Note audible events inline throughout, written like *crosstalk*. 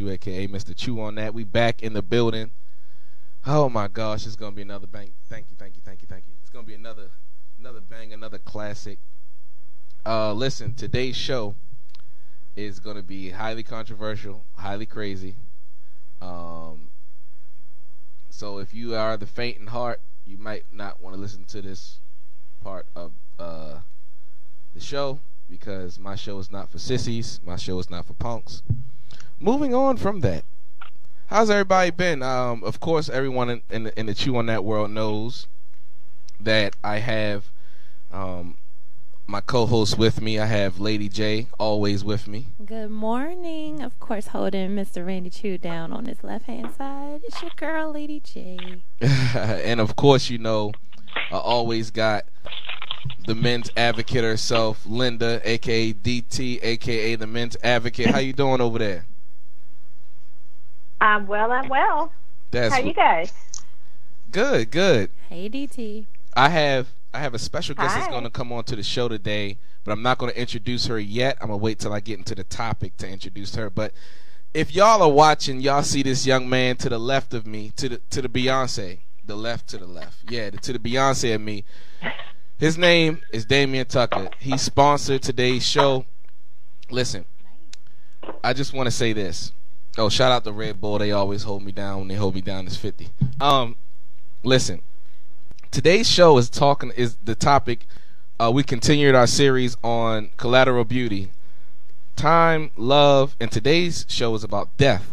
Chew, aka Mr. Chew on that. We back in the building. Oh my gosh, it's gonna be another bang. Thank you, thank you, thank you, thank you. It's gonna be another another bang, another classic. Uh listen, today's show is gonna be highly controversial, highly crazy. Um, so if you are the faint in heart, you might not want to listen to this part of uh, the show because my show is not for sissies. My show is not for punks. Moving on from that, how's everybody been? Um, of course, everyone in, in, the, in the Chew on That world knows that I have um, my co-host with me. I have Lady J always with me. Good morning. Of course, holding Mr. Randy Chew down on his left hand side. It's your girl, Lady J. *laughs* and of course, you know, I always got the men's advocate herself, Linda, aka DT, aka the men's advocate. How you doing over there? I'm well. I'm well. That's How you guys? Good, good. Hey, DT. I have I have a special guest that's going to come on to the show today, but I'm not going to introduce her yet. I'm gonna wait till I get into the topic to introduce her. But if y'all are watching, y'all see this young man to the left of me, to the to the Beyonce, the left to the left, yeah, to the Beyonce of me. His name is Damian Tucker. He sponsored today's show. Listen, I just want to say this. Oh, shout out to Red Bull. They always hold me down when they hold me down. It's 50. Um, listen, today's show is talking is the topic. Uh, we continued our series on collateral beauty, time, love, and today's show is about death.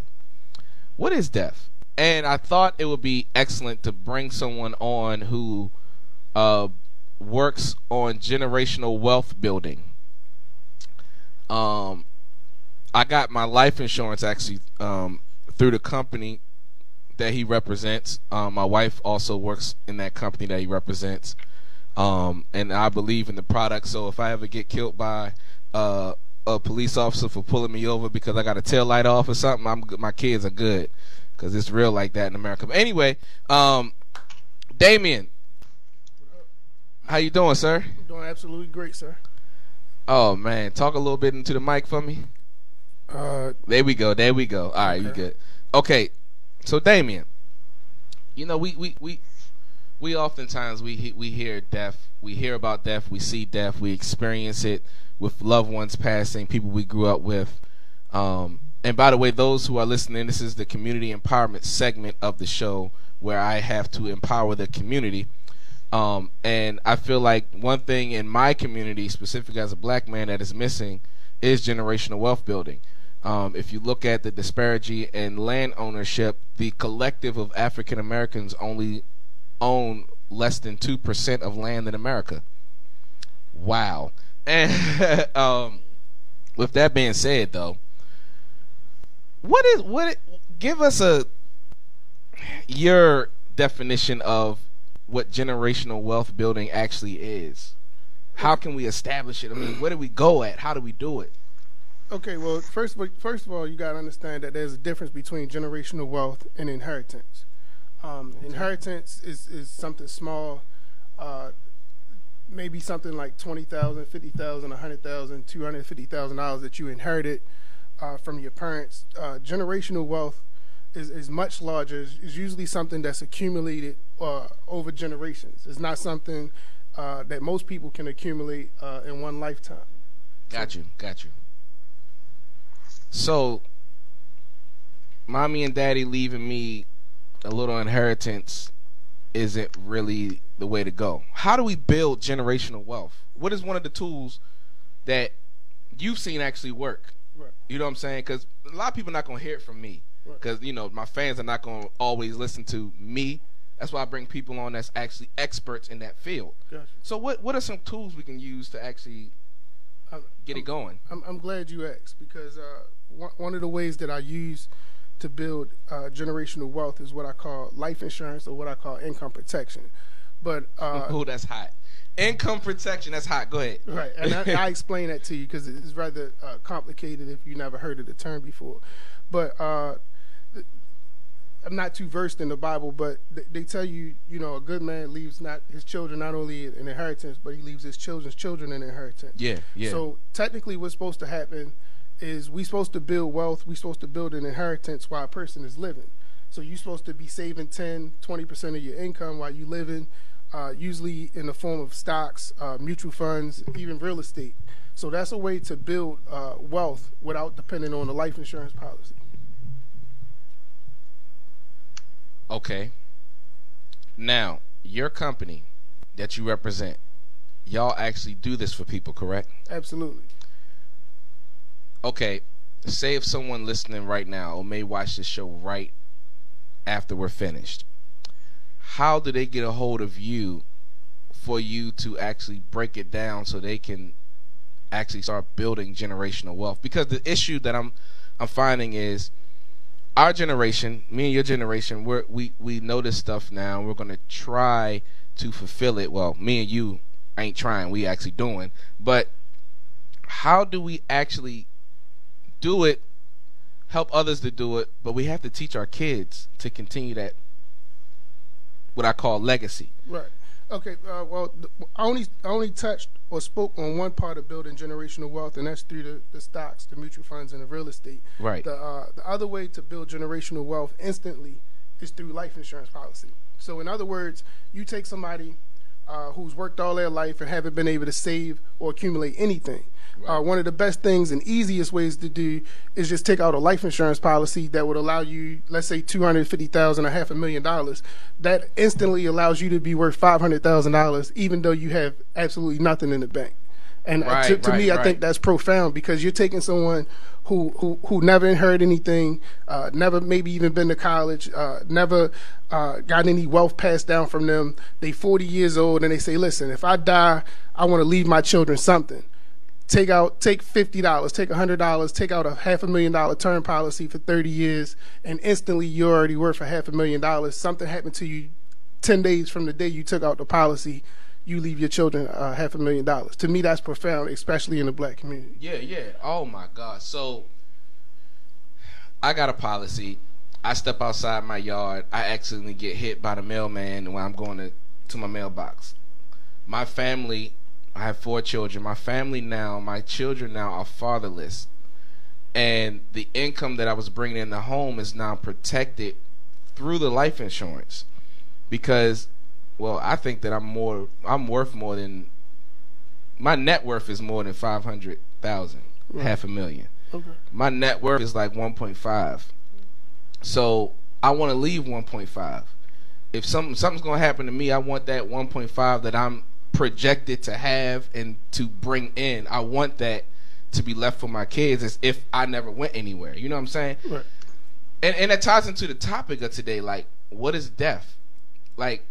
What is death? And I thought it would be excellent to bring someone on who uh, works on generational wealth building. Um, I got my life insurance actually um, through the company that he represents. Um, my wife also works in that company that he represents, um, and I believe in the product. So if I ever get killed by uh, a police officer for pulling me over because I got a tail light off or something, I'm my kids are good because it's real like that in America. But anyway, um, Damian, how you doing, sir? Doing absolutely great, sir. Oh man, talk a little bit into the mic for me. Uh, There we go. There we go. All right, you good. Okay, so Damian, you know we we we we oftentimes we we hear death, we hear about death, we see death, we experience it with loved ones passing, people we grew up with. Um, and by the way, those who are listening, this is the community empowerment segment of the show where I have to empower the community. Um, and I feel like one thing in my community, specifically as a black man, that is missing is generational wealth building. Um, if you look at the disparity in land ownership, the collective of African Americans only own less than 2% of land in America. Wow. *laughs* And um, with that being said, though, what is what? It, give us a your definition of what generational wealth building actually is. How can we establish it? I mean, where do we go at? How do we do it? Okay, well, first, of all- first of all, you got to understand that there's a difference between generational wealth and inheritance. Um, Inheritance is, is something small, uh, maybe something like twenty thousand, fifty thousand, a hundred thousand, two hundred fifty thousand dollars that you inherited uh, from your parents. Uh, generational wealth is, is much larger. Is is usually something that's accumulated uh, over generations. It's not something uh, that most people can accumulate uh, in one lifetime. Got you, got you. So, mommy and daddy leaving me a little inheritance isn't really the way to go. How do we build generational wealth? What is one of the tools that you've seen actually work? Right. You know what I'm saying? Because a lot of people are not going to hear it from me. Right. Because, you know, my fans are not going to always listen to me. That's why I bring people on that's actually experts in that field. Gotcha. So, what, what are some tools we can use to actually I'm, get it going? I'm, I'm glad you asked because uh, one, of the ways that I use to build uh, generational wealth is what I call life insurance or what I call income protection. But uh, oh, that's hot. Income protection, that's hot. Go ahead. Right, and I, I explain that to you because it's rather uh, complicated if you never heard of the term before. But uh, I'm not too versed in the Bible, but th- they tell you, you know, a good man leaves not his children not only an inheritance, but he leaves his children's children an inheritance. Yeah, yeah. So technically, what's supposed to happen is we supposed to build wealth. we supposed to build an inheritance while a person is living. So you're supposed to be saving 10, 20% of your income while you're living, uh, usually in the form of stocks, uh, mutual funds, even real estate. So that's a way to build uh, wealth without depending on a life insurance policy. Okay. Now, your company that you represent, y'all actually do this for people, correct? Absolutely. Okay. Say if someone listening right now or may watch this show right after we're finished, how do they get a hold of you for you to actually break it down so they can actually start building generational wealth? Because the issue that I'm I'm finding is our generation, me and your generation, we're, we we know this stuff now. And we're gonna try to fulfill it. Well, me and you ain't trying. We actually doing. But how do we actually do it? Help others to do it, but we have to teach our kids to continue that. What I call legacy. Right. Okay. Uh, well, I only I only touched or spoke on one part of building generational wealth, and that's through the, the stocks, the mutual funds, and the real estate. Right. The uh, the other way to build generational wealth instantly is through life insurance policy. So, in other words, you take somebody uh, who's worked all their life and haven't been able to save or accumulate anything. Uh, one of the best things and easiest ways to do is just take out a life insurance policy that would allow you, let's say, two hundred fifty thousand or half a million dollars. That instantly allows you to be worth five hundred thousand dollars, even though you have absolutely nothing in the bank. And uh, to, Right, me, right, I think that's profound because you're taking someone who who who never heard anything, uh, never maybe even been to college, uh, never uh, got any wealth passed down from them. They 40 years old and they say, "Listen, if I die, I want to leave my children something." Take out, take fifty dollars, take hundred dollars, take out a half a million dollar term policy for 30 years, and instantly you're already worth a half a million dollars. Something happened to you 10 days from the day you took out the policy, you leave your children uh, half a million dollars. To me, that's profound, especially in the black community. Yeah, yeah. Oh my God. So I got a policy. I step outside my yard. I accidentally get hit by the mailman when I'm going to, to my mailbox. My family, I have four children. My family now, my children now are fatherless. And the income that I was bringing in the home is now protected through the life insurance. Because, well, I think that I'm more, I'm worth more than my net worth is more than five hundred thousand, half a million. Okay. My net worth is like one point five. So I want to leave one point five. If something something's gonna happen to me, I want that one point five that I'm projected to have and to bring in. I want that to be left for my kids as if I never went anywhere. You know what I'm saying? Right. And and it ties into the topic of today, like what is death? Like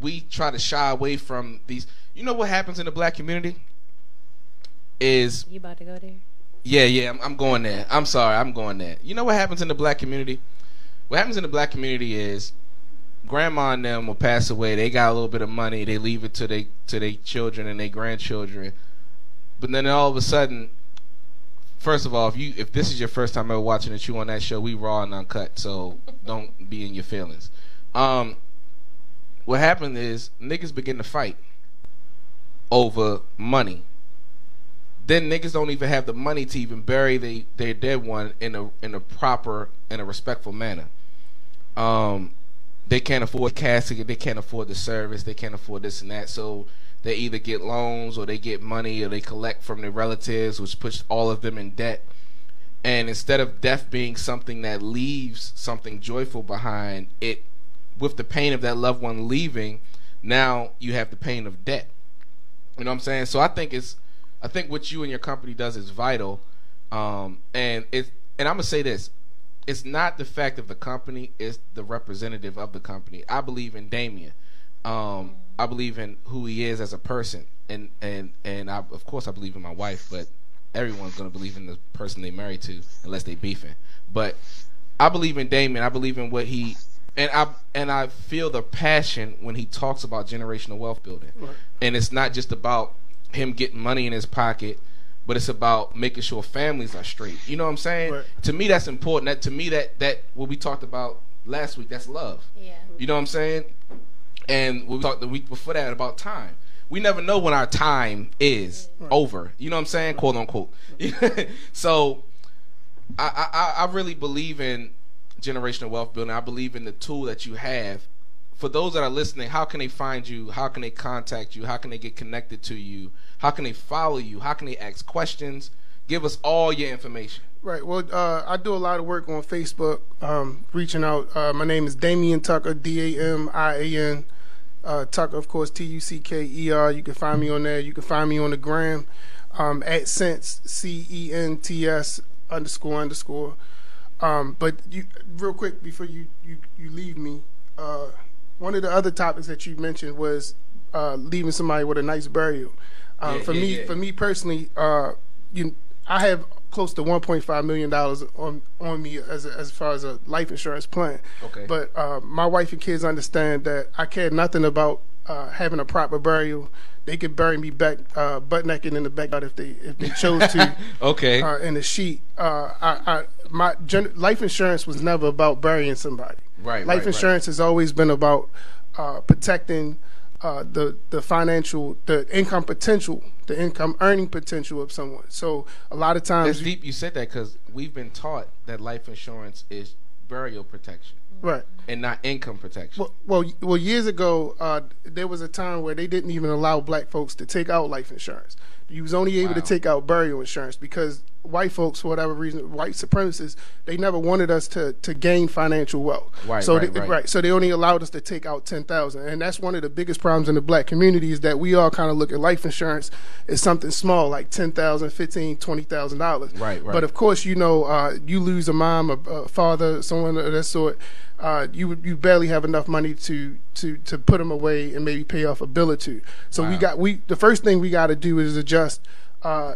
we try to shy away from these. You know what happens in the black community? Is You about to go there? yeah, yeah, I'm, I'm going there. I'm sorry, I'm going there. You know what happens in the black community? What happens in the black community is grandma and them will pass away. They got a little bit of money. They leave it to they to their children and their grandchildren. But then all of a sudden, first of all, if you if this is your first time ever watching a Chew on that show, we raw and uncut, so *laughs* don't be in your feelings. Um, what happened is niggas begin to fight over money then niggas don't even have the money to even bury they, their dead one in a in a proper in a respectful manner. Um, they can't afford casket, they can't afford the service, they can't afford this and that, so they either get loans or they get money or they collect from their relatives, which puts all of them in debt. And instead of death being something that leaves something joyful behind, it with the pain of that loved one leaving, now you have the pain of debt. You know what I'm saying? So I think it's I think what you and your company does is vital. Um, and it and I'm gonna say this. It's not the fact of the company, it's the representative of the company. I believe in Damian. Um, I believe in who he is as a person. And and, and I, of course I believe in my wife, but everyone's gonna believe in the person they married to unless they beefing. But I believe in Damian. I believe in what he and I and I feel the passion when he talks about generational wealth building. And it's not just about him getting money in his pocket, but it's about making sure families are straight. You know what I'm saying? Right. To me, that's important. That to me, that that what we talked about last week, that's love. Yeah. You know what I'm saying? And we talked the week before that about time. We never know when our time is over. You know what I'm saying? Quote unquote. *laughs* so I, I I really believe in generational wealth building. I believe in the tool that you have. For those that are listening, how can they find you? How can they contact you? How can they get connected to you? How can they follow you? How can they ask questions? Give us all your information. Right. Well, uh, I do a lot of work on Facebook, um, reaching out. Uh, my name is Damian Tucker, D A M I A N. Uh, Tucker, of course, T U C K E R. You can find me on there. You can find me on the gram um, at Cents, C E N T S underscore underscore. Um, but you, real quick before you, you, you leave me, uh, one of the other topics that you mentioned was uh, leaving somebody with a nice burial. Um, Yeah, for yeah, me, yeah. for me personally, uh, you, I have close to 1.5 million dollars on on me as as far as a life insurance plan. Okay. But uh, my wife and kids understand that I care nothing about uh, having a proper burial. They could bury me back uh, butt naked in the backyard if they if they chose to. *laughs* Okay. uh, in the sheet. Uh, I, I, my gen- life insurance was never about burying somebody. Right, Life right, insurance has always been about uh, protecting uh, the the financial, the income potential, the income earning potential of someone. So a lot of times, you- deep. You said that because we've been taught that life insurance is burial protection right. and not income protection. Well, well, well years ago, uh, there was a time where they didn't even allow black folks to take out life insurance. You was only able to take out burial insurance because white folks, for whatever reason, white supremacists, they never wanted us to, to gain financial wealth. Right, so right, they, right. So they only allowed us to take out ten thousand, and that's one of the biggest problems in the black community is that we all kind of look at life insurance as something small, like ten thousand, fifteen, twenty thousand dollars. Right, right. But of course, you know, uh, you lose a mom, a, a father, someone of that sort. Uh, you you barely have enough money to, to, to put them away and maybe pay off a bill or two. So we got we the first thing we got to do is adjust uh,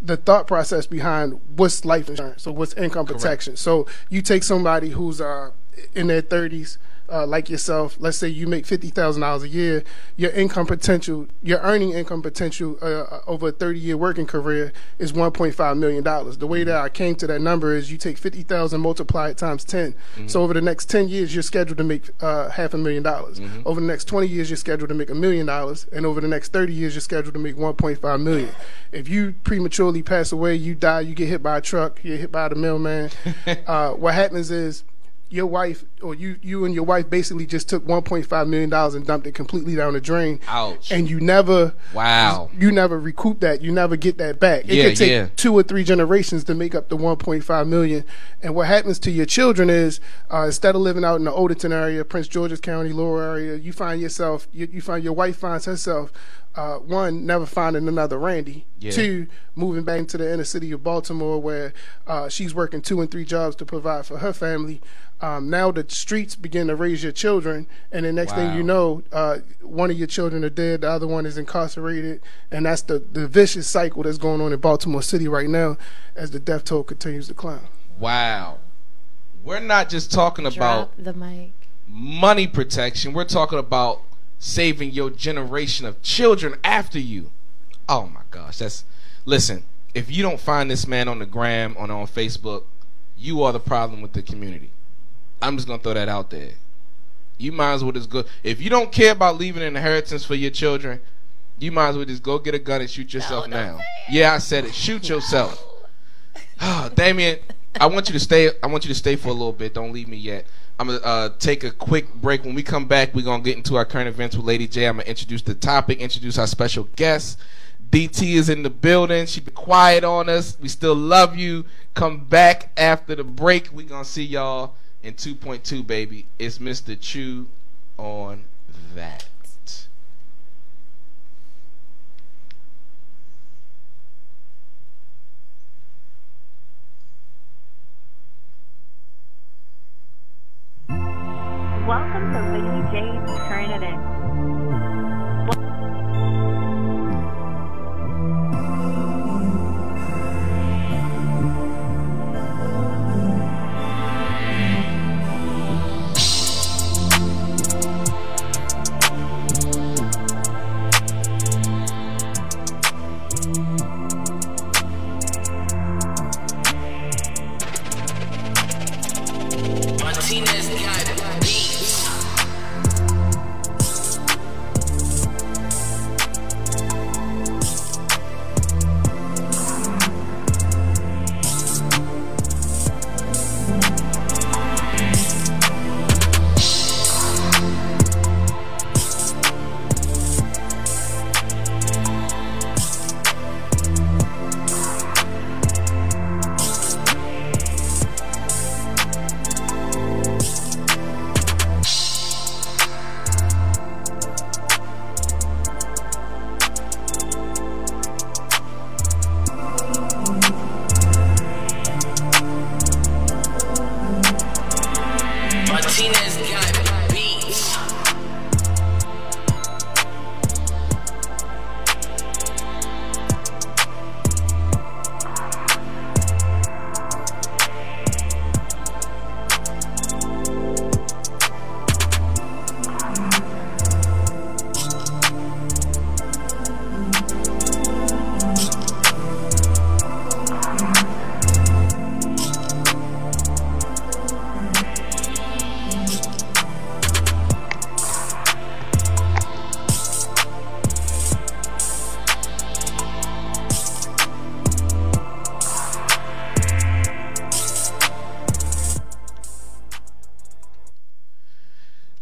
the thought process behind what's life insurance or what's income protection. So you take somebody who's uh, in their thirties. Uh, like yourself, let's say you make fifty thousand dollars a year, your income potential, your earning income potential uh, over a thirty-year working career is one point five million dollars. The way that I came to that number is you take fifty thousand, multiply it times 10 So over the next ten years, you're scheduled to make uh, half a million dollars. Over the next twenty years, you're scheduled to make a million dollars, and over the next thirty years, you're scheduled to make one point five million. If you prematurely pass away, you die, you get hit by a truck, you get hit by the mailman. *laughs* uh, what happens is your wife or you you and your wife basically just took 1.5 million dollars and dumped it completely down the drain. Ouch. And you never Wow. you never recoup that. You never get that back. It Yeah, could take yeah. two or three generations to make up the 1.5 million. And what happens to your children is uh, instead of living out in the Odenton area, Prince George's County, Laurel area, you find yourself you, you find your wife finds herself uh, one never finding another Randy. Yeah. Two moving back into the inner city of Baltimore where uh, she's working two and three jobs to provide for her family. Um, now the streets begin to raise your children, and the next Wow. thing you know, uh, one of your children are dead, the other one is incarcerated, and that's the, the vicious cycle that's going on in Baltimore City right now as the death toll continues to climb. Wow. We're not just talking about Drop the mic. money protection. We're talking about saving your generation of children after you. Oh my gosh, that's listen. If you don't find this man on the gram on on Facebook, you are the problem with the community. I'm just gonna throw that out there. You might as well just go. If you don't care about leaving an inheritance for your children, you might as well just go get a gun and shoot yourself now. Yeah, I said it. Shoot yourself. Ah, Damian, I want you to stay. I want you to stay for a little bit. Don't leave me yet. I'm gonna uh, take a quick break. When we come back, we're gonna get into our current events with Lady J. I'm gonna introduce the topic, introduce our special guest. DT is in the building. She be quiet on us. We still love you. Come back after the break. We gonna see y'all in 2.2, baby. It's Mr. Chew on that. Welcome to Lady J's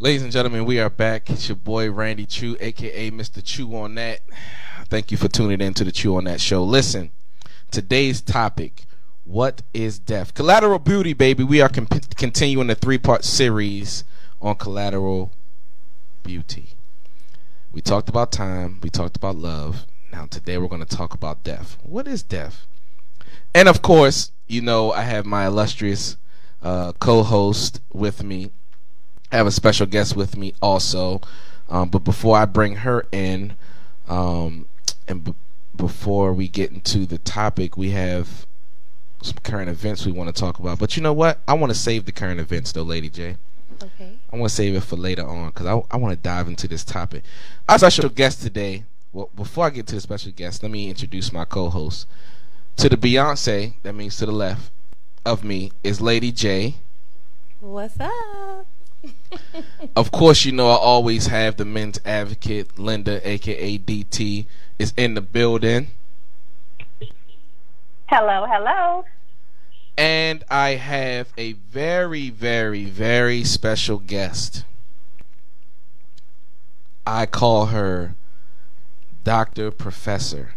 Ladies and gentlemen, we are back. It's your boy Randy Chew, aka Mr. Chew on that. Thank you for tuning in to the Chew on that show. Listen, today's topic: What is death? Collateral beauty, baby. We are con- continuing the three-part series on collateral beauty. We talked about time. We talked about love. Now today we're going to talk about death. What is death? And of course, you know I have my illustrious uh, co-host with me. I have a special guest with me also. Um, but before I bring her in, um, and b- before we get into the topic, we have some current events we want to talk about. But you know what? I want to save the current events, though, Lady J. Okay. I want to save it for later on because I, I want to dive into this topic. Our special guest today. Well, before I get to the special guest, let me introduce my co-host. To the Beyonce, that means to the left of me, is Lady J. What's up? *laughs* Of course, you know I always have the men's advocate, Linda, aka DT, is in the building. Hello, hello. And I have a very, very, very special guest. I call her Dr. Professor.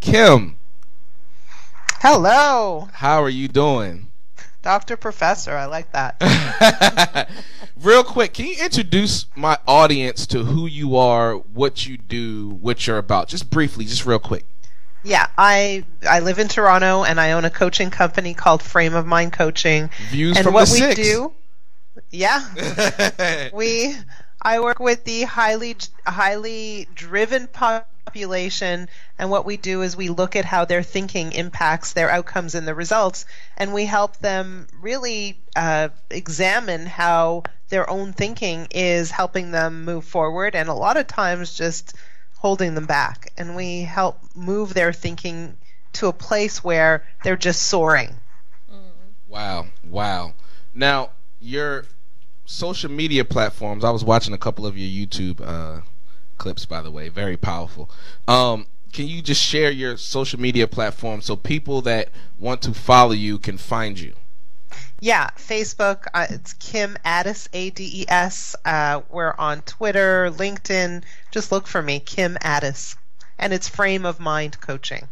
Kim, Hello, how are you doing? Dr. Professor. I like that. *laughs* Real quick, can you introduce my audience to who you are, what you do, what you're about? Just briefly, just real quick. yeah, I I live in Toronto and I own a coaching company called Frame of Mind Coaching. Views and from what the we six. do, yeah, *laughs* we I work with the highly highly driven population and what we do is we look at how their thinking impacts their outcomes and the results and we help them really uh, examine how their own thinking is helping them move forward and a lot of times just holding them back and we help move their thinking to a place where they're just soaring Wow, wow. Now, your social media platforms, I was watching a couple of your YouTube uh, clips, by the way, very powerful. Um, can you just share your social media platform so people that want to follow you can find you? Yeah, Facebook. Uh, it's Kim Ades, A D E S. Uh, we're on Twitter, LinkedIn. Just look for me, Kim Ades, and it's Frame of Mind Coaching.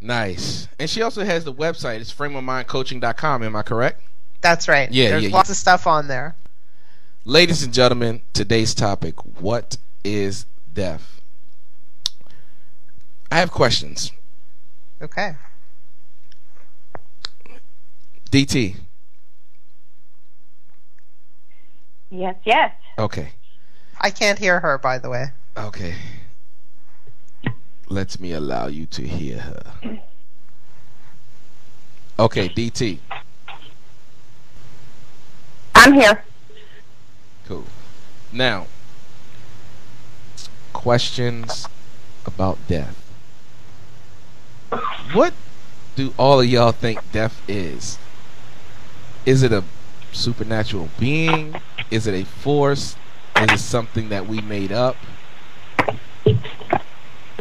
Nice. And she also has the website. It's frameofmindcoaching.com. Am I correct? That's right. Yeah, There's yeah, lots of stuff on there. Ladies and gentlemen, today's topic what is death? I have questions. Okay. DT. Yes, yes. Okay. I can't hear her, by the way. Okay. Let me allow you to hear her. Okay, DT. I'm here. Cool. Now, questions about death. What do all of y'all think death is? Is it a supernatural being? Is it a force? Is it something that we made up?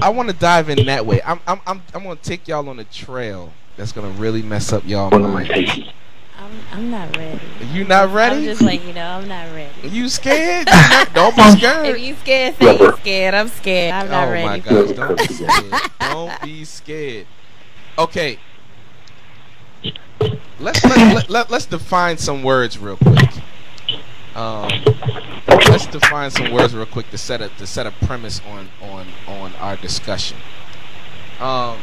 I want to dive in that way. I'm I'm I'm, I'm going to take y'all on a trail that's going to really mess up y'all minds. I'm I'm not ready. You not ready? I'm just letting you know I'm not ready. You scared? Don't be scared. If you scared, say you scared. I'm scared. Oh I'm not oh ready. my gosh! Don't be scared. don't be scared. Okay. Let's let, let, let, let's define some words real quick. Um, let's define some words real quick to set a to set a premise on on on our discussion. Um,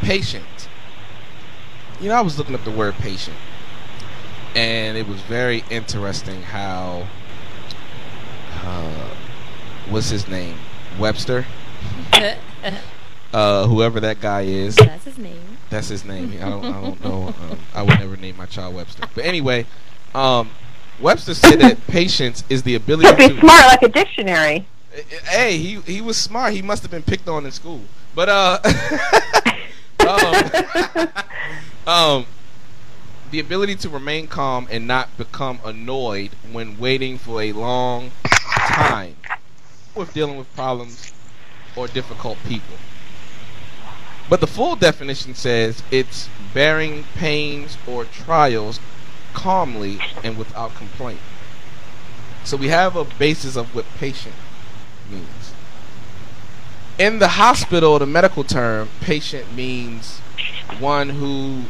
patient. You know, I was looking up the word patient, and it was very interesting how uh, what's his name Webster, *laughs* uh, whoever that guy is. That's his name. That's his name. I don't. I don't know. Um, I would never name my child Webster. But anyway, um, Webster said that patience is the ability Could be to. smart like a dictionary. Hey, he he was smart. He must have been picked on in school. But uh, *laughs* um, *laughs* um, the ability to remain calm and not become annoyed when waiting for a long time with dealing with problems or difficult people. But the full definition says it's bearing pains or trials calmly and without complaint. So we have a basis of what patient means. In the hospital, the medical term, patient means one who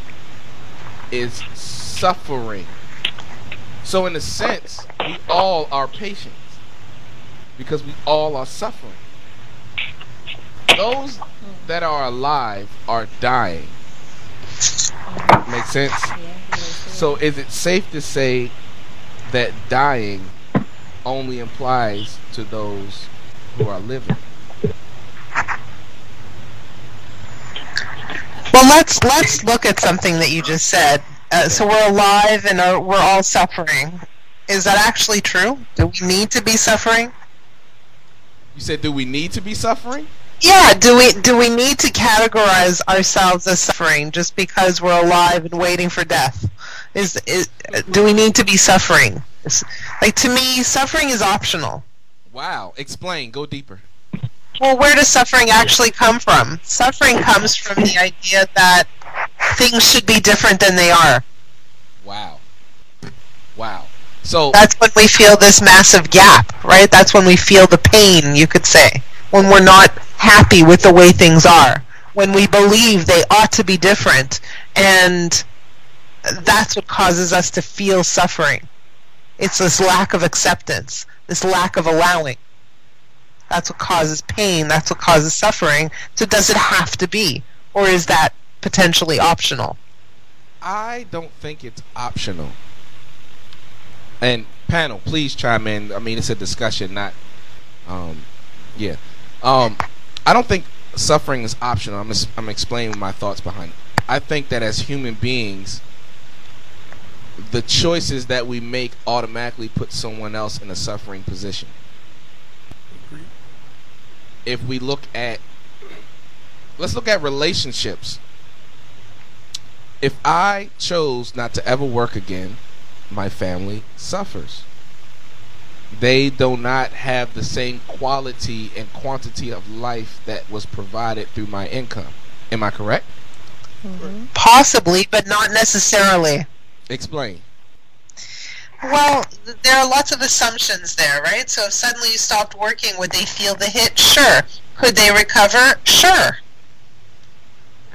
is suffering. So, in a sense, we all are patients because we all are suffering. Those that are alive are dying. Make sense? So, is it safe to say that dying only implies to those who are living? Well, let's let's look at something that you just said. Uh, so we're alive and are, we're all suffering. Is that actually true? Do we need to be suffering? You said, do we need to be suffering? Yeah. Do we do we need to categorize ourselves as suffering just because we're alive and waiting for death? Is, is do we need to be suffering? Like to me, suffering is optional. Wow. Explain. Go deeper. Well, where does suffering actually come from? Suffering comes from the idea that things should be different than they are. Wow. Wow. So That's when we feel this massive gap, right? That's when we feel the pain, you could say. When we're not happy with the way things are. When we believe they ought to be different. And that's what causes us to feel suffering. It's this lack of acceptance, this lack of allowing. That's what causes pain. That's what causes suffering. So does it have to be? Or is that potentially optional? I don't think it's optional. And panel, please chime in. I mean, it's a discussion, not, um, yeah. Um, I don't think suffering is optional. I'm I'm explaining my thoughts behind it. I think that as human beings, the choices that we make automatically put someone else in a suffering position. If we look at, let's look at relationships. If I chose not to ever work again, my family suffers. They do not have the same quality and quantity of life that was provided through my income. Am I correct? Possibly, but not necessarily. Explain. Well, there are lots of assumptions there, right? So if suddenly you stopped working, would they feel the hit? Sure. Could they recover? Sure.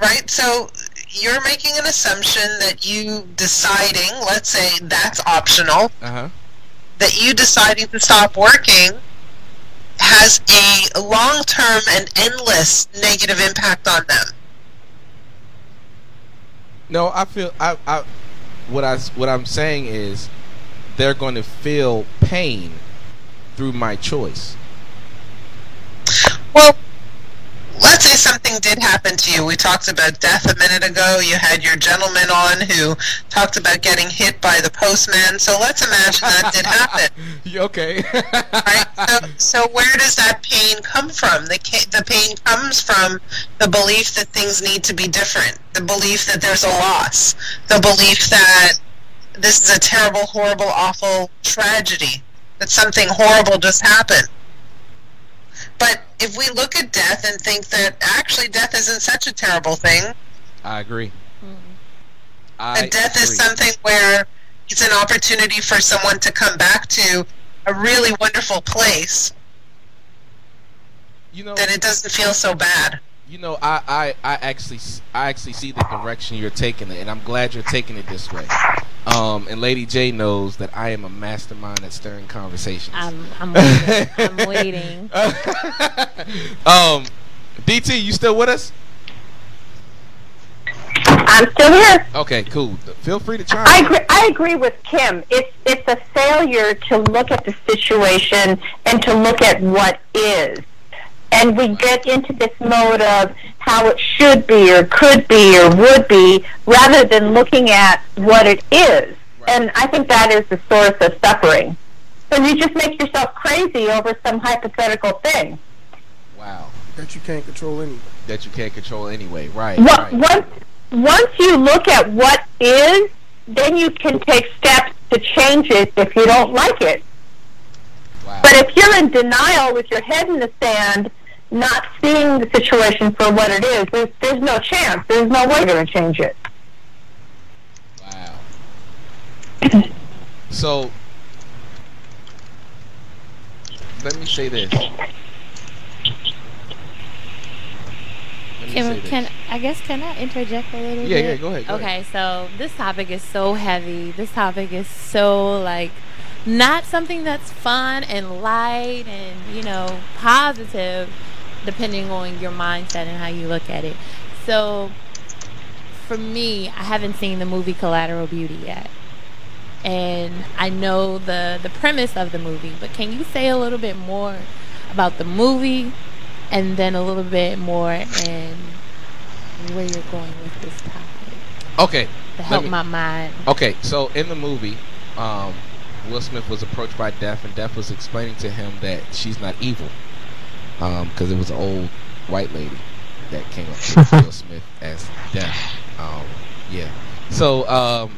Right? So you're making an assumption that you deciding, let's say that's optional, Uh huh. That you deciding to stop working has a long term and endless negative impact on them. No, I feel I, I what I what I'm saying is they're going to feel pain through my choice. Well, let's say something did happen to you. We talked about death a minute ago. You had your gentleman on who talked about getting hit by the postman. So let's imagine that did happen. *laughs* okay. *laughs* Right? So, so where does that pain come from? The, the pain comes from the belief that things need to be different, the belief that there's a loss, the belief that this is a terrible, horrible, awful tragedy, that something horrible just happened. But if we look at death and think that actually death isn't such a terrible thing, I agree. Hmm. I that death is something where it's an opportunity for someone to come back to a really wonderful place, You know, then it doesn't feel so bad. You know, I, I, I actually, s- I actually see the direction you're taking it, and I'm glad you're taking it this way. Um, and Lady J knows that I am a mastermind at stirring conversations. I'm, I'm *laughs* waiting. I'm waiting. *laughs* um, DT, you still with us? I'm still here. Okay, cool. Feel free to chime I agree, I agree with Kim. It's it's a failure to look at the situation and to look at what is. And we get into this mode of how it should be or could be or would be rather than looking at what it is. And I think that is the source of suffering. So you just make yourself crazy over some hypothetical thing. Wow. that you can't control anyway. That you can't control anyway. Right. What, right. once, once you look at what is, then you can take steps to change it if you don't like it. Wow. But if you're in denial with your head in the sand, not seeing the situation for what it is, there's, there's no chance. There's no way you're going to change it. Wow. so, let me say this. Let me say Can, can I guess can I interject a little Yeah, bit? yeah, go ahead, go okay, so this topic is so heavy. This topic is so like not something that's fun and light and you know positive, depending on your mindset and how you look at it. So for me, I haven't seen the movie Collateral Beauty yet. And I know the the premise of the movie, but can you say a little bit more about the movie and then a little bit more and where you're going with this topic Okay. to help me- my mind. Okay, so in the movie, um, Will Smith was approached by Death, and Death was explaining to him that she's not evil, because it was an old white lady that came up to Will *laughs* Smith as Death. Um, yeah. So, um,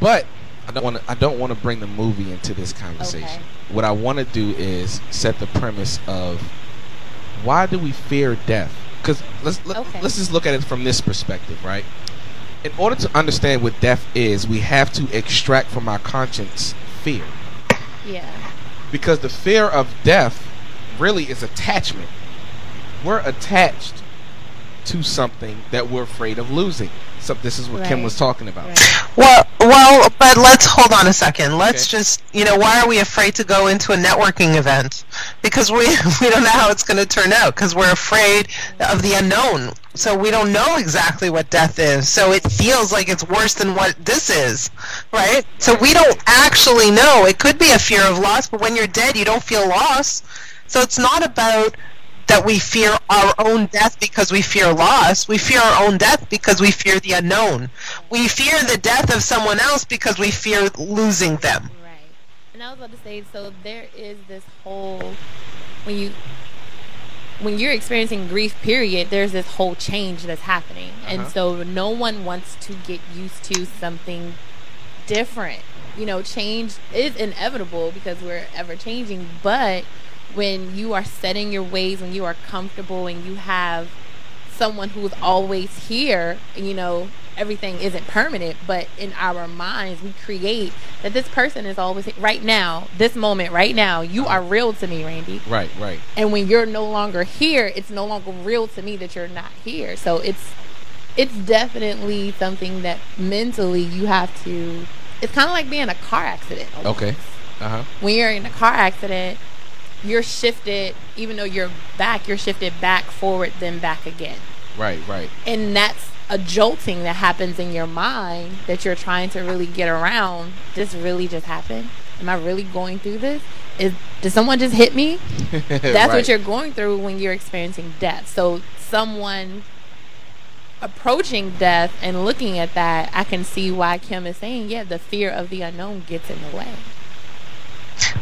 but I don't want to. I don't want to bring the movie into this conversation. Okay. What I want to do is set the premise of why do we fear death? Because let's let, Okay. let's just look at it from this perspective, right? In order to understand what death is, we have to extract from our conscience fear, Yeah. Because the fear of death really is attachment. We're attached to something that we're afraid of losing. So this is what Kim was talking about. Well, well, but let's hold on a second. Let's Okay. just, you know, why are we afraid to go into a networking event? Because we *laughs* we don't know how it's going to turn out. Because we're afraid of the unknown. So we don't know exactly what death is. So it feels like it's worse than what this is, right? So we don't actually know. It could be a fear of loss, but when you're dead, you don't feel loss. So it's not about that we fear our own death because we fear loss. We fear our own death because we fear the unknown. We fear the death of someone else because we fear losing them. Right. And I was about to say, so there is this whole when you when you're experiencing grief period there's this whole change that's happening and Uh-huh. so no one wants to get used to something different you know change is inevitable because we're ever changing but when you are setting your ways when you are comfortable and you have someone who's always here you know everything isn't permanent but in our minds we create that this person is always right now this moment right now you are real to me randy Right, right. and when you're no longer here it's no longer real to me that you're not here so it's it's definitely something that mentally you have to it's kind of like being in a car accident almost. Okay. Uh huh. when you're in a car accident you're shifted even though you're back you're shifted back forward then back again. Right, right. and that's a jolting that happens in your mind that you're trying to really get around. This really just happened. Am i really going through this? Is did someone just hit me? *laughs* That's Right. what you're going through when you're experiencing death. So someone approaching death and looking at that i can see why kim is saying yeah the fear of the unknown gets in the way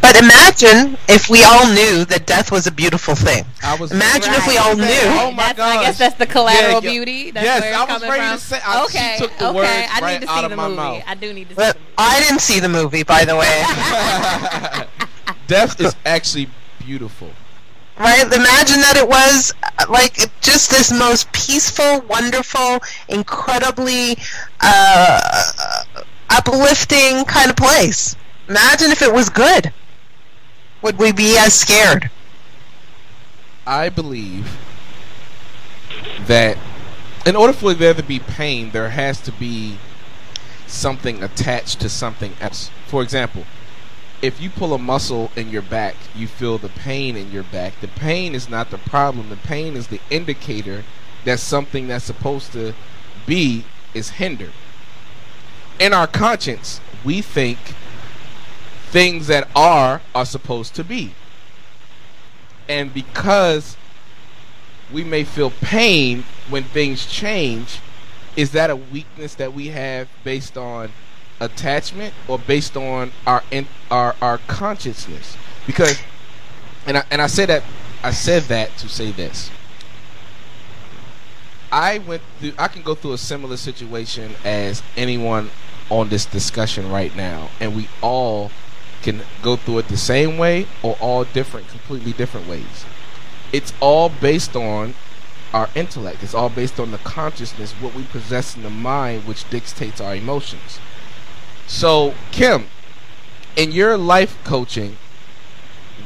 But imagine if we all knew that death was a beautiful thing. I was Imagine if we Right. all knew. Oh my That's- I guess that's the collateral Yeah, yeah. beauty. That's Yes, where it's I was coming ready from. to say- I- she okay, took the okay. words I right need to see the movie. mouth. I do need to see But the movie. I didn't see the movie, by the way. *laughs* Death is *laughs* actually beautiful. right? Imagine that it was uh, like just this most peaceful, wonderful, incredibly uh, uplifting kind of place. Imagine if it was good. Would we be as scared? I believe that in order for there to be pain, there has to be something attached to something else. For example, if you pull a muscle in your back, you feel the pain in your back. The pain is not the problem. The pain is the indicator that something that's supposed to be is hindered. In our conscience, we think things that are are supposed to be. And because we may feel pain when things change, is that a weakness that we have based on attachment or based on our in, our our consciousness? Because and I, and I said that I said that to say this. I went through I can go through a similar situation as anyone on this discussion right now and we all can go through it the same way or all different completely different ways. It's all based on our intellect. It's all based on the consciousness, what we possess in the mind, which dictates our emotions. So, Kim, in your life coaching,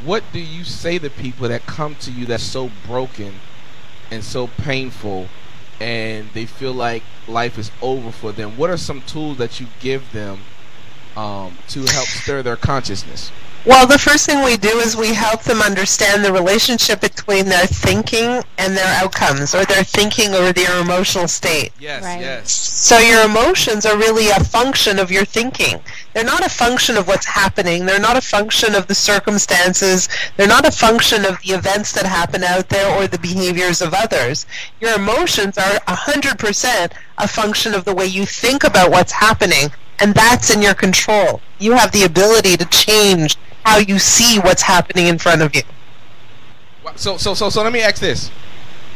what do you say to people that come to you that's so broken and so painful and they feel like life is over for them? What are some tools that you give them um, to help stir their consciousness? Well, the first thing we do is we help them understand the relationship between their thinking and their outcomes, or their thinking or their emotional state. Yes, Right. yes. So your emotions are really a function of your thinking. They're not a function of what's happening. They're not a function of the circumstances. They're not a function of the events that happen out there or the behaviors of others. Your emotions are 100% a function of the way you think about what's happening, and that's in your control. You have the ability to change how you see what's happening in front of you. So, so, so, so, let me ask this,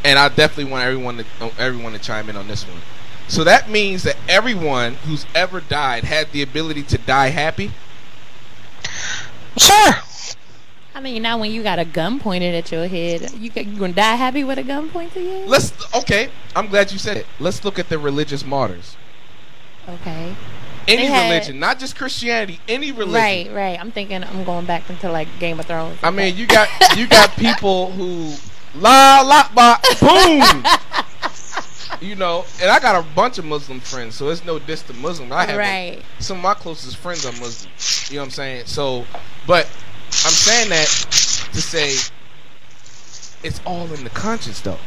and I definitely want everyone to uh, everyone to chime in on this one. So that means that everyone who's ever died had the ability to die happy. Sure. I mean, now when you got a gun pointed at your head, you ca- you gonna die happy with a gun pointed at you? Let's okay. I'm glad you said it. Let's look at the religious martyrs. Okay. Any had- religion, not just Christianity. Any religion. Right, right. I'm thinking I'm going back into like Game of Thrones. I mean, you got you got *laughs* people who la la ba boom. *laughs* You know, and I got a bunch of Muslim friends, so it's no diss to Muslim. I have Right. some of my closest friends are Muslim. You know what I'm saying? So, but I'm saying that to say it's all in the conscience, though.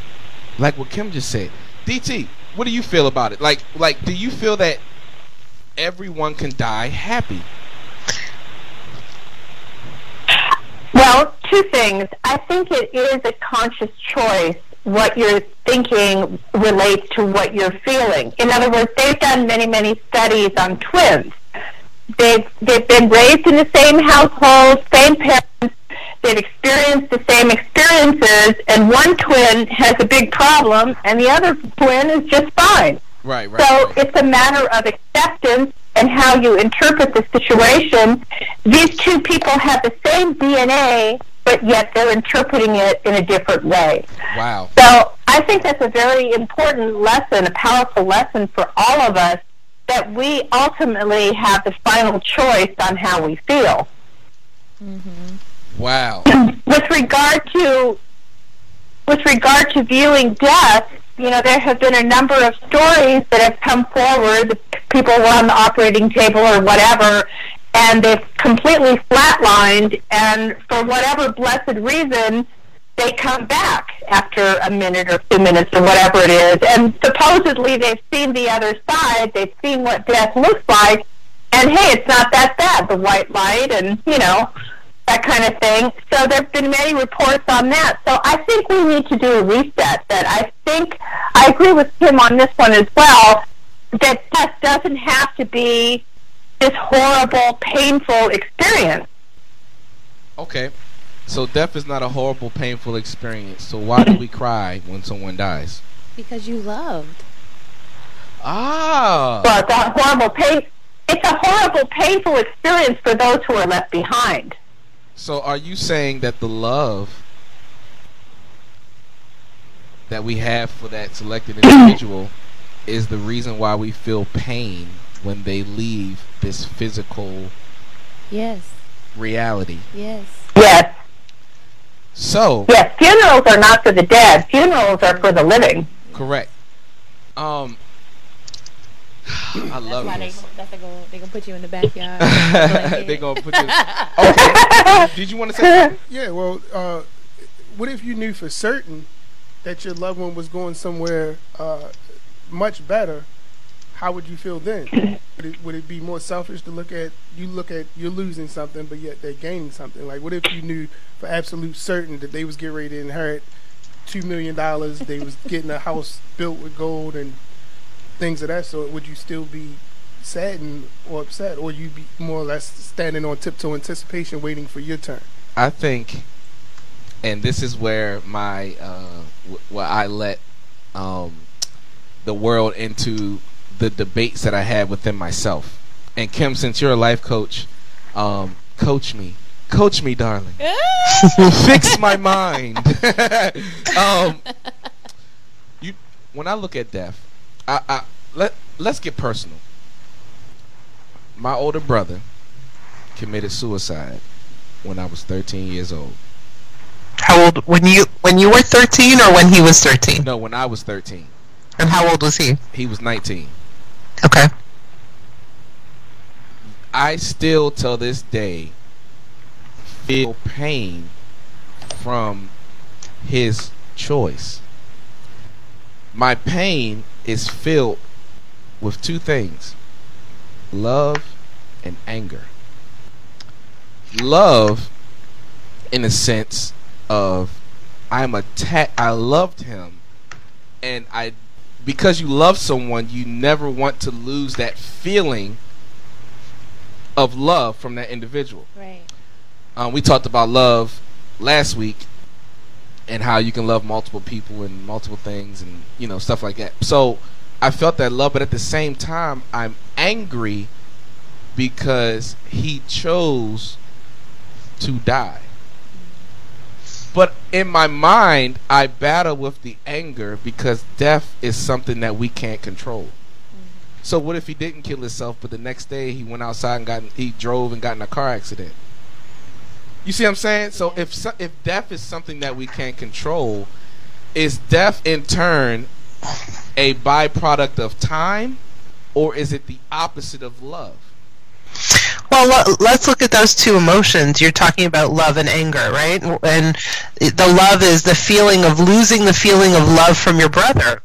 Like what Kim just said. DT, what do you feel about it? Like, like, do you feel that everyone can die happy? Well, two things. I think it is a conscious choice. What you're thinking relates to what you're feeling. In other words, they've done many, many studies on twins. They've they've been raised in the same household, same parents. They've experienced the same experiences, and one twin has a big problem, and the other twin is just fine. Right, right. So right. it's a matter of acceptance and how you interpret the situation. These two people have the same DNA, but yet they're interpreting it in a different way. Wow. So I think that's a very important lesson, a powerful lesson for all of us, that we ultimately have the final choice on how we feel. Mm-hmm. Wow. *clears throat* with regard to with regard to viewing death, you know, there have been a number of stories that have come forward. People were on the operating table or whatever, and they've completely flatlined. And for whatever blessed reason, they come back after a minute or two minutes or whatever it is. And supposedly they've seen the other side. They've seen what death looks like. And hey, it's not that bad. The white light and, you know, that kind of thing. So there have been many reports on that. So I think we need to do a reset. That I think I agree with Tim on this one as well. That death doesn't have to be this horrible, painful experience. Okay. So death is not a horrible, painful experience. So why do we cry when someone dies? Because you loved. Ah. Well, that horrible pain. It's a horrible, painful experience for those who are left behind. So are you saying that the love that we have for that selected individual is the reason why we feel pain when they leave this physical Yes. reality? Yes. Yes, So, yes. Funerals are not for the dead. Funerals are for the living. correct. Um I love That's why they this. that's they gonna they gonna put you in the *laughs* backyard. they gonna put you. *laughs* Okay. Did you want to say? something? Yeah, well, uh, what if you knew for certain that your loved one was going somewhere uh, much better, how would you feel then? would, it, would it be more selfish to look at you look at you're losing something, but yet they're gaining something? Like, what if you knew for absolute certain that they was getting ready to inherit two million dollars, they was getting a house built with gold and things of that sort? Would you still be saddened or upset, or you be more or less standing on tiptoe anticipation, waiting for your turn? I think, and this is where my uh, w- where I let um, the world into the debates that I had within myself. And Kim, since you're a life coach, um, coach me, coach me, darling. *laughs* Fix my mind. *laughs* um, you, when I look at death, I, I let let's get personal. My older brother committed suicide when I was 13 years old. How old when you when you were 13 or when he was 13? No, when I was 13. And how old was he? He was 19. Okay. I still, till this day, feel pain from his choice. My pain is filled with two things love and anger. Love, in a sense of I'm attached, I loved him, and I because you love someone, you never want to lose that feeling of love from that individual. Right. Um, we talked about love last week and how you can love multiple people and multiple things and you know stuff like that. So I felt that love, but at the same time, I'm angry because he chose to die. But in my mind, I battle with the anger because death is something that we can't control. Mm-hmm. So what if he didn't kill himself, but the next day he went outside and got he drove and got in a car accident? You see what I'm saying? So if so- if death is something that we can't control, is death in turn a byproduct of time, or is it the opposite of love? Well, let's look at those two emotions. You're talking about love and anger, right? And the love is the feeling of losing the feeling of love from your brother.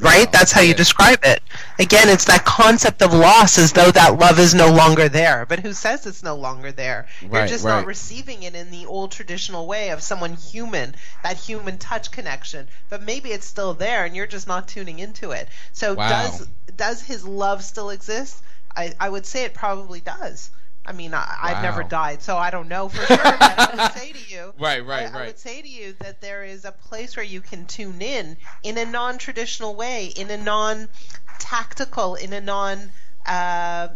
Right? That's how you describe it. Again, it's that concept of loss as though that love is no longer there. But who says it's no longer there? You're just right. not receiving it in the old traditional way of someone human, that human touch connection. But maybe it's still there and you're just not tuning into it. So Wow. does does his love still exist? I, I would say it probably does. I mean, I, I've never died, so I don't know for sure. but I would *laughs* say to you, Right, right, I, I would say to you that there is a place where you can tune in in a non-traditional way, in a non-tactical, in a non uh,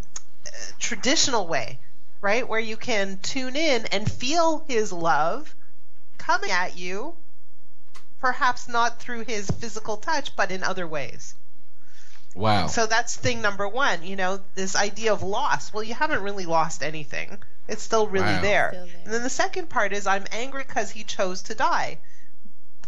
traditional way, right? Where you can tune in and feel his love coming at you, perhaps not through his physical touch, but in other ways. Wow. So that's thing number one, you know, this idea of loss. Well, you haven't really lost anything. It's still really Wow. there. Still there. And then the second part is I'm angry because he chose to die.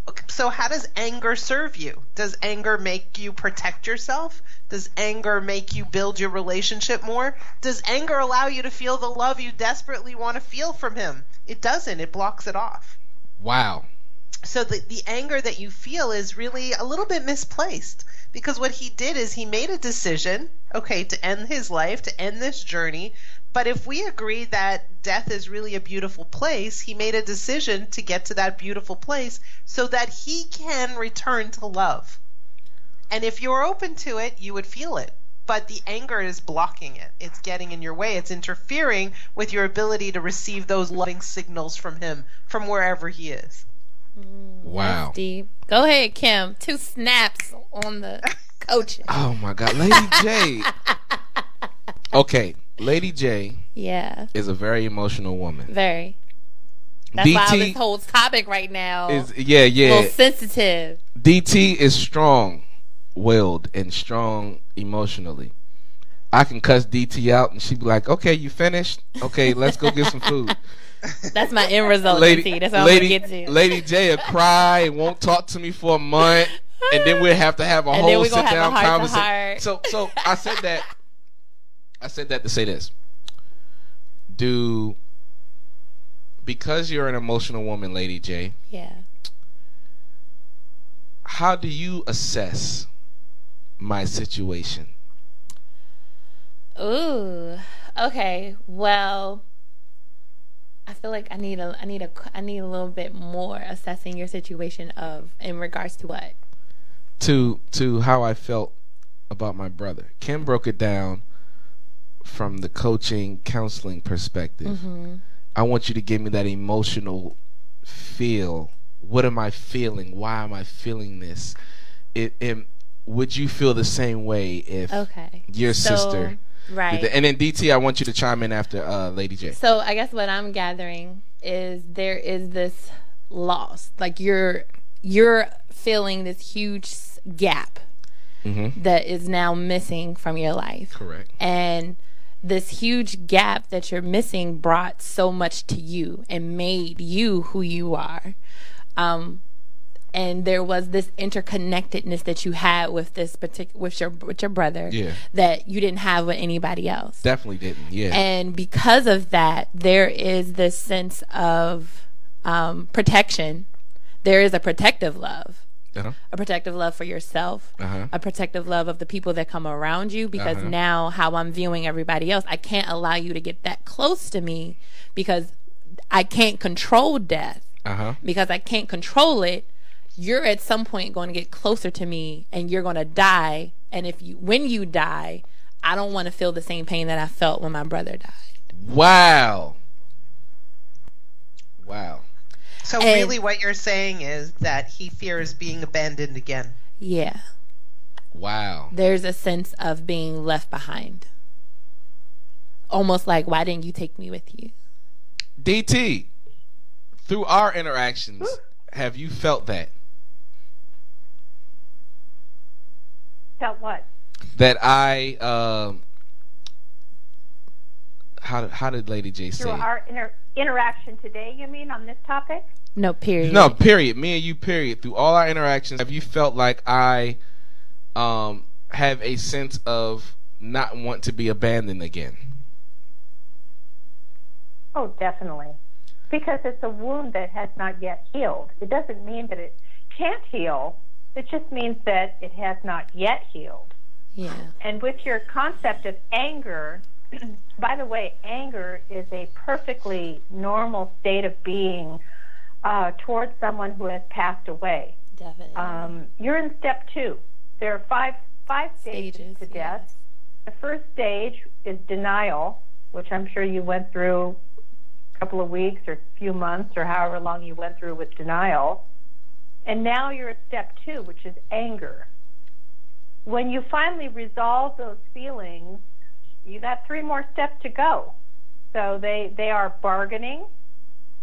Okay, So how does anger serve you? Does anger make you protect yourself? Does anger make you build your relationship more? Does anger allow you to feel the love you desperately want to feel from him? It doesn't. It blocks it off wow. so the, the anger that you feel is really a little bit misplaced because what he did is he made a decision okay to end his life to end this journey. But if we agree that death is really a beautiful place he made a decision to get to that beautiful place so that he can return to love. And if you're open to it you would feel it. But the anger is blocking it. It's getting in your way. It's interfering with your ability to receive those loving signals from him from wherever he is mm. Wow. That's deep. Go ahead, Kim. Two snaps on the *laughs* coaching. Oh my God, Lady J. Okay, Lady J Yeah, is a very emotional woman. very. That's why this whole topic right now is yeah a yeah. little sensitive. DT is strong willed and strong emotionally. I can cuss DT out and she'd be like, "Okay, you finished? Okay, let's go get some food." *laughs* That's my end result, Lady. That's what Lady, I'm gonna get to. Lady J will cry and won't talk to me for a month, and then we'll have to have a *laughs* And whole sit down conversation. So, so I said that. I said that to say this. Do because you're an emotional woman, Lady J, yeah. how do you assess my situation? Ooh. Okay. Well, I feel like I need a I need a I need a little bit more assessing your situation of in regards to what? To to how I felt about my brother. Kim broke it down from the coaching counseling perspective. Mhm. I want you to give me that emotional feel. What am I feeling? Why am I feeling this? It, it would you feel the same way if Okay. your So, sister right. that? And then DT, I want you to chime in after uh, Lady J. So I guess what I'm gathering is there is this loss. Like you're you're feeling this huge gap Mm-hmm. that is now missing from your life. Correct. And this huge gap that you're missing brought so much to you and made you who you are. Um, and there was this interconnectedness that you had with this particular with your with your brother Yeah. that you didn't have with anybody else. Definitely didn't. Yeah. And because of that, there is this sense of um, protection. There is a protective love, uh-huh. a protective love for yourself, Uh-huh. a protective love of the people that come around you. Because Uh-huh. now, how I'm viewing everybody else, I can't allow you to get that close to me because I can't control death. Uh-huh. Because I can't control it, you're at some point going to get closer to me, and you're going to die. And if you, when you die, I don't want to feel the same pain that I felt when my brother died. Wow. Wow. So And- really, what you're saying is that he fears being abandoned again. Yeah. Wow. There's a sense of being left behind. Almost like, why didn't you take me with you? DT, through our interactions, have you felt that? Felt what? That I um how did, how did Lady J say? Through it? our inter- interaction today, you mean, on this topic? No, period. No, period. Me and you, period. Through all our interactions, have you felt like I um have a sense of not want to be abandoned again? Oh, definitely. Because it's a wound that has not yet healed. It doesn't mean that it can't heal. It just means that it has not yet healed. Yeah. And with your concept of anger, *clears throat* by the way, anger is a perfectly normal state of being uh, towards someone who has passed away. Definitely. Um, you're in step two. There are five five stages, Stages, to yes. death. The first stage is denial, which I'm sure you went through a couple of weeks or a few months or however long you went through with denial. And now you're at step two, which is anger. When you finally resolve those feelings, you got three more steps to go. So they, they are bargaining,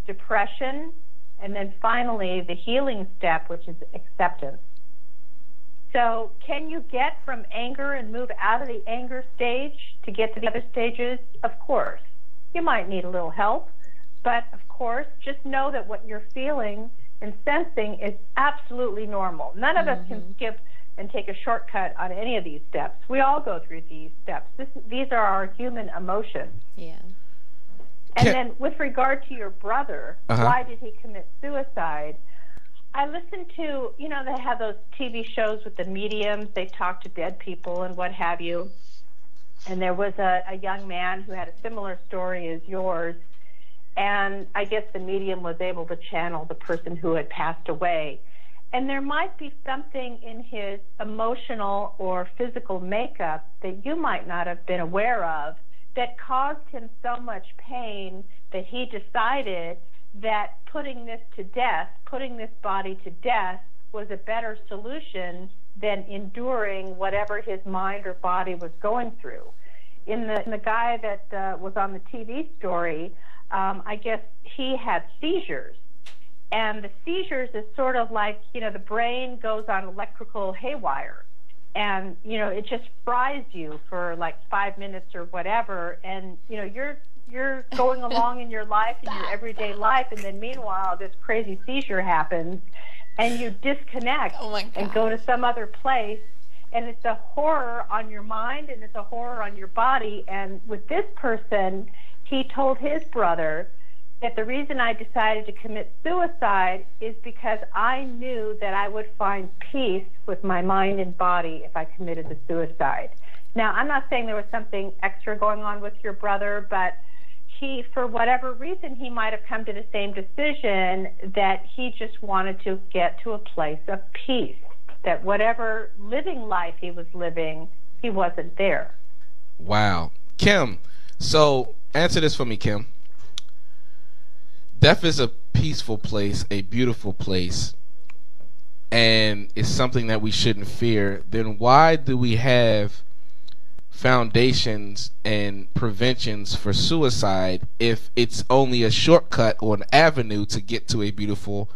depression, and then finally the healing step, which is acceptance. So, can you get from anger and move out of the anger stage to get to the other stages? Of course. You might need a little help, but of course, just know that what you're feeling and sensing is absolutely normal. None of us can skip and take a shortcut on any of these steps. We all go through these steps. This, these are our human emotions. Yeah. And Can- then, with regard to your brother, Uh-huh. why did he commit suicide? I listened to, you know, they have those TV shows with the mediums. They talk to dead people and what have you. And there was a, a young man who had a similar story as yours. And I guess the medium was able to channel the person who had passed away. And there might be something in his emotional or physical makeup that you might not have been aware of that caused him so much pain that he decided that putting this to death, putting this body to death, was a better solution than enduring whatever his mind or body was going through. In the, in the guy that uh, was on the TV story, um, I guess he had seizures. And the seizures is sort of like, you know, the brain goes on electrical haywire. And, you know, it just fries you for like five minutes or whatever. And, you know, you're you're going along in your life in your everyday life and then meanwhile this crazy seizure happens and you disconnect Oh and go to some other place and it's a horror on your mind and it's a horror on your body and with this person he told his brother that the reason I decided to commit suicide is because I knew that I would find peace with my mind and body if I committed the suicide. Now, I'm not saying there was something extra going on with your brother, but he, for whatever reason, he might have come to the same decision that he just wanted to get to a place of peace. That whatever living life he was living, he wasn't there. Wow. Kim, so answer this for me, Kim. Death is a peaceful place, a beautiful place, and it's something that we shouldn't fear. Then why do we have foundations and preventions for suicide if it's only a shortcut or an avenue to get to a beautiful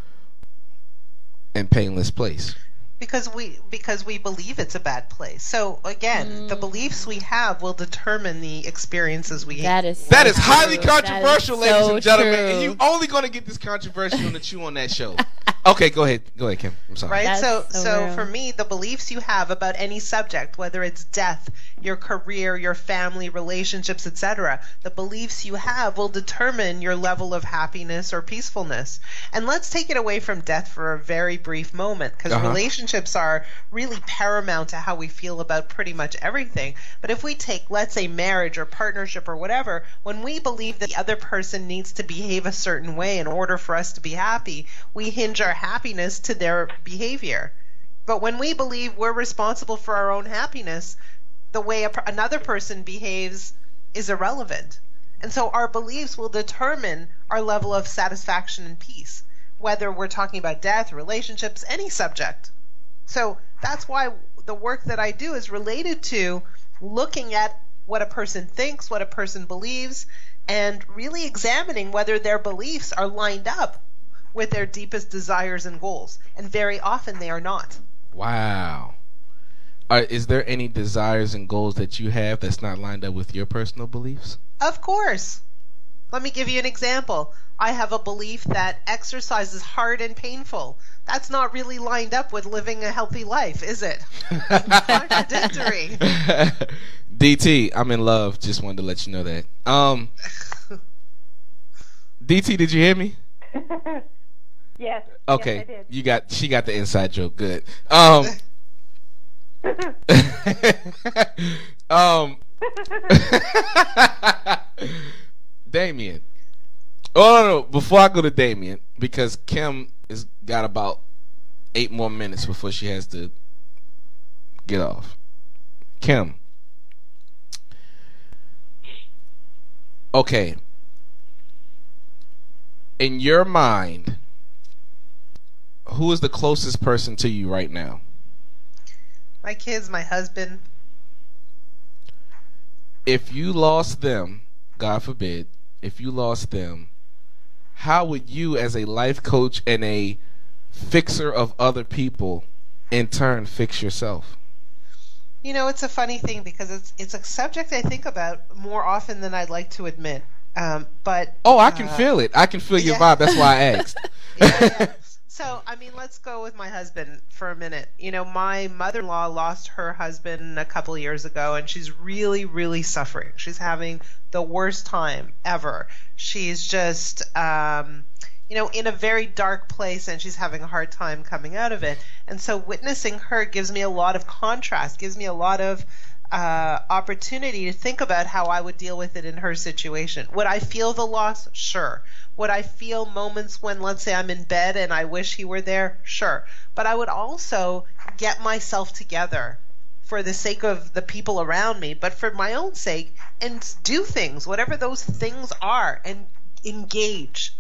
and painless place? Because we because we believe it's a bad place. So again, the mm. beliefs we have will determine the experiences we That is That is so highly true. That is controversial, ladies so and gentlemen. true. And you only going to get this controversial on the Chew on that show. *laughs* Okay, go ahead. Go ahead, Kim. I'm sorry. Right? That's so so so real. for me, the beliefs you have about any subject, whether it's death, your career, your family, relationships, etc., the beliefs you have will determine your level of happiness or peacefulness. And let's take it away from death for a very brief moment because Uh-huh. relationships are really paramount to how we feel about pretty much everything. But if we take, let's say, marriage or partnership or whatever, when we believe that the other person needs to behave a certain way in order for us to be happy, we hinge our happiness to their behavior. But when we believe we're responsible for our own happiness, the way another person behaves is irrelevant. And so our beliefs will determine our level of satisfaction and peace, whether we're talking about death, relationships, any subject. So that's why the work that I do is related to looking at what a person thinks, what a person believes, and really examining whether their beliefs are lined up with their deepest desires and goals. And very often they are not. Wow. Are, is there any desires and goals that you have that's not lined up with your personal beliefs? Of course. Let me give you an example. I have a belief that exercise is hard and painful. That's not really lined up with living a healthy life, is it? *laughs* Contradictory. *laughs* DT, I'm in love. Just wanted to let you know that. Um, *laughs* DT, did you hear me? Yes. Okay, Yes, I did. you got she got the inside joke. Good. Um, *laughs* *laughs* um, *laughs* Damian. Oh no, no, before I go to Damian, because Kim has got about eight more minutes before she has to get off. Kim. Okay. In your mind, who is the closest person to you right now? My kids, my husband. If you lost them, God forbid, if you lost them, how would you, as a life coach and a fixer of other people, in turn fix yourself? You know, it's a funny thing because it's it's a subject I think about more often than I'd like to admit. Um, but Oh, I can uh, feel it. I can feel your yeah. vibe. That's why I asked. *laughs* yeah, yeah. So, I mean, let's go with my husband for a minute. You know, my mother in law lost her husband a couple of years ago, and she's really, really suffering. She's having the worst time ever. She's just, um, you know, in a very dark place, and she's having a hard time coming out of it. And so, witnessing her gives me a lot of contrast, gives me a lot of uh, opportunity to think about how I would deal with it in her situation. Would I feel the loss? Sure. Would I feel moments when, let's say, I'm in bed and I wish he were there? Sure. But I would also get myself together for the sake of the people around me, but for my own sake, and do things, whatever those things are, and engage.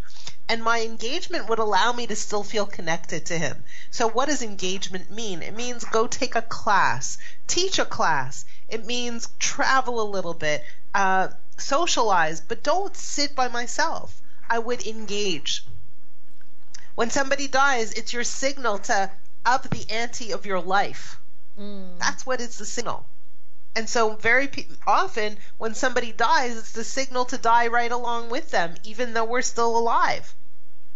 And my engagement would allow me to still feel connected to him. So, what does engagement mean? It means go take a class, teach a class. It means travel a little bit, uh, socialize, but don't sit by myself. I would engage. When somebody dies, it's your signal to up the ante of your life. That's what it's the signal. And so, very pe- often, when somebody dies, it's the signal to die right along with them, even though we're still alive.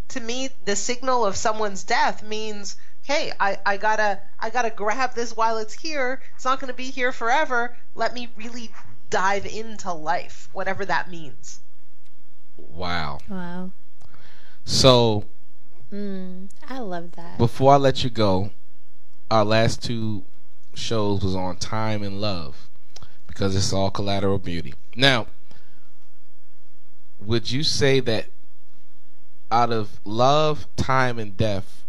To me, the signal of someone's death means, hey, I, I gotta I gotta grab this while it's here. It's not gonna be here forever. Let me really dive into life, whatever that means. Wow. Wow. So Mm, I love that. before I let you go, our last two shows was on time and love because it's all collateral beauty. Now, would you say that out of love, time, and death,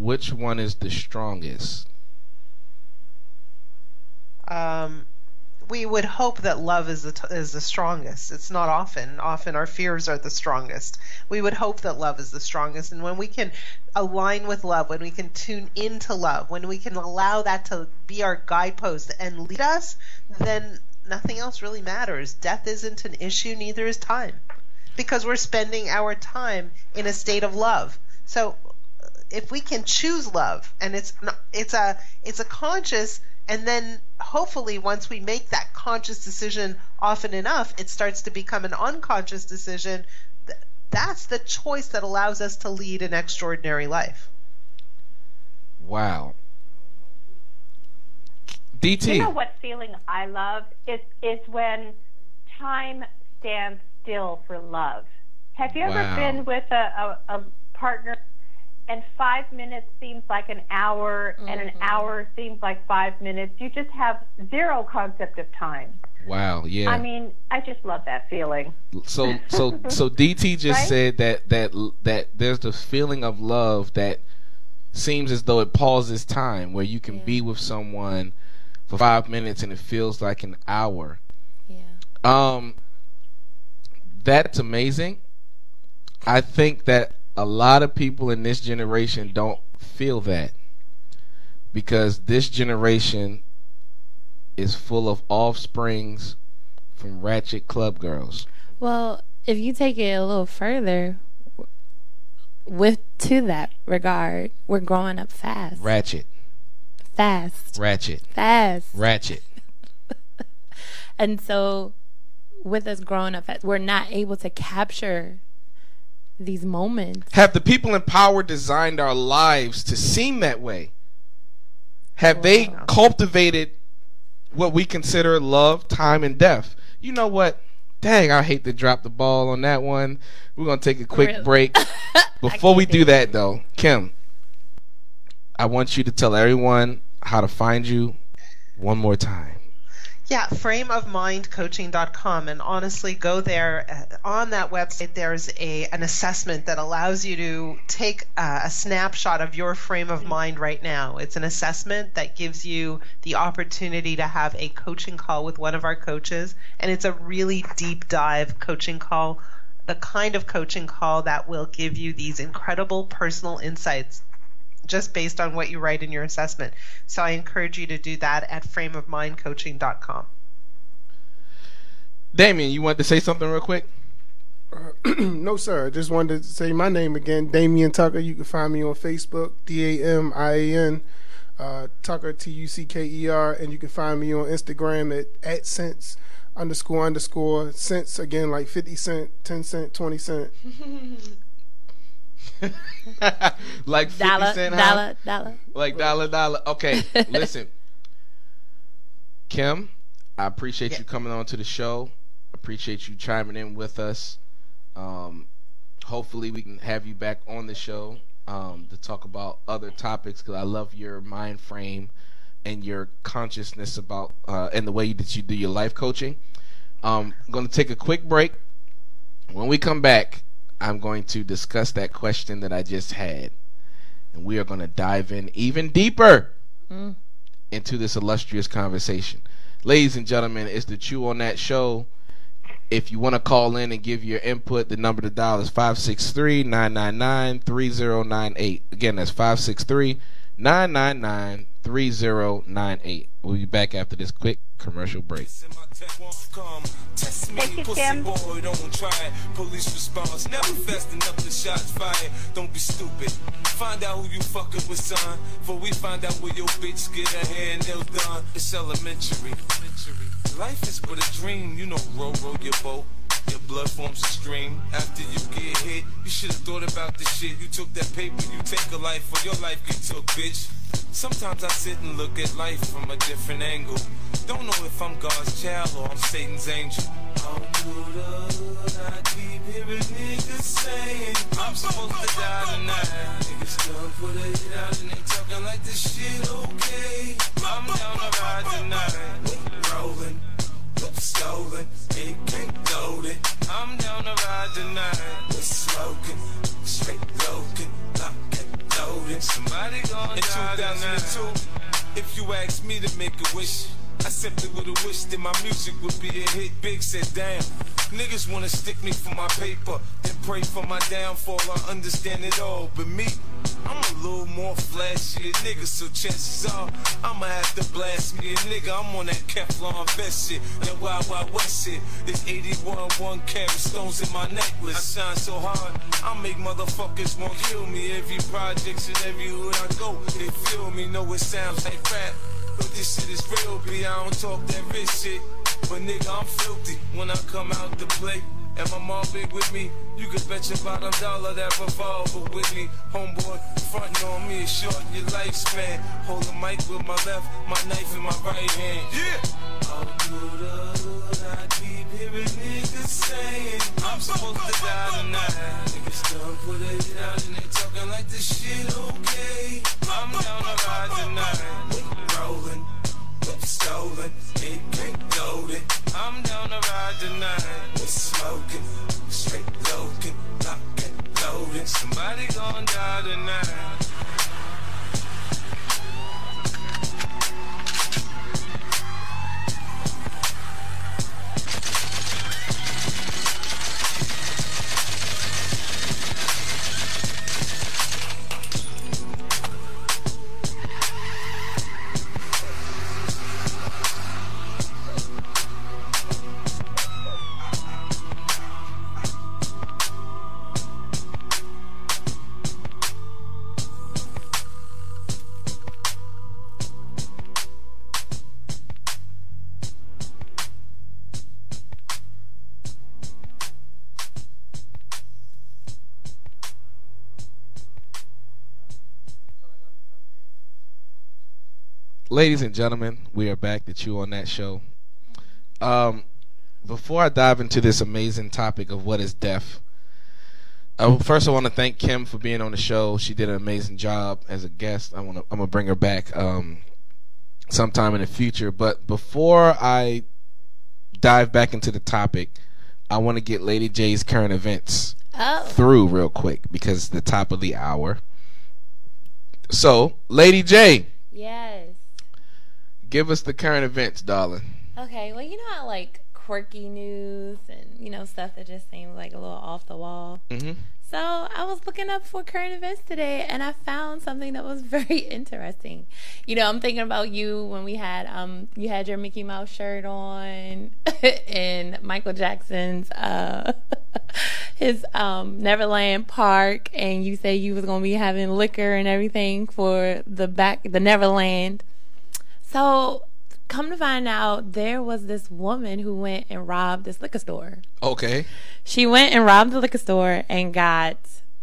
which one is the strongest? Um, we would hope that love is the t- is the strongest. It's not often. Often our fears are the strongest. We would hope that love is the strongest, and when we can align with love, when we can tune into love, when we can allow that to be our guidepost and lead us, then nothing else really matters. Death isn't an issue, neither is time, because we're spending our time in a state of love. So if we can choose love and it's not, it's a it's a conscious and then hopefully once we make that conscious decision often enough it starts to become an unconscious decision that's the choice that allows us to lead an extraordinary life Wow. DT. You know what feeling I love is is when time stands still for love. Have you ever Wow. been with a, a, a partner and five minutes seems like an hour and an hour seems like five minutes? You just have zero concept of time. Wow. Yeah. I mean, I just love that feeling. so so *laughs* so DT just Right? said that that that there's the feeling of love that seems as though it pauses time where you can be with someone for 5 minutes and it feels like an hour. Yeah. Um that's amazing. I think that a lot of people in this generation don't feel that because this generation is full of offsprings from ratchet club girls. Well, if you take it a little further, with to that regard, we're growing up fast, Ratchet, fast, ratchet, fast, ratchet. *laughs* and so with us growing up fast, we're not able to capture these moments. Have the people in power designed our lives to seem that way? Have they cultivated what we consider love, time, and death? You know what? Dang, I hate to drop the ball on that one. We're going to take a quick Really? break. *laughs* Before we do that, though, Kim, I want you to tell everyone how to find you one more time. Yeah, frameofmindcoaching.com. And honestly, go there. Uh, On that website, there's a an assessment that allows you to take uh, a snapshot of your frame of mind right now. It's an assessment that gives you the opportunity to have a coaching call with one of our coaches. And it's a really deep dive coaching call, the kind of coaching call that will give you these incredible personal insights just based on what you write in your assessment. So I encourage you to do that at frameofmindcoaching.com. Damian, you want to say something real quick? *clears throat* no, sir. I just wanted to say my name again, Damian Tucker. You can find me on Facebook, D A M I A N, uh, Tucker, T U C K E R, and you can find me on Instagram at, at cents underscore underscore cents, again, like 50 cent, 10 cent, 20 cent. *laughs* *laughs* like 50 Dollar, cent huh? dollar, dollar. Like dollar dollar. Okay, *laughs* listen. Kim, I appreciate you coming on to the show. Appreciate you chiming in with us. Um, hopefully, we can have you back on the show um, to talk about other topics because I love your mind frame and your consciousness about uh, and the way that you do your life coaching. Um, I'm going to take a quick break. When we come back, I'm going to discuss that question that I just had and we are going to dive in even deeper Mm. into this illustrious conversation. Ladies and gentlemen, it's the Chew on That show. If you want to call in and give your input, the number to dial is 563 999 3098. Again, that's 563 999 3098. We'll be back after this quick commercial break. Thank you, Kim. Boy, don't try it. Police response never fast enough to shots fired. Don't be stupid. Find out who you fucking with, son. For we find out where your bitch get her hair and done. It's elementary. Life is but a dream. You know, row, row your boat. Your blood forms a stream. After you get hit, you should have thought about the shit. You took that paper, you take a life, or your life get took, bitch. Sometimes I sit and look at life from a different angle. Don't know if I'm God's child or I'm Satan's angel. Through the hood, I keep hearing niggas saying I'm supposed to die tonight. Niggas done put a hit out and they talking like this shit okay. I'm down to ride tonight. Rolling, stolen, it can't loaded. I'm down ride tonight. We smoking, straight loking, lock and loaded. Somebody gonna In 2002, if you ask me to make a wish. I simply would've wished that my music would be a hit. Big said, damn. Niggas wanna stick me for my paper, then pray for my downfall. I understand it all, but me, I'm a little more flashy nigga, so chances are I'ma have to blast me a nigga. I'm on that Kevlar vest shit, that Wild Wild West shit. There's 81 one carat stones in my necklace. I shine so hard, I make motherfuckers want to kill me. Every projects and every hood I go, they feel me. Know it sounds like rap. But this shit is real, B. I don't talk that rich shit. But nigga, I'm filthy when I come out to play. And my mom big with me. You could bet your bottom dollar that revolver with me. Homeboy, frontin' on me is short your lifespan. Hold the mic with my left, my knife in my right hand. Yeah! All through the hood, I keep hearing niggas saying I'm supposed to die tonight. Niggas done put a hit out and they talking like this shit okay. I'm down to ride tonight. Rolling, whip stolen, it can't loaded. I'm down to ride tonight. We smoking, straight loking, lock and loaded. Somebody gon' die tonight. Ladies and gentlemen, we are back to Chew on That Show. Um, before I dive into this amazing topic of what is death, uh, first I want to thank Kim for being on the show. She did an amazing job as a guest. I want to I'm gonna bring her back um, sometime in the future. But before I dive back into the topic, I want to get Lady J's current events Oh. through real quick because it's the top of the hour. So, Lady J, Yes. Give us the current events, darling. Okay, well, you know how like quirky news and you know stuff that just seems like a little off the wall. Mm-hmm. So I was looking up for current events today, and I found something that was *laughs* very interesting. You know, I'm thinking about you when we had um you had your Mickey Mouse shirt on, *laughs* and Michael Jackson's uh *laughs* his um Neverland Park, and you say you was gonna be having liquor and everything for the back the Neverland. So come to find out, there was this woman who went and robbed this liquor store. Okay. She went and robbed the liquor store and got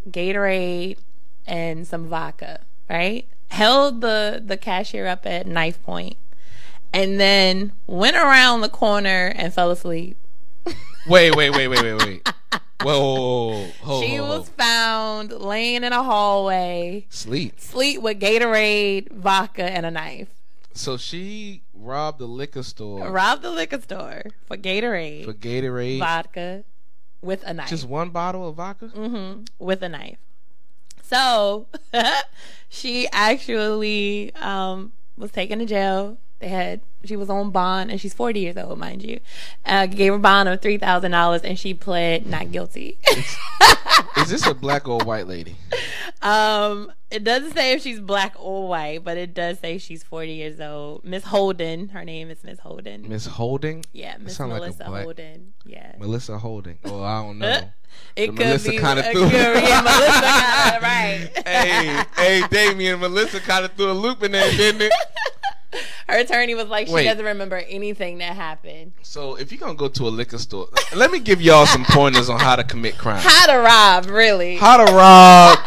Gatorade and some vodka, right? Held the, the cashier up at knife point and then went around the corner and fell asleep. *laughs* Wait, wait, wait, wait, wait, wait. Whoa, whoa, whoa, whoa. Ho, she was found laying in a hallway, Sleep. sleep with Gatorade, vodka, and a knife. So she robbed the liquor store Robbed the liquor store for Gatorade, for Gatorade. vodka, with a knife. Just one bottle of vodka? hmm with a knife. So *laughs* she actually um, was taken to jail. They had she was on bond, and she's forty years old, mind you. Uh, gave her bond of three thousand dollars, and she pled not guilty. Is this a black or white lady? *laughs* um, it doesn't say if she's black or white, but it does say she's forty years old. Miss Holden, her name is Miss Holden. Miss Holding? Yeah, Miss sound like Melissa Holden. Yeah. Melissa Holding. Oh, I don't know. *laughs* It The could Melissa be kinda a threw- yeah, Melissa kinda, *laughs* right. hey, hey, Damian, Melissa kind of threw a loop in there, didn't it? *laughs* Her attorney was like, she Wait. doesn't remember anything that happened. So if you're gonna go to a liquor store, let me give y'all some pointers on how to commit crime. How to rob, really? How to rob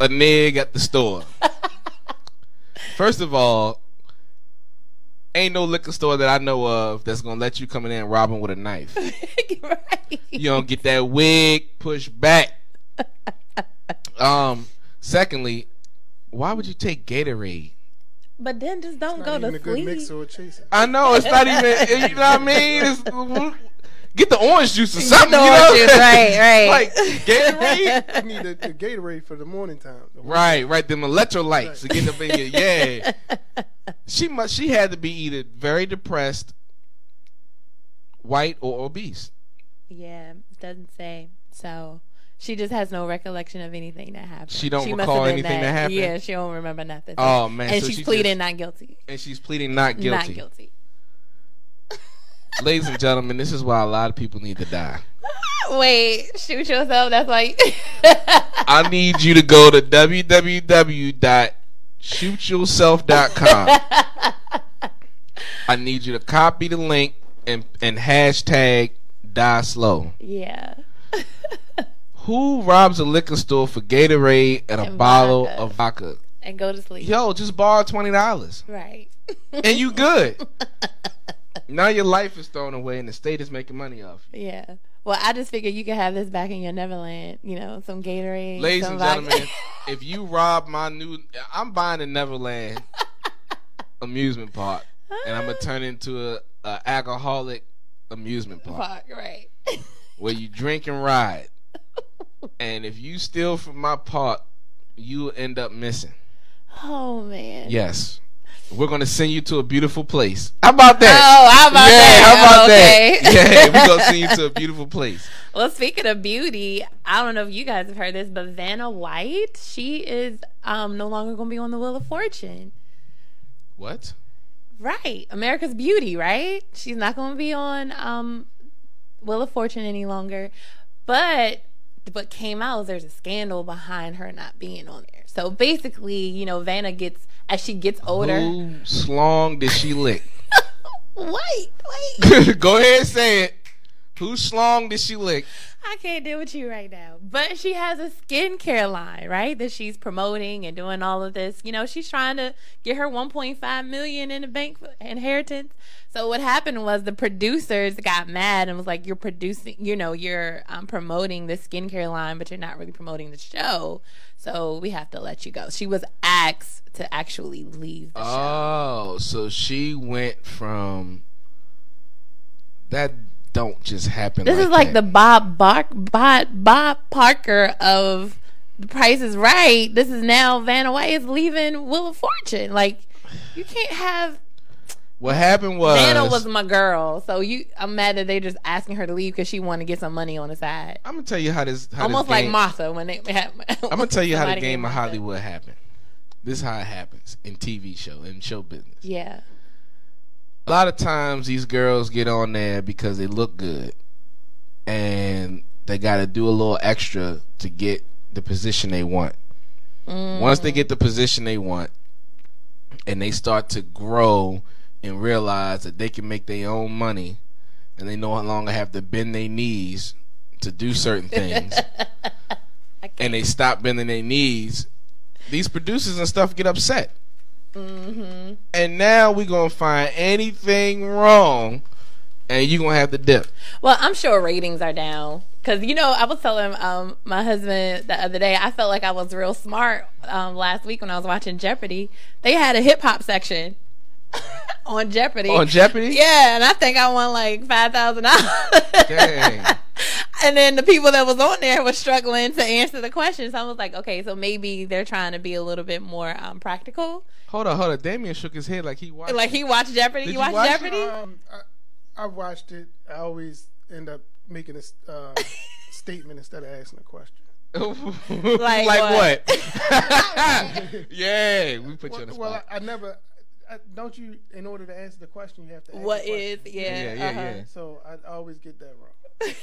a nig at the store. *laughs* First of all, ain't no liquor store that I know of that's gonna let you come in there and rob them with a knife. *laughs* right. You don't get that wig pushed back. *laughs* Um. Secondly, why would you take Gatorade? But then just don't Not go even to a good sleep. or chaser. I know it's not even. You know what I mean? It's, get the orange juice or Get something. the you know? orange juice, right, *laughs* right. like Gatorade. *laughs* You need the, the Gatorade for the morning time. The Right, right. Them electrolytes to get up in here. Yeah. *laughs* She must. She had to be either very depressed, white, or obese. Yeah, doesn't say. So she just has no recollection of anything that happened. She don't must recall have been anything that happened? Yeah, she don't remember nothing. Oh, man, And so she's she pleading just- not guilty. And she's pleading not guilty. Not guilty. Ladies and gentlemen, this is why a lot of people need to die. *laughs* Wait, shoot yourself. That's why. I need you to go to www.shootyourself.com. I need you to copy the link and and hashtag die slow. yeah. *laughs* Who robs a liquor store for Gatorade and a And bottle vodka. of vodka? And go to sleep. Yo, just borrow twenty dollars Right. and you good. *laughs* now your life is thrown away and the state is making money off you. Yeah. Well, I just figured you could have this back in your Neverland. You know, some Gatorade. Ladies some and vodka. gentlemen, *laughs* if you rob my new, I'm buying a Neverland amusement park, and I'm gonna turn it into a, a alcoholic amusement park Fuck, right. *laughs* where you drink and ride. And if you steal from my park, you end up missing. Oh man. Yes. We're gonna send you to a beautiful place. How about that? Oh, how about yeah, that? How about Okay. that? *laughs* Yeah, we're gonna send you to a beautiful place. *laughs* Well, speaking of beauty, I don't know if you guys have heard this, but Vanna White, she is um no longer going to be on the Wheel of Fortune. What? Right. America's Beauty, right? She's not going to be on um Wheel of Fortune any longer. But what came out is there's a scandal behind her not being on there. So basically, you know, Vanna gets as she gets older. Who slong did she lick? *laughs* Wait, wait. *laughs* Go ahead and say it. Who slong did she lick? I can't deal with you right now. But she has a skincare line, right? That she's promoting and doing all of this. You know, she's trying to get her 1.5 million in the bank inheritance. So what happened was the producers got mad and was like, "You're producing, you know, you're um, promoting the skincare line, but you're not really promoting the show. So we have to let you go." She was asked to actually leave the show. Oh, so she went from that. Don't just happen. This like is like that. the Bob Bar- Bob Bob Barker of The Price is Right. This is now Vanna White is leaving Wheel of Fortune. Like you can't have What happened was Vanna was my girl. So you, I'm mad that they're just asking her to leave because she wanted to get some money on the side. I'm gonna tell you how this. How Almost this like game, Martha when they had. I'm gonna tell you how the game of Hollywood happened. This is how it happens in TV show in show business. Yeah. A lot of times these girls get on there because they look good, and they got to do a little extra to get the position they want. Once they get the position they want, and they start to grow and realize that they can make their own money, and they no longer have to bend their knees to do certain *laughs* things, and they stop bending their knees, these producers and stuff get upset. Mm-hmm. And now we're gonna find anything wrong, and you're gonna have to dip. Well, I'm sure ratings are down because you know I was telling um my husband the other day I felt like I was real smart um last week when I was watching Jeopardy. They had a hip hop section *laughs* on Jeopardy. On Jeopardy? Yeah, and I think I won like five thousand dollars. Dang. *laughs* And then the people that was on there was struggling to answer the questions. I was like, okay, so maybe they're trying to be a little bit more um, practical. Hold on, hold on. Damian shook his head like he watched. Like he watched Jeopardy. Did you you watch, watch? Jeopardy? Um, I, I watched it. I always end up making a uh, *laughs* statement instead of asking a question. *laughs* like, what? what? yeah, we put you on the Well, spot. I, I never. I, don't you? In order to answer the question, you have to. Ask What the is- yeah, Yeah, yeah, uh-huh. yeah. So I always get that wrong.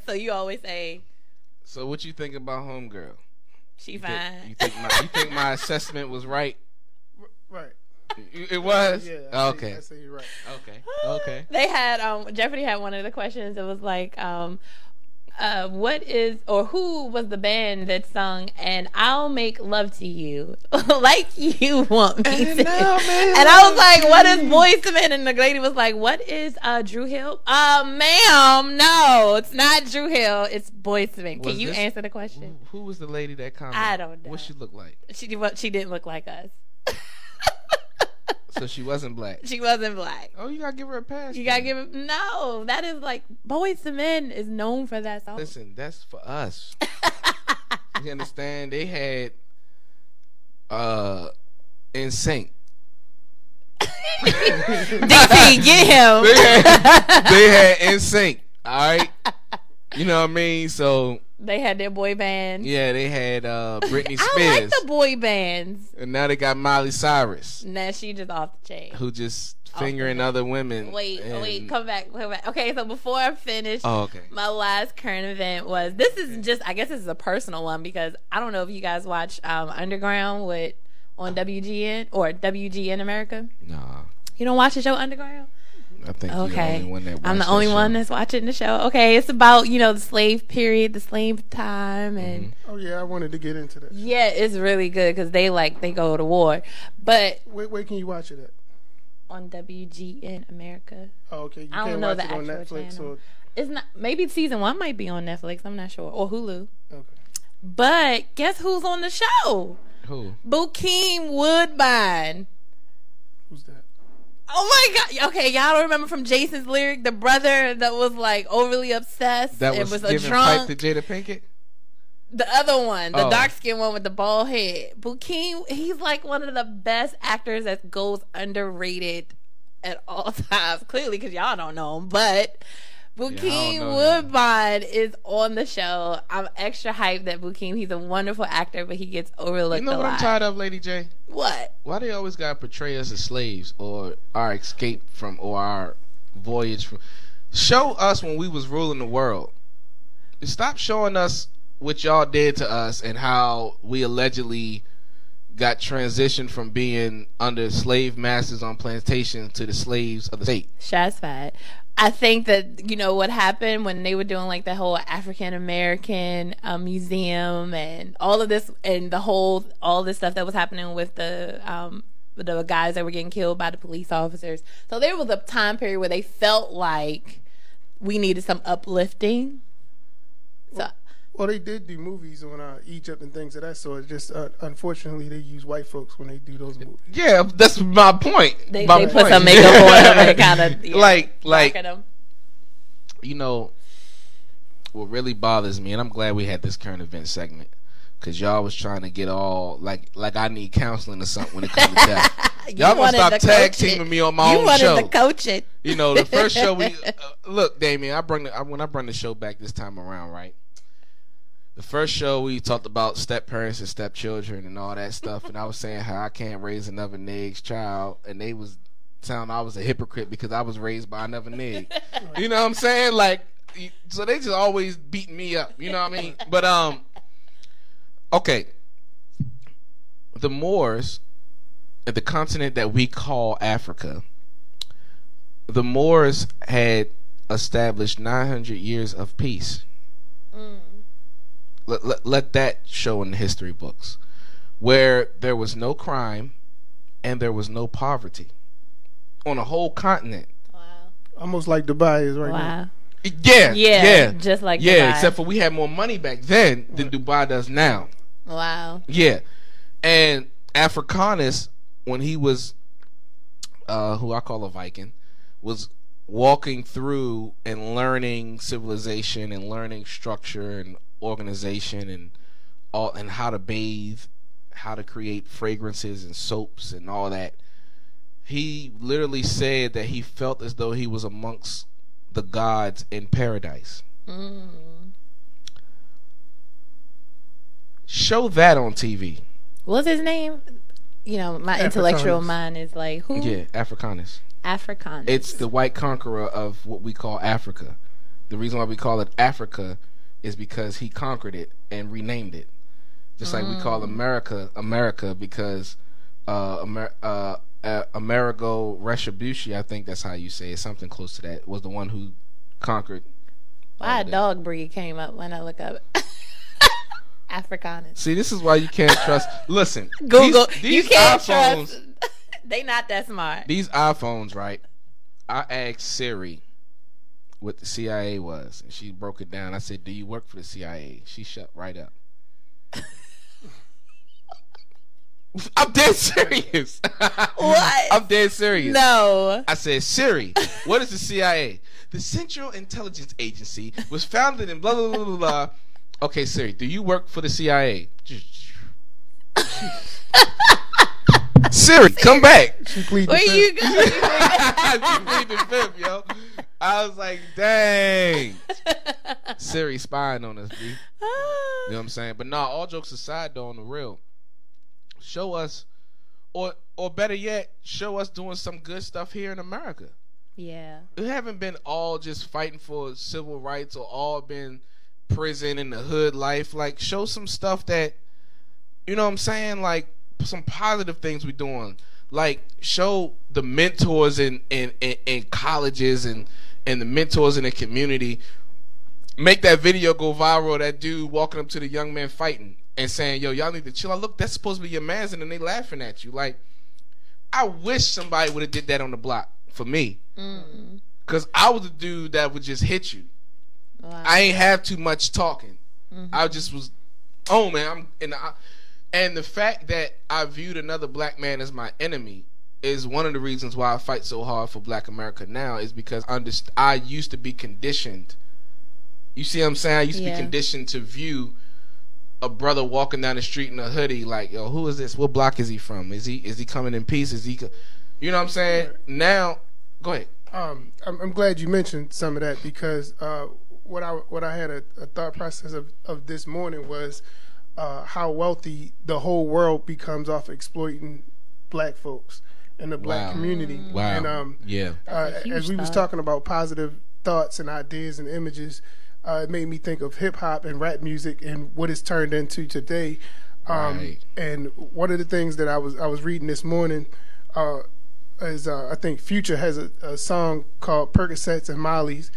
*laughs* so you always say So what you think about Homegirl? she You fine. think, you think my you think my *laughs* assessment was right? Right. It was. Yeah. I say- okay. I say you're right. Okay. *gasps* Okay. They had um Jeopardy had one of the questions It was like um Uh, what is or who was the band that sung "And I'll Make Love to You *laughs* Like You Want Me to"? And I was like, "What is Boyz II Men?" And the lady was like, "What is uh, Dru Hill?" Uh, ma'am, no, it's not Dru Hill. It's Boyz II Men. Can Was you this- answer the question? Who, who was the lady that commented? I don't know. What she look like? She did- she didn't look like us. *laughs* So she wasn't black. She wasn't black. Oh, you gotta give her a pass. You gotta give her No, that is like Boyz II Men is known for that song. Listen, that's for us. *laughs* you understand? They had uh NSYNC. *laughs* DP, get him. They had, they had *laughs* in sync. All right. You know what I mean? So They had their boy band. yeah, they had uh *laughs* Britney I like Spears, the boy bands. and now they got Miley Cyrus, Now she just off the chain. who just fingering other women. Wait, and- wait, come back, come back. Okay, so before I finish, Oh, okay. my last current event was this is just I guess this is a personal one because I don't know if you guys watch um, Underground with on WGN or WGN America. Nah, You don't watch the show Underground? I think you're the Okay. only one that I'm the only that one that's watching the show. Okay, it's about, you know, the slave period, the slave time and Mm-hmm. Oh yeah, I wanted to get into that. yeah, it's really good cuz they like they go to war. But Where, where can you watch it at? on WGN America. Oh, okay. You I don't can't know watch the it on actual Netflix channel. or It's not maybe season 1 might be on Netflix, I'm not sure, or Hulu. okay. But guess who's on the show? Who? Bokeem Woodbine. Who's that? Oh my god. Okay, y'all don't remember from Jason's lyric, the brother that was like overly obsessed That and was, was a drunk. pipe to Jada Pinkett. The other one, the Oh. dark skinned one with the bald head. Bokeem, he's like one of the best actors that goes underrated at all *laughs* times. Clearly, because y'all don't know him, but Know him. Woodbine is on the show. I'm extra hyped that Bokeem, he's a wonderful actor, but he gets overlooked You know a what I'm lot. tired of, Lady J? What? Why do they always gotta portray us as slaves or our escape from or our voyage from? Show us when we was ruling the world. Stop showing us what y'all did to us and how we allegedly got transitioned from being under slave masters on plantations to the slaves of the state. Shots fired. I think that you know what happened when they were doing like the whole African American uh, museum and all of this and the whole all this stuff that was happening with the um the guys that were getting killed by the police officers. So there was a time period where they felt like we needed some uplifting. So Well, they did do movies on uh, Egypt and things of that sort. Just uh, unfortunately, they use white folks when they do those movies. Yeah, that's my point. they, My they put some makeup on them and *laughs* kind of like like them. you know what really bothers me and i'm glad we had this current event segment because y'all was trying to get all like like i need counseling or something when it comes to *laughs* that You y'all gonna stop to tag coach it. teaming me on my you own wanted show to coach it. you know the first show we *laughs* uh, look damian i bring the, I, when i bring the show back this time around right the first show we talked about step parents and step children and all that stuff and i was saying how i can't raise another nig's child and they was telling i was a hypocrite because i was raised by another nig. *laughs* You know what i'm saying? Like so they just always beating me up you know what i mean? But um okay. The moors the continent that we call africa the moors had established 900 years of peace let, let, let that show in the history books where there was no crime and there was no poverty on a whole continent Wow. Almost like Dubai is right now. Wow. yeah Yeah, yeah just like yeah Dubai. except for we had more money back then than dubai does now Wow. yeah and africanus when he was uh who i call a viking was walking through and learning civilization and learning structure and organization and all and how to bathe how to create fragrances and soaps and all that he literally said that he felt as though he was amongst the gods in paradise Mm. show that on tv What's his name? You know, my intellectual mind is like who? yeah africanus Afrikaans. It's the white conqueror of what we call Africa. The reason why we call it Africa is because he conquered it and renamed it. Just like we call America America because uh, Amer- uh, uh, Amerigo Vespucci, I think that's how you say it, something close to that, was the one who conquered Why a dog breed came up when I look up *laughs* Afrikaners. See, this is why you can't *laughs* trust. Listen, Google. These, you can't iPhones, trust. *laughs* they not that smart. These iPhones, right? I asked Siri what the CIA was, and she broke it down. I said, "Do you work for the CIA?" She shut right up. *laughs* I'm dead serious. What? I'm dead serious. No. I said, Siri, what is the CIA? The Central Intelligence Agency was founded in blah blah blah blah. blah. Okay, Siri, do you work for the CIA? *laughs* Siri, come back. She plead the Where fifth. you go? *laughs* she plead the fifth, yo. I was like, dang. *laughs* Siri spying on us, B. You ah. know what I'm saying? But nah, all jokes aside though, on the real, show us or or better yet, show us doing some good stuff here in America. yeah. We haven't been all just fighting for civil rights or all been prison and the hood life. Like show some stuff that you know what I'm saying, like some positive things we're doing. Like show the mentors in in, in, in colleges and and the mentors in the community. Make that video go viral. That dude walking up to the young man fighting and saying, "Yo, y'all need to chill out. Look, that's supposed to be your man's," and then they laughing at you. Like, I wish somebody would have did that on the block for me, Mm. cause I was the dude that would just hit you. Wow. I ain't have too much talking. Mhm. I just was, oh man, I'm and I, and the fact that I viewed another black man as my enemy is one of the reasons why I fight so hard for Black America now. Is because I underst- I used to be conditioned. You see what I'm saying? I used to Yeah. be conditioned to view a brother walking down the street in a hoodie like, yo, who is this? What block is he from? Is he is he coming in peace? Is he, co-" you know what I'm saying? Now, go ahead. Um, I'm, I'm glad you mentioned some of that because uh, what I what I had a, a thought process of, of this morning was uh, how wealthy the whole world becomes off exploiting black folks and the black Wow. community. Wow. And um, Yeah. uh, That's a huge as we was talking about positive thoughts and ideas and images, uh, it made me think of hip hop and rap music and what it's turned into today. Um, Right. And one of the things that I was I was reading this morning uh, is uh, I think Future has a, a song called Percocets and Molly's,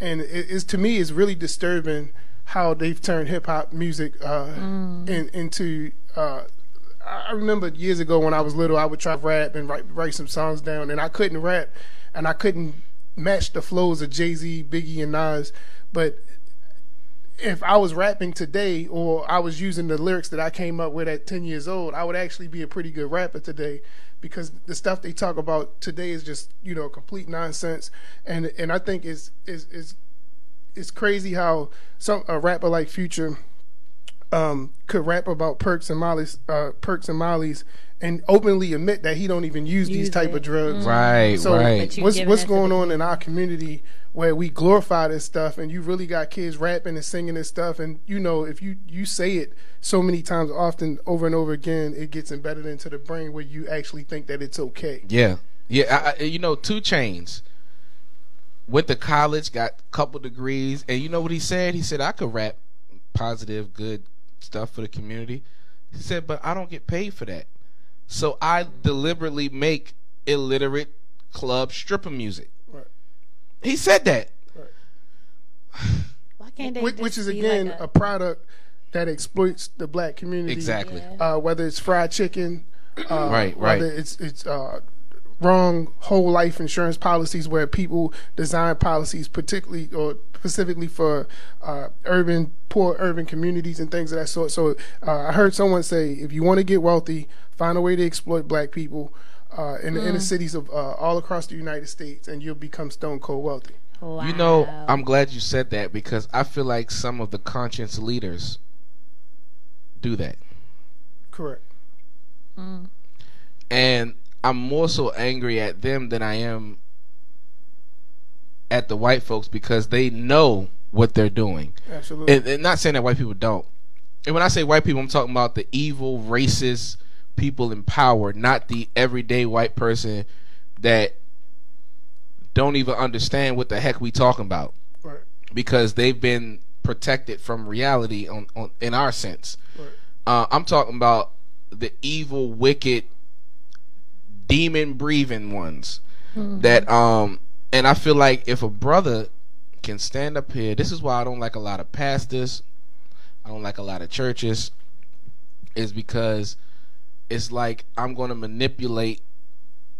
and it is to me is really disturbing how they've turned hip hop music uh, in, into. I remember years ago when I was little, I would try to rap and write write some songs down, and I couldn't rap, and I couldn't match the flows of Jay Z, Biggie, and Nas. But if I was rapping today, or I was using the lyrics that I came up with at ten years old, I would actually be a pretty good rapper today, because the stuff they talk about today is just you know complete nonsense, and and I think it's is is it's crazy how some a rapper like Future um, could rap about perks and mollies, uh, perks and mollies, and openly admit that he don't even use, these type it. of drugs. Right, So right. What's what's going on in our community where we glorify this stuff, and you really got kids rapping and singing this stuff, and you know if you you say it so many times, often over and over again, it gets embedded into the brain where you actually think that it's okay. Yeah, yeah. I, I, you know, 2 Chainz. Went to college, got a couple degrees, and you know what he said? He said I could rap positive, good stuff for the community. He said, but I don't get paid for that, so I deliberately make illiterate club stripper music. Right. He said that. Why can't they which, which is again like a product that exploits the black community. Exactly. Uh, whether it's fried chicken, uh, Right, right. Whether it's it's uh, wrong whole life insurance policies where people design policies particularly or specifically for uh, urban poor urban communities and things of that sort. So uh, I heard someone say if you want to get wealthy, find a way to exploit black people. Uh, in the inner cities of uh, all across the United States, and you'll become stone cold wealthy. Wow. You know, I'm glad you said that because I feel like some of the conscience leaders do that. Correct. and I'm more so angry at them than I am at the white folks because they know what they're doing. Absolutely. And, and not saying that white people don't. And when I say white people, I'm talking about the evil, racist people in power, not the everyday white person that don't even understand what the heck we talking about right. because they've been protected from reality on, on in our sense. Right. Uh, I'm talking about the evil, wicked, demon breathing ones that um and I feel like if a brother can stand up here. This is why I don't like a lot of pastors. I don't like a lot of churches. Is because it's like I'm going to manipulate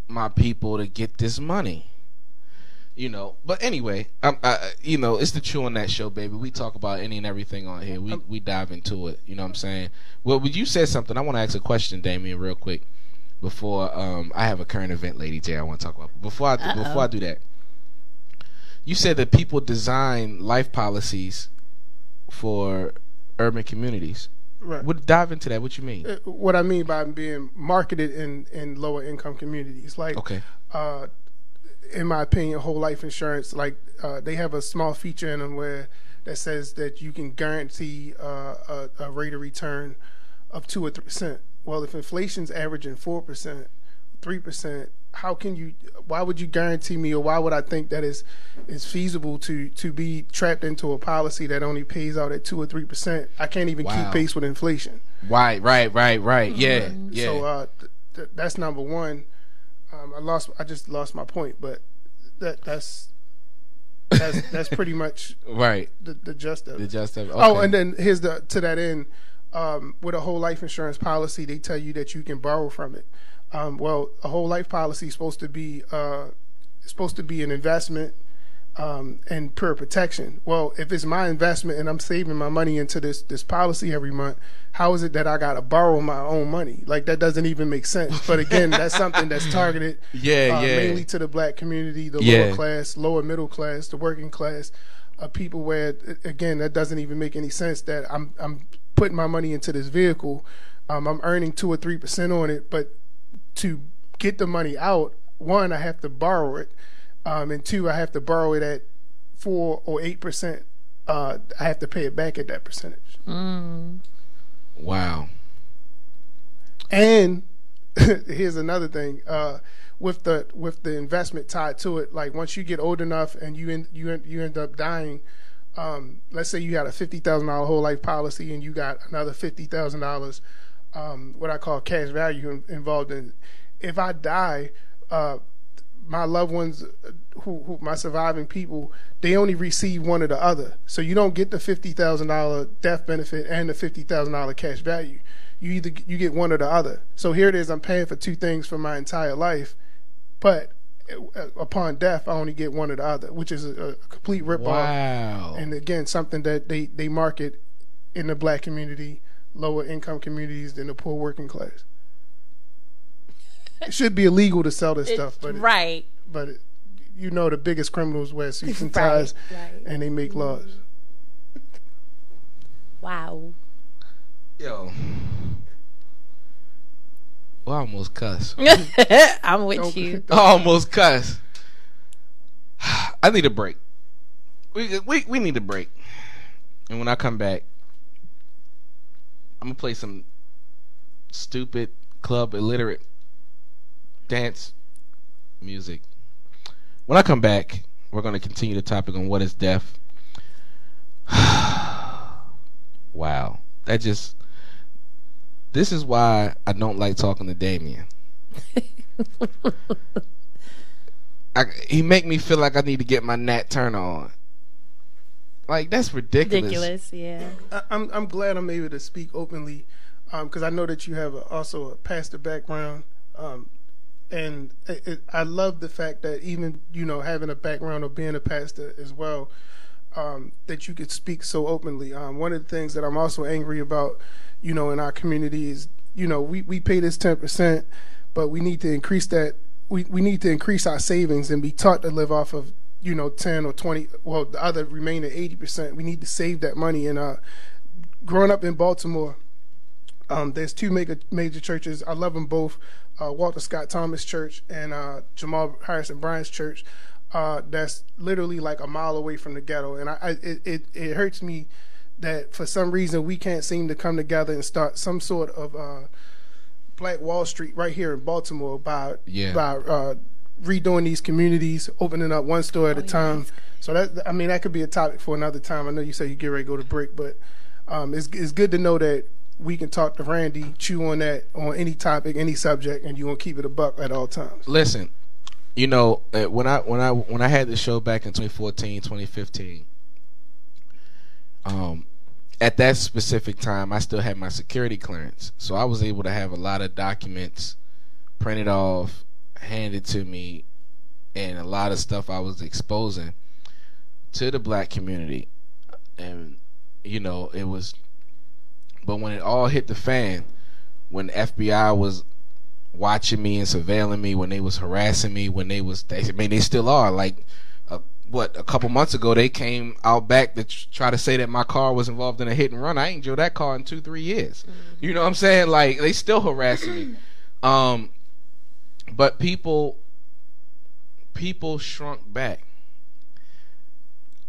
my people to get this money. You know, but anyway, um, I, you know, it's the Chew on That show, baby. We talk about any and everything on here. We we dive into it. You know what I'm saying? Well, you said something, I want to ask a question, Damian, real quick. Before um, I have a current event, Lady J, I want to talk about. Before I do, before I do that, you said that people design life policies for urban communities. Right. What dive into that? What you mean? Uh, What I mean by being marketed in, in lower income communities, like Okay. uh, in my opinion, whole life insurance, like uh, they have a small feature in them where that says that you can guarantee uh, a, a rate of return of two or three percent. Well, if inflation's averaging four percent, three percent, how can you? Why would you guarantee me, or why would I think that is is feasible to to be trapped into a policy that only pays out at two or three percent? I can't even Wow. keep pace with inflation. Right, right, right, right. Yeah, yeah. So uh, th- th- that's number one. Um, I lost. I just lost my point, but that that's that's that's pretty *laughs* much *laughs* right. the, the gist of The just of Oh, and then here's the to that end. Um, with a whole life insurance policy, they tell you that you can borrow from it. Um, well, a whole life policy is supposed to be uh, supposed to be an investment um, and pure protection. Well, if it's my investment and I'm saving my money into this this policy every month, how is it that I got to borrow my own money? Like that doesn't even make sense. But again, *laughs* that's something that's targeted Yeah, uh, yeah. mainly to the black community, the Yeah. lower class, lower middle class, the working class, uh, people where again that doesn't even make any sense that I'm I'm putting my money into this vehicle, um, I'm earning two or three percent on it, but to get the money out, one I have to borrow it, um, and two I have to borrow it at four or eight percent. Uh, I have to pay it back at that percentage. wow. And *laughs* here's another thing. Uh, with the with the investment tied to it, like once you get old enough and you end, you end, you end up dying, um, let's say you got a fifty thousand dollar whole life policy and you got another fifty thousand dollars, um, what I call cash value involved in. If I die, uh, my loved ones, uh, who, who my surviving people, they only receive one or the other. So you don't get the fifty thousand dollar death benefit and the fifty thousand dollar cash value. You either you get one or the other. So here it is. I'm paying for two things for my entire life, but uh, upon death, I only get one or the other, which is a, a complete rip off. Wow. And again, something that they they market in the black community, lower income communities, than the poor working class. It should be illegal to sell this It- stuff, but it- right. but it, you know the biggest criminals wear suits and ties, right. and they make laws. Wow. Yo. Well, I almost cuss. *laughs* I'm with Don't- you. *laughs* I almost cuss. *sighs* I need a break. We we we need a break. And when I come back, I'm gonna play some stupid club illiterate dance music. When I come back, we're gonna continue the topic on what is death. *sighs* wow, that just. This is why I don't like talking to Damian. *laughs* I, he make me feel like I need to get my Nat Turner on. Like that's ridiculous. Ridiculous, yeah. I, I'm I'm glad I'm able to speak openly, because I know that you have a, also a pastor background, um, and it, it, I love the fact that even you know having a background of being a pastor as well, um, that you could speak so openly. Um, one of the things that I'm also angry about, you know, in our community is you know we we pay this ten percent, but we need to increase that. We we need to increase our savings and be taught to live off of you know 10 or 20 well the other remaining 80% we need to save that money. And uh growing up in baltimore um there's two major major churches. I love them both uh walter scott thomas church and uh jamal harrison bryant's church uh that's literally like a mile away from the ghetto. And i, I it, it it hurts me that for some reason we can't seem to come together and start some sort of uh black wall street right here in baltimore by Yeah. by uh redoing these communities, opening up one store at a time. So that I mean that could be a topic for another time. I know you say you get ready to go to break, but um, it's it's good to know that we can talk to Randy, chew on that on any topic, any subject, and you gonna keep it a buck at all times. Listen, you know, uh, when I when I when I had the show back in 2014, 2015, um, at that specific time, I still had my security clearance, so I was able to have a lot of documents printed off, handed to me, and a lot of stuff I was exposing to the black community, and you know, it was. But when it all hit the fan, when the FBI was watching me and surveilling me, when they was harassing me, when they was, they, I mean, they still are. Like, uh, what a couple months ago, they came out back to try to say that my car was involved in a hit and run. I ain't drove that car in two, three years. You know what I'm saying? Like, they still harassing me. *clears throat* Um, but people, people shrunk back,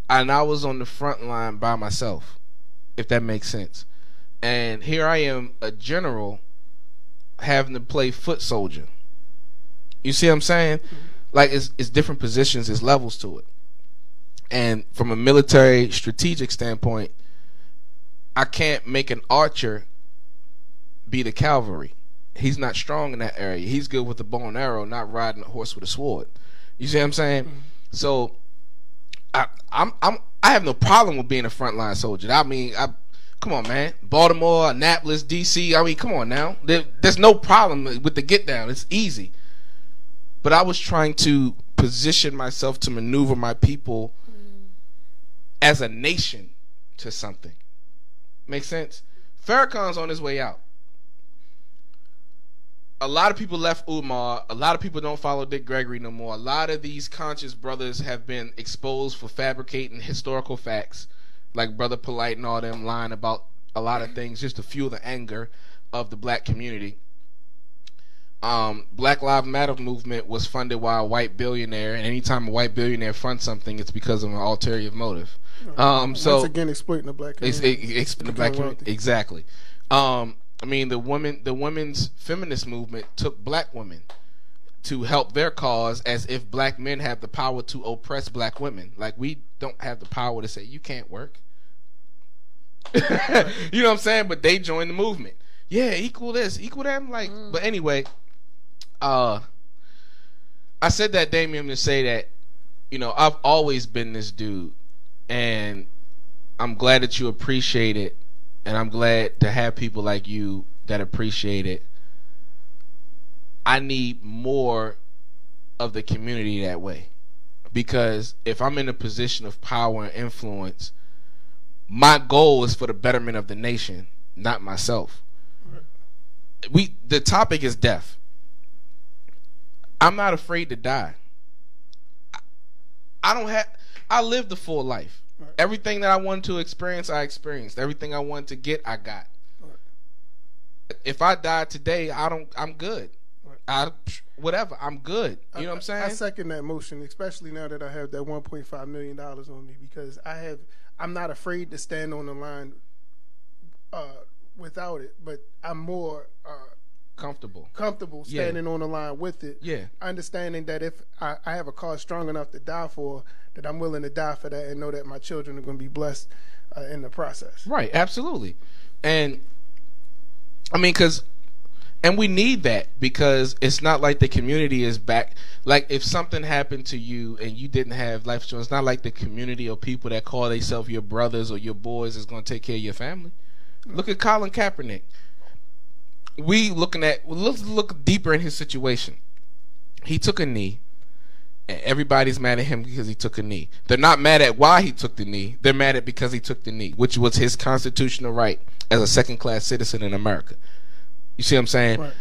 and I was on the front line by myself, if that makes sense. And here I am, a general, having to play foot soldier. You see what I'm saying? Mm-hmm. Like it's it's different positions, it's levels to it. And from a military strategic standpoint, I can't make an archer be the cavalry. He's not strong in that area. He's good with the bow and arrow, not riding a horse with a sword. You see what I'm saying? Mm-hmm. So I I'm I'm I have no problem with being a frontline soldier. I mean, I come on, man. Baltimore, Annapolis, DC. I mean, come on now. There, there's no problem with the get down. It's easy. But I was trying to position myself to maneuver my people mm-hmm. as a nation to something. Make sense? Farrakhan's on his way out. A lot of people left Umar. A lot of people don't follow Dick Gregory no more. A lot of these conscious brothers have been exposed for fabricating historical facts, like Brother Polight and all them lying about a lot of things just to fuel the anger of the black community. Um, Black Lives Matter movement was funded by a white billionaire, and anytime a white billionaire funds something, it's because of an ulterior motive. Um, so Once again, exploiting the black community. it, it's the black community. Exactly. Um, I mean, the women, the women's feminist movement took black women to help their cause, as if black men have the power to oppress black women. Like we don't have the power to say you can't work. *laughs* you know what I'm saying? But they joined the movement. Yeah, equal this, equal that. I'm like, but anyway, uh, I said that Damian to say that, you know, I've always been this dude, and I'm glad that you appreciate it, and I'm glad to have people like you that appreciate it. I need more of the community that way. Because if I'm in a position of power and influence, my goal is for the betterment of the nation, not myself. We the topic is death. I'm not afraid to die. I- don't have I lived the full life. Everything that I wanted to experience, I experienced. Everything I wanted to get, I got. If I die today, I don't I'm good. I whatever, I'm good. You know what I'm saying? I second that motion, especially now that I have that 1.5 million dollars on me because I have I'm not afraid to stand on the line uh, without it, but I'm more uh, comfortable. comfortable Yeah. standing on the line with it. Yeah. Understanding that if I, I have a cause strong enough to die for, that I'm willing to die for that and know that my children are going to be blessed uh, in the process. Right, absolutely. And I mean cuz and we need that because it's not like the community is back like if something happened to you and you didn't have life insurance, it's not like the community of people that call themselves your brothers or your boys is going to take care of your family. Look at Colin Kaepernick. We looking at well, let's look deeper in his situation. He took a knee. And everybody's mad at him because he took a knee. They're not mad at why he took the knee. They're mad at because he took the knee, which was his constitutional right as a second class citizen in America. You see what I'm saying? Right.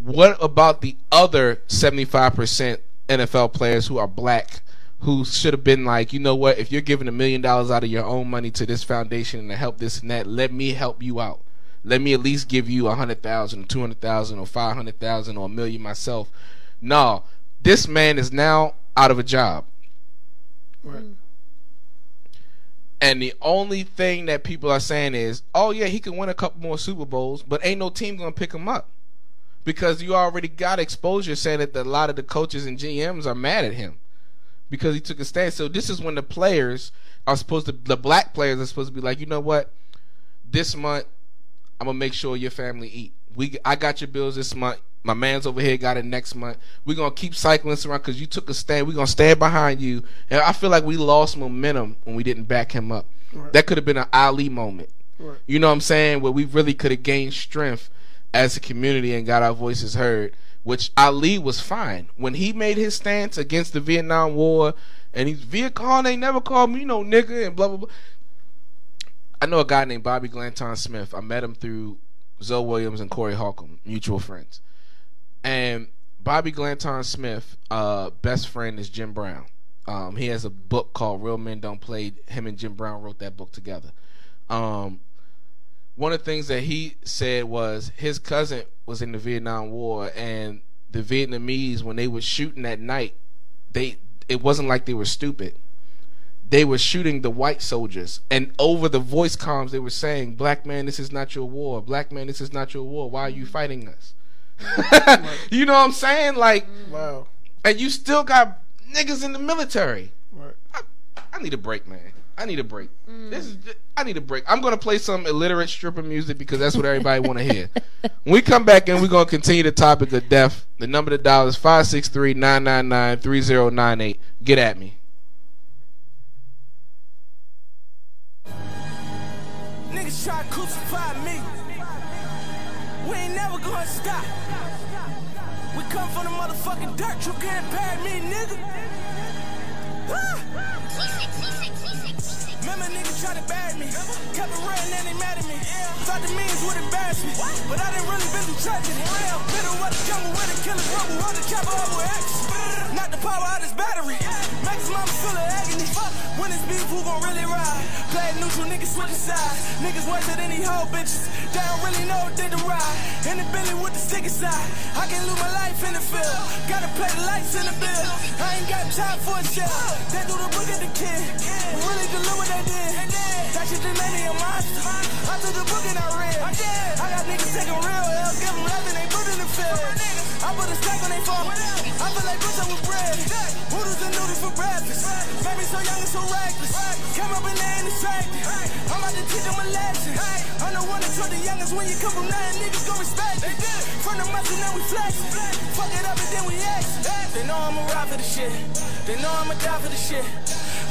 What about the other 75% NFL players who are black who should have been like, you know what, if you're giving a million dollars out of your own money to this foundation and to help this and that, let me help you out. Let me at least give you a hundred thousand, or two hundred thousand, or five hundred thousand, or a million myself. No, this man is now out of a job. Right. And the only thing that people are saying is, oh yeah, he can win a couple more Super Bowls, but ain't no team gonna pick him up because you already got exposure saying that the, a lot of the coaches and GMs are mad at him because he took a stand. So this is when the players are supposed to, the black players are supposed to be like, you know what, this month I'm gonna make sure your family eat. We, I got your bills this month. My man's over here got it next month. We're gonna keep cycling this around because you took a stand. We're gonna stand behind you. And I feel like we lost momentum when we didn't back him up. Right. That could have been an Ali moment. Right. You know what I'm saying? Where we really could have gained strength as a community and got our voices heard. Which Ali was fine when he made his stance against the Vietnam War, and he's Viet Cong ain't never called me no nigga and blah blah blah. I know a guy named Bobby Glanton Smith. I met him through Zoe Williams and Corey Holcomb, mutual friends. And Bobby Glanton Smith, uh, best friend is Jim Brown. Um, he has a book called Real Men Don't Play. Him and Jim Brown wrote that book together. Um, one of the things that he said was his cousin was in the Vietnam War, and the Vietnamese, when they were shooting at night, they it wasn't like they were stupid. They were shooting the white soldiers, and over the voice comms, they were saying, "Black man, this is not your war. Black man, this is not your war. Why are you fighting us?" *laughs* you know what I'm saying? Like, Wow. and you still got niggas in the military. Right. I, I need a break, man. I need a break. Mm. This is I need a break. I'm gonna play some illiterate stripper music because that's what everybody want to hear. *laughs* When we come back and we're gonna continue the topic of death. The number to dial is 563-999-3098. Get at me. Niggas try to crucify me. We ain't never gonna stop. We come from the motherfucking dirt. You can't pay me, nigga. Ah. Remember niggas try to bag me. Kept it real and they mad at me. Thought the means would embarrass me. But I didn't really been through tragedy. Middle of the jungle with a killer rubber. On the chopper over X. Not the power out his battery. Make his mama feel the agony. When it's beef, who gon' really ride? Play neutral, niggas switch sides. Niggas worse than any hoe bitches. They don't really know what they to ride. In the belly with the sticky side. I can lose my life in the field. Gotta play the lights in the bill. I ain't got time for a shit. They do the book at the kid. We really what they did. That shit just made me a monster. I took the book and I read. I got niggas taking real L's, give them love and they put in the field. I put a stack on they phone. I feel like bitch up with bread. Noodles and noodles for breakfast. Baby so young and so reckless. Came up in there and distracted. I'm about to teach them a lesson. I'm the one that taught the youngest when you come from nothing, niggas gon' respect it. From the muscle, now we flexing. Fuck it up and then we exit. They know I'ma ride for the shit. They know I'ma die for the shit.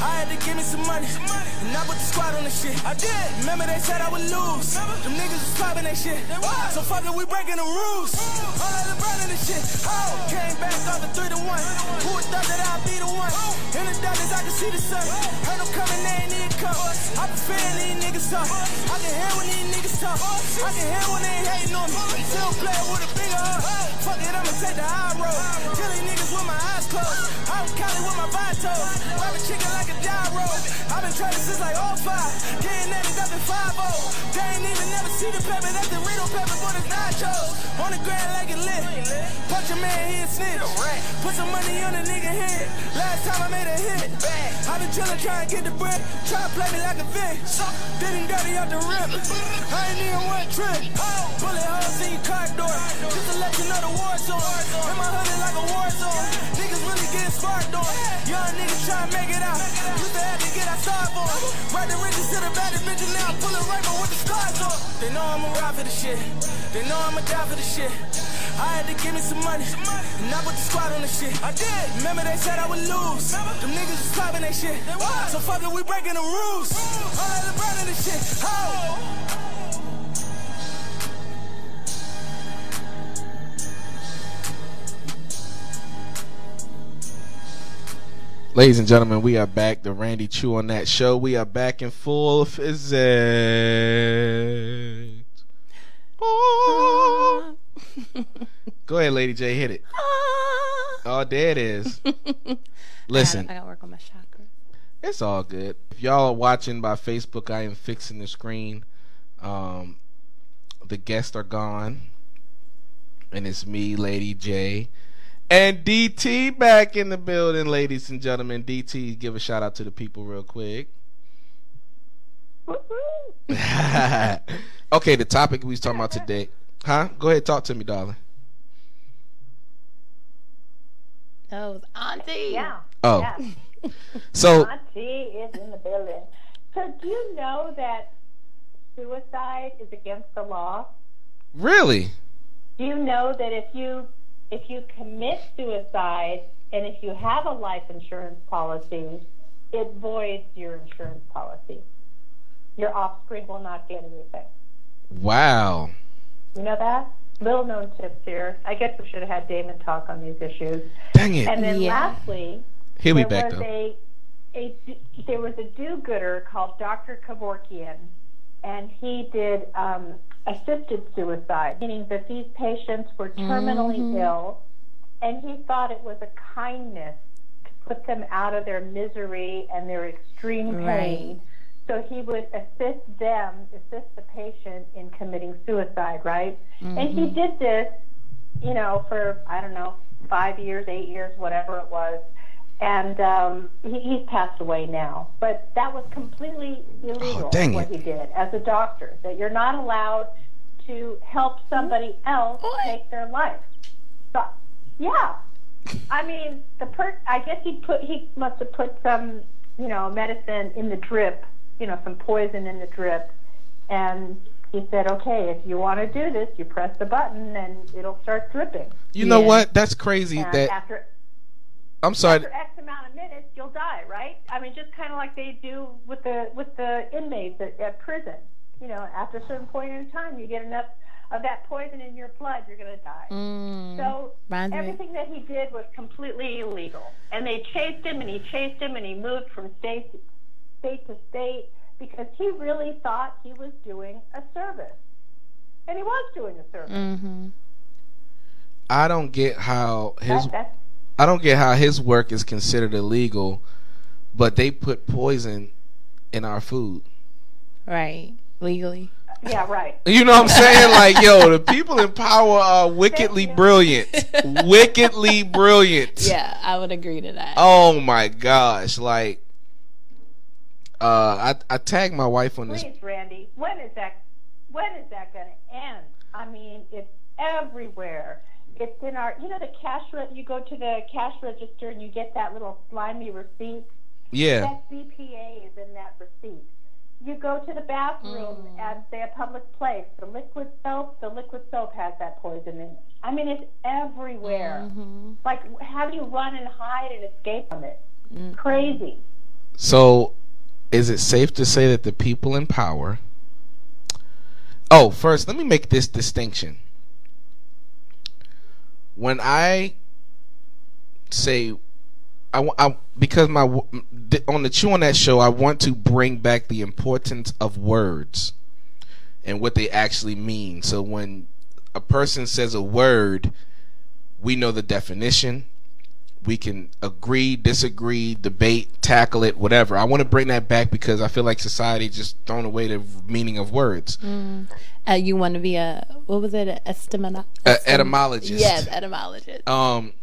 I had to give me some money, money and I put the squad on the shit. I did. Remember they said I would lose. Them niggas was popping that shit. So fuck it, we breaking the rules. All of the burning the shit. Oh, came back off the three to one. Who would thought that I'd be the one? In the darkness, I can see the sun. Heard them coming, they ain't need come. I prefer these niggas talk. I can hear when these niggas talk. I can hear when they hating on me. Still play with a bigger heart. Fuck it, I'ma take the high road. Kill these niggas with my eyes closed. I was counting with my vitos. Rapping chicken like a gyro. I've been training since like all five. Getting at it up in 5 They ain't even never see the pepper. That's the Rito pepper, but it's nachos. On the ground like it lit. Punch a man, he a snitch. Put some money on a nigga head. Last time I made a hit. i been chillin' trying to get the bread. Try to play me like a bitch. Did him dirty off the rip. I ain't even one trip. Bullet holes in your car door. Just to let you know the war zone. In my hood like a war zone. Niggas really getting sparked on. Young niggas try to make it out. Used to have to get outside for it. Right the riches to the baddest bitch and now I'm pulling rainbow with the scars on. They know I'ma ride for the shit. They know I'ma die for the shit. I had to give me some money, and I put the squad on the shit. I did. Remember they said I would lose. Them niggas was popping that shit. So fuck it, we breaking the rules. All of the burning the shit. Oh. Ladies and gentlemen, we are back. The Randy Chew on that show. We are back in full physics. Oh. *laughs* Go ahead, Lady J, hit it. Oh, there it is. *laughs* Listen, I got to work on my chakra. it's all good. If y'all are watching by Facebook, I am fixing the screen. Um, the guests are gone, and it's me, Lady J, and DT back in the building, ladies and gentlemen. DT, give a shout out to the people real quick. *laughs* okay, the topic we was talking about today, huh? Go ahead, talk to me, darling. That was Auntie. Yeah. Oh, Yeah. *laughs* so Auntie is in the building. So do you know that suicide is against the law? really, Do you know that if you if you commit suicide and if you have a life insurance policy, it voids your insurance policy. Your offspring will not get anything. Wow. You know that? Little known tips here. I guess we should have had Damian talk on these issues. Dang it. And then Yeah. lastly, He'll be there back was though. a, a there was a do-gooder called Dr. Kevorkian, and he did um, assisted suicide, meaning that these patients were terminally Mhm. ill, and he thought it was a kindness to put them out of their misery and their extreme pain. Right. So he would assist them, assist the patient in committing suicide, right? And he Mhm. did this, you know, for I don't know, five years, eight years, whatever it was. And um, he, he's passed away now, but that was completely illegal. Oh, dang what it. he did as a doctor, that you're not allowed to help somebody else What? take their life. So, yeah, I mean, the per. I guess he put he must have put some, you know, medicine in the drip, you know, some poison in the drip, and he said, okay, if you want to do this, you press the button and it'll start dripping. You know Yeah. what? That's crazy. And That after I'm sorry. after X amount of minutes, you'll die, right? I mean, just kind of like they do with the with the inmates at, at prison. You know, after a certain point in time, you get enough of that poison in your blood, you're going to die. Mm. So everything that he did was completely illegal, and they chased him, and he chased him, and he moved from state state to state because he really thought he was doing a service, and he was doing a service. Mm-hmm. I don't get how his That, that's I don't get how his work is considered illegal, but they put poison in our food. Right. Legally. yeah, right. You know what I'm saying? *laughs* Like, yo, the people in power are wickedly brilliant. *laughs* wickedly brilliant. Yeah, I would agree to that. Oh my gosh. Like uh I I tagged my wife on this Please, Randy, when is that? When is that going to end? I mean, it's everywhere. It's in our, you know, the cash. Re- you go to the cash register and you get that little slimy receipt. Yeah. That BPA is in that receipt. You go to the bathroom at say a public place. The liquid soap, the liquid soap has that poison in it. I mean, it's everywhere. Mm-hmm. Like, how do you run and hide and escape from it? Crazy. So, is it safe to say that the people in power? Oh, first, let me make this distinction. When I say, I, I because my on the Chew on that show, I want to bring back the importance of words and what they actually mean. So when a person says a word, we know the definition we can agree, disagree, debate, tackle it, whatever. I want to bring that back because I feel like society just thrown away the meaning of words. Mm. Uh, you want to be a what was it? A estimolo- A etymologist. Yes, etymologist. Um,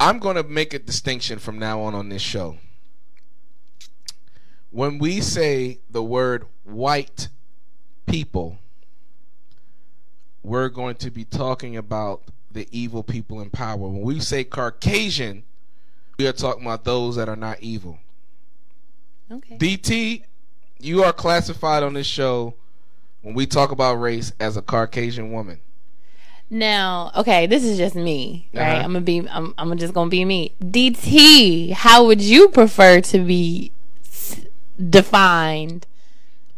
I'm going to make a distinction from now on on this show. When we say the word white people, we're going to be talking about the evil people in power. When we say Caucasian, we are talking about those that are not evil. Okay. DT, you are classified on this show when we talk about race as a Caucasian woman. Now, okay, this is just me, right? Uh-huh. I'm gonna be, I'm, I'm just gonna be me. DT, how would you prefer to be s- defined?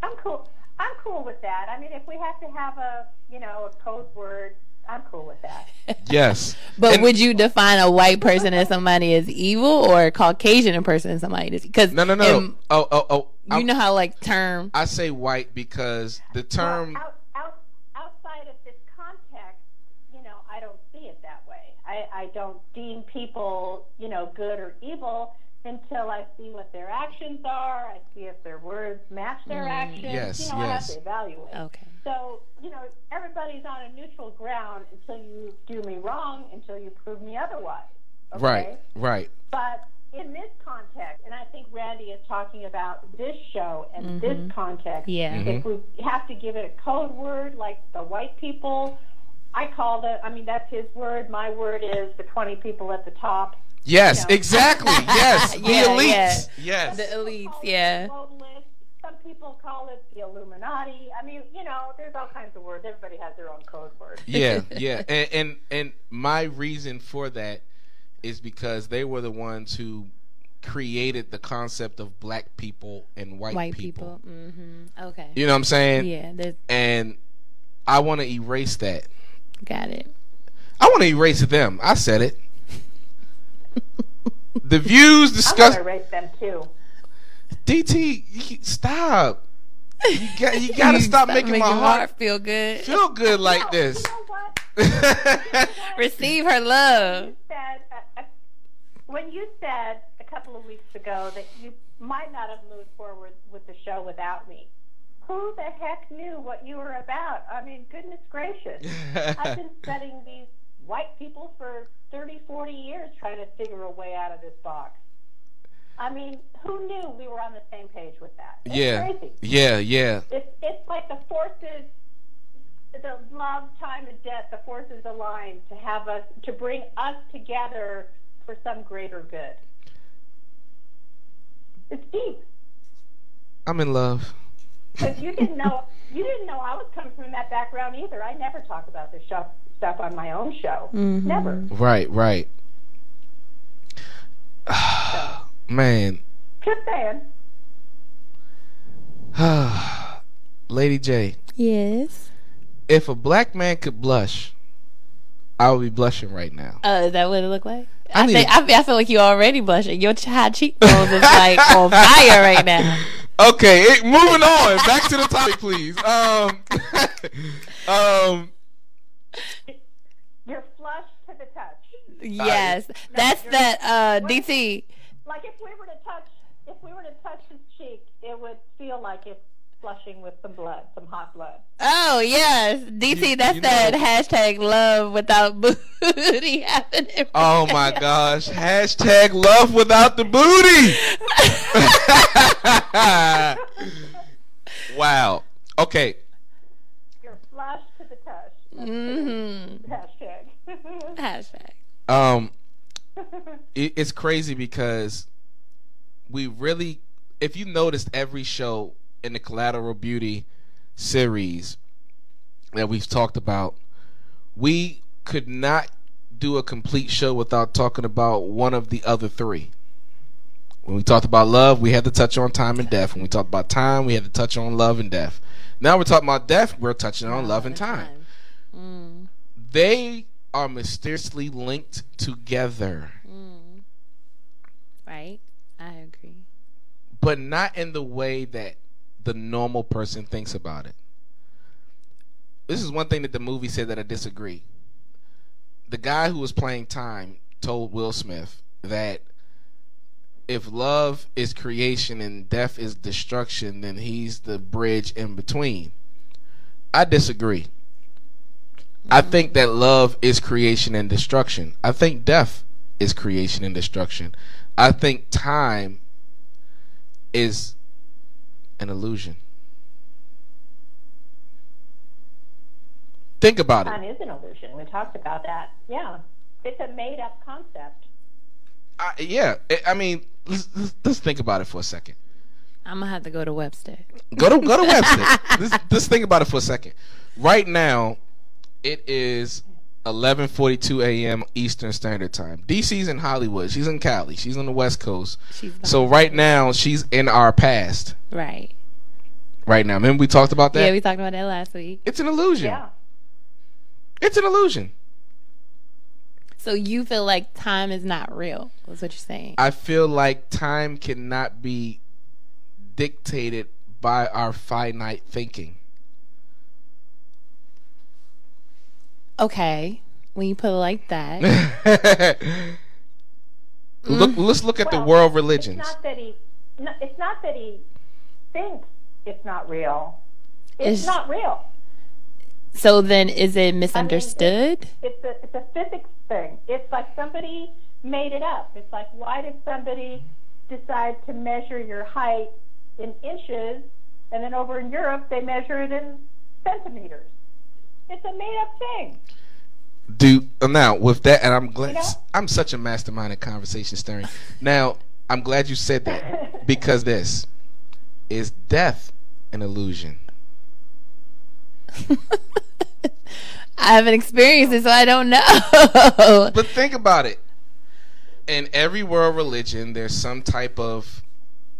I'm cool. I'm cool with that. I mean, if we have to have a, you know, a code word, I'm cool with that. *laughs* Yes. But And- would you define a white person as somebody as evil, or a Caucasian person as somebody as? Because No, no, no. oh, oh, oh. you I'm- know how like term. I say white because the term. Well, out, out, outside of this context, you know, I don't see it that way. I, I don't deem people, you know, good or evil until I see what their actions are. I see if their words match their Mm. actions. Yes, you know, I have yes. to evaluate. Okay. So, you know, everybody's on a neutral ground until you do me wrong, until you prove me otherwise. Okay? Right, right. But in this context, and I think Randy is talking about this show and this context, Yeah. Mhm. if we have to give it a code word like the white people, I call the, I mean, that's his word. My word is the 20 people at the top. Yes, know. exactly. *laughs* Yes, the Yeah, elites. yeah. Yes. The elites, Call yeah. Some people people call it the Illuminati. I mean, you know, there's all kinds of words. Everybody has their own code word. Yeah, *laughs* yeah, and, and and my reason for that is because they were the ones who created the concept of black people and white, people. White people. people. Mm-hmm. Okay. You know what I'm saying? Yeah, there's- And I want to erase that. got it. I want to erase them. I said it. The views I'm discussed. gonna erase them too. DT, you, stop. You got you *laughs* got to stop making my heart feel good. feel good like this. *laughs* Receive her love. Said, uh, uh, when you said a couple of weeks ago that you might not have moved forward with the show without me, who the heck knew what you were about? I mean, goodness gracious. *laughs* I've been studying these white people for 30, 40 years trying to figure a way out of this box. I mean, who knew we were on the same page with that? It's Yeah, crazy. yeah, yeah. It's, it's like the forces, the love, time, and death, the forces aligned to have us, to bring us together for some greater good. It's deep. I'm in love. Because you didn't know, you didn't know I was coming from that background either. I never talk about this show, stuff on my own show. Never. Right, right. *sighs* Man, Just saying. *sighs* Lady J, Yes. if a black man could blush, I would be blushing right now. Uh, is that what it looked like? I I, think, a- I, feel- I feel like you're already blushing. Your high cheekbones is like *laughs* on fire right now. Okay, it, moving on. Back to the topic, please. Um, *laughs* um, You're flush to the touch. Yes, that's that uh, DT. Like if we were to touch, if we were to touch his cheek, it would feel like it's flushing with some blood, some hot blood. Oh yes, DT. That's you that know- hashtag love without *laughs* booty happening. oh my gosh! Hashtag love without the booty. *laughs* wow. Okay. You're flush to the touch. Mm-hmm. Hashtag. *laughs* Hashtag. Um, *laughs* it, it's crazy because we really, if you noticed every show in the Collateral Beauty series that we've talked about, we could not do a complete show without talking about one of the other three. When we talked about love, we had to touch on time and death. When we talked about time, we had to touch on love and death. Now we're talking about death, we're touching on love and time. Mm. They are mysteriously linked together, Mm. Right. I agree. but not in the way that the normal person thinks about it. This is one thing that the movie said that I disagree. The guy who was playing time told Will Smith that if love is creation and death is destruction, then he's the bridge in between. I disagree. I think that love is creation and destruction. I think death is creation and destruction. I think time is an illusion. Think about it. Time is an illusion. We talked about that. Yeah. It's a made up concept. I, yeah, I- I mean, let's, let's, let's think about it for a second. I'm gonna have to go to Webster. Go to go to *laughs* Webster. let's, let's think about it for a second. Right now, it is 11:42 a.m. Eastern Standard Time. DC's in Hollywood. She's in Cali. She's on the West Coast. She's So right now, she's in our past. Right. Right now, remember we talked about that. Yeah, we talked about that last week. it's an illusion. Yeah. It's an illusion. So you feel like time is not real? That's what you're saying. I feel like time cannot be dictated by our finite thinking. Okay. When you put it like that. *laughs* Look, mm. let's look at the world religions. It's not that he. No, it's not that he thinks it's not real. It's, It's- not real. so then is it misunderstood? It's a it's a physics thing. It's like somebody made it up. It's like why did somebody decide to measure your height in inches, and then over in Europe they measure it in centimeters? It's a made up thing. Do now with that, and I'm glad You know? I'm such a mastermind at conversation steering. Now I'm glad you said that *laughs* because this is death an illusion? *laughs* I haven't experienced it, so I don't know. *laughs* But think about it. In every world religion, there's some type of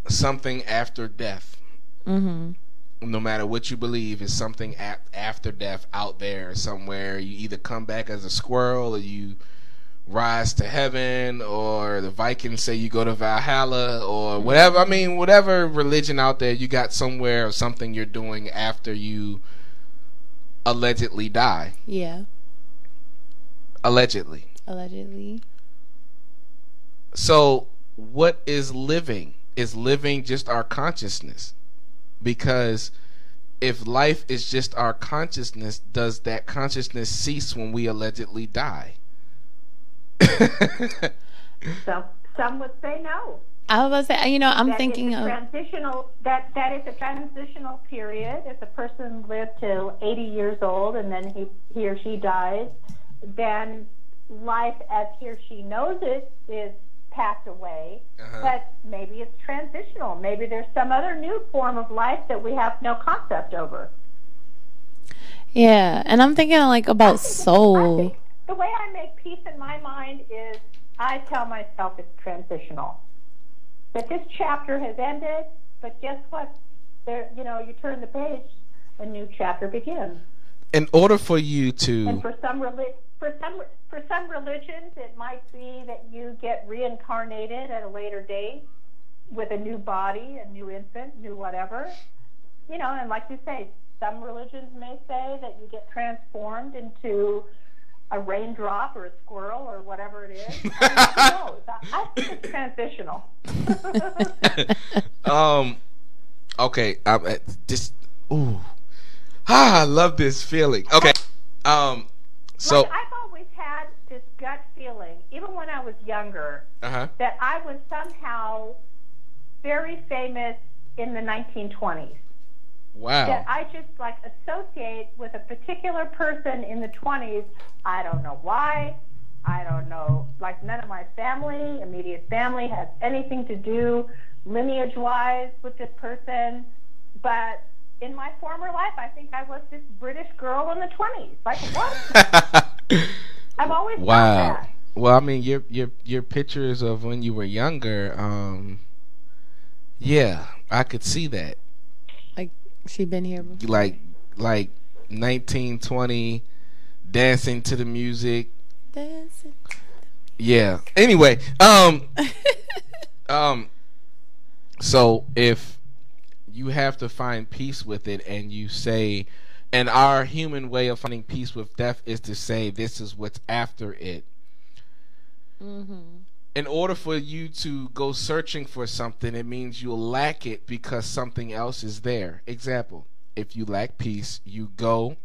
something after death. hmm No matter what you believe, is something a- after death out there somewhere. You either come back as a squirrel, or you rise to heaven, or the Vikings say you go to Valhalla, or whatever. I mean, whatever religion out there, you got somewhere or something you're doing after you allegedly die. Yeah, Allegedly. allegedly. So, what is living? Is living just our consciousness? Because if life is just our consciousness, does that consciousness cease when we allegedly die? So some would say no. I was say, you know, I'm That is thinking of transitional. That that is a transitional period. If the person lived till 80 years old and then he he or she dies, then life as he or she knows it is passed away. Uh-huh. But maybe it's transitional. Maybe there's some other new form of life that we have no concept over. yeah, and I'm thinking like about soul. The way I make peace in my mind is I tell myself it's transitional. That this chapter has ended, but guess what? There, you know, you turn the page, a new chapter begins. In order for you to, And for some reli- for some for some religions, it might be that you get reincarnated at a later date with a new body, a new infant, new whatever. You know, and like you say, some religions may say that you get transformed into a raindrop or a squirrel or whatever it is. *laughs* Who knows? I, think it's transitional. *laughs* um okay, I'm at this ooh. Ah, I love this feeling. Okay. Um so like, I've always had this gut feeling, even when I was younger, uh-huh. that I was somehow very famous in the 1920s. Wow. That I just like associate with a particular person in the 20s. I don't know why. I don't know. Like none of my family, immediate family, has anything to do lineage wise with this person. But in my former life, I think I was this British girl in the 20s. Like what? *laughs* I've always thought Wow. that. Well, I mean, your your your pictures of when you were younger, um, yeah, I could see that. Like she been here before. Like like nineteen twenty, dancing to the music. Dancing. Yeah. Anyway, um, *laughs* um, so if you have to find peace with it, and you say, and our human way of finding peace with death is to say, this is what's after it. Mm-hmm. in order for you to go searching for something, it means you'll lack it because something else is there. Example, if you lack peace, you go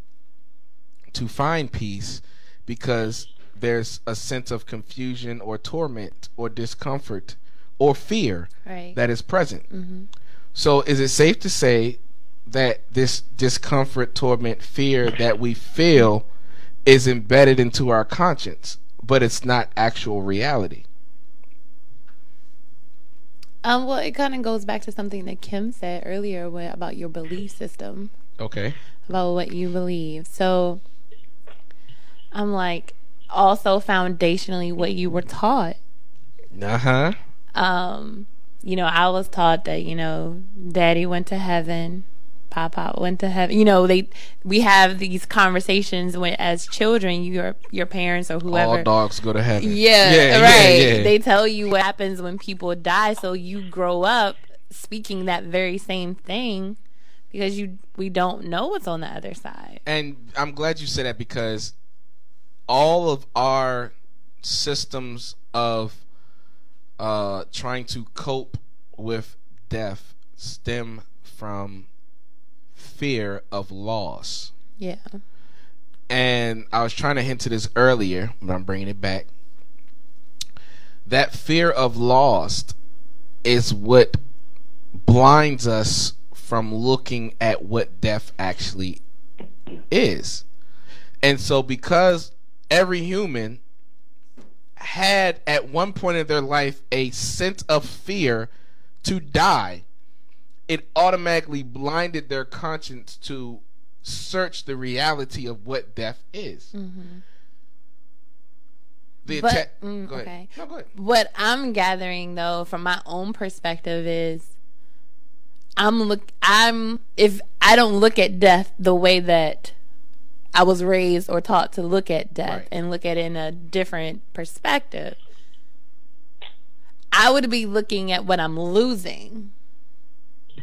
to find peace because there's a sense of confusion or torment or discomfort or fear Right. that is present. Mhm. So, is it safe to say that this discomfort, torment, fear that we feel is embedded into our conscience, but it's not actual reality? Um, well, it kind of goes back to something that Kim said earlier when, about your belief system, Okay. about what you believe. So, I'm like, also foundationally, what you were taught. Uh huh. Um, you know, I was taught that you know, Daddy went to heaven, Papa went to heaven. You know, they we have these conversations when as children, your your parents or whoever. All dogs go to heaven. Yeah, yeah right. Yeah, yeah. They tell you what happens when people die, so you grow up speaking that very same thing because you we don't know what's on the other side. and I'm glad you said that because all of our systems of uh, trying to cope with death stem from fear of loss. Yeah. And I was trying to hint to this earlier, but I'm bringing it back. That fear of loss is what blinds us from looking at what death actually is. And so, because every human had at one point in their life a sense of fear to die, it automatically blinded their conscience to search the reality of what death is. Mm-hmm. The But- attack. mm, okay. No. What I'm gathering though from my own perspective is I'm look I'm if I don't look at death the way that I was raised or taught to look at death Right. and look at it in a different perspective. I would be looking at what I'm losing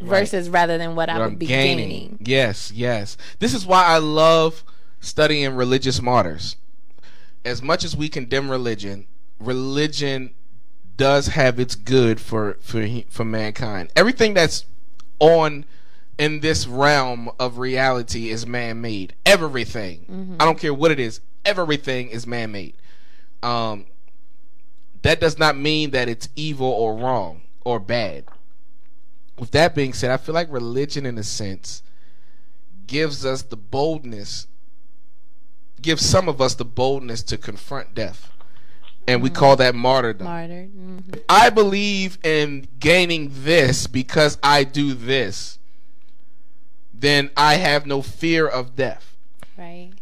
versus rather than what, I would I'm be gaining. gaining. Yes, yes. This is why I love studying religious martyrs. As much as we condemn religion, religion does have its good for for for mankind. Everything that's on in this realm of reality is man-made. Everything. I don't care what it is. Everything is man-made. Um, that does not mean that it's evil or wrong or bad with that being said, I feel like religion, in a sense, gives us the boldness, gives some of us the boldness to confront death. And we call that martyrdom. Martyred. hmm I believe in gaining this because I do this, then I have no fear of death. Right.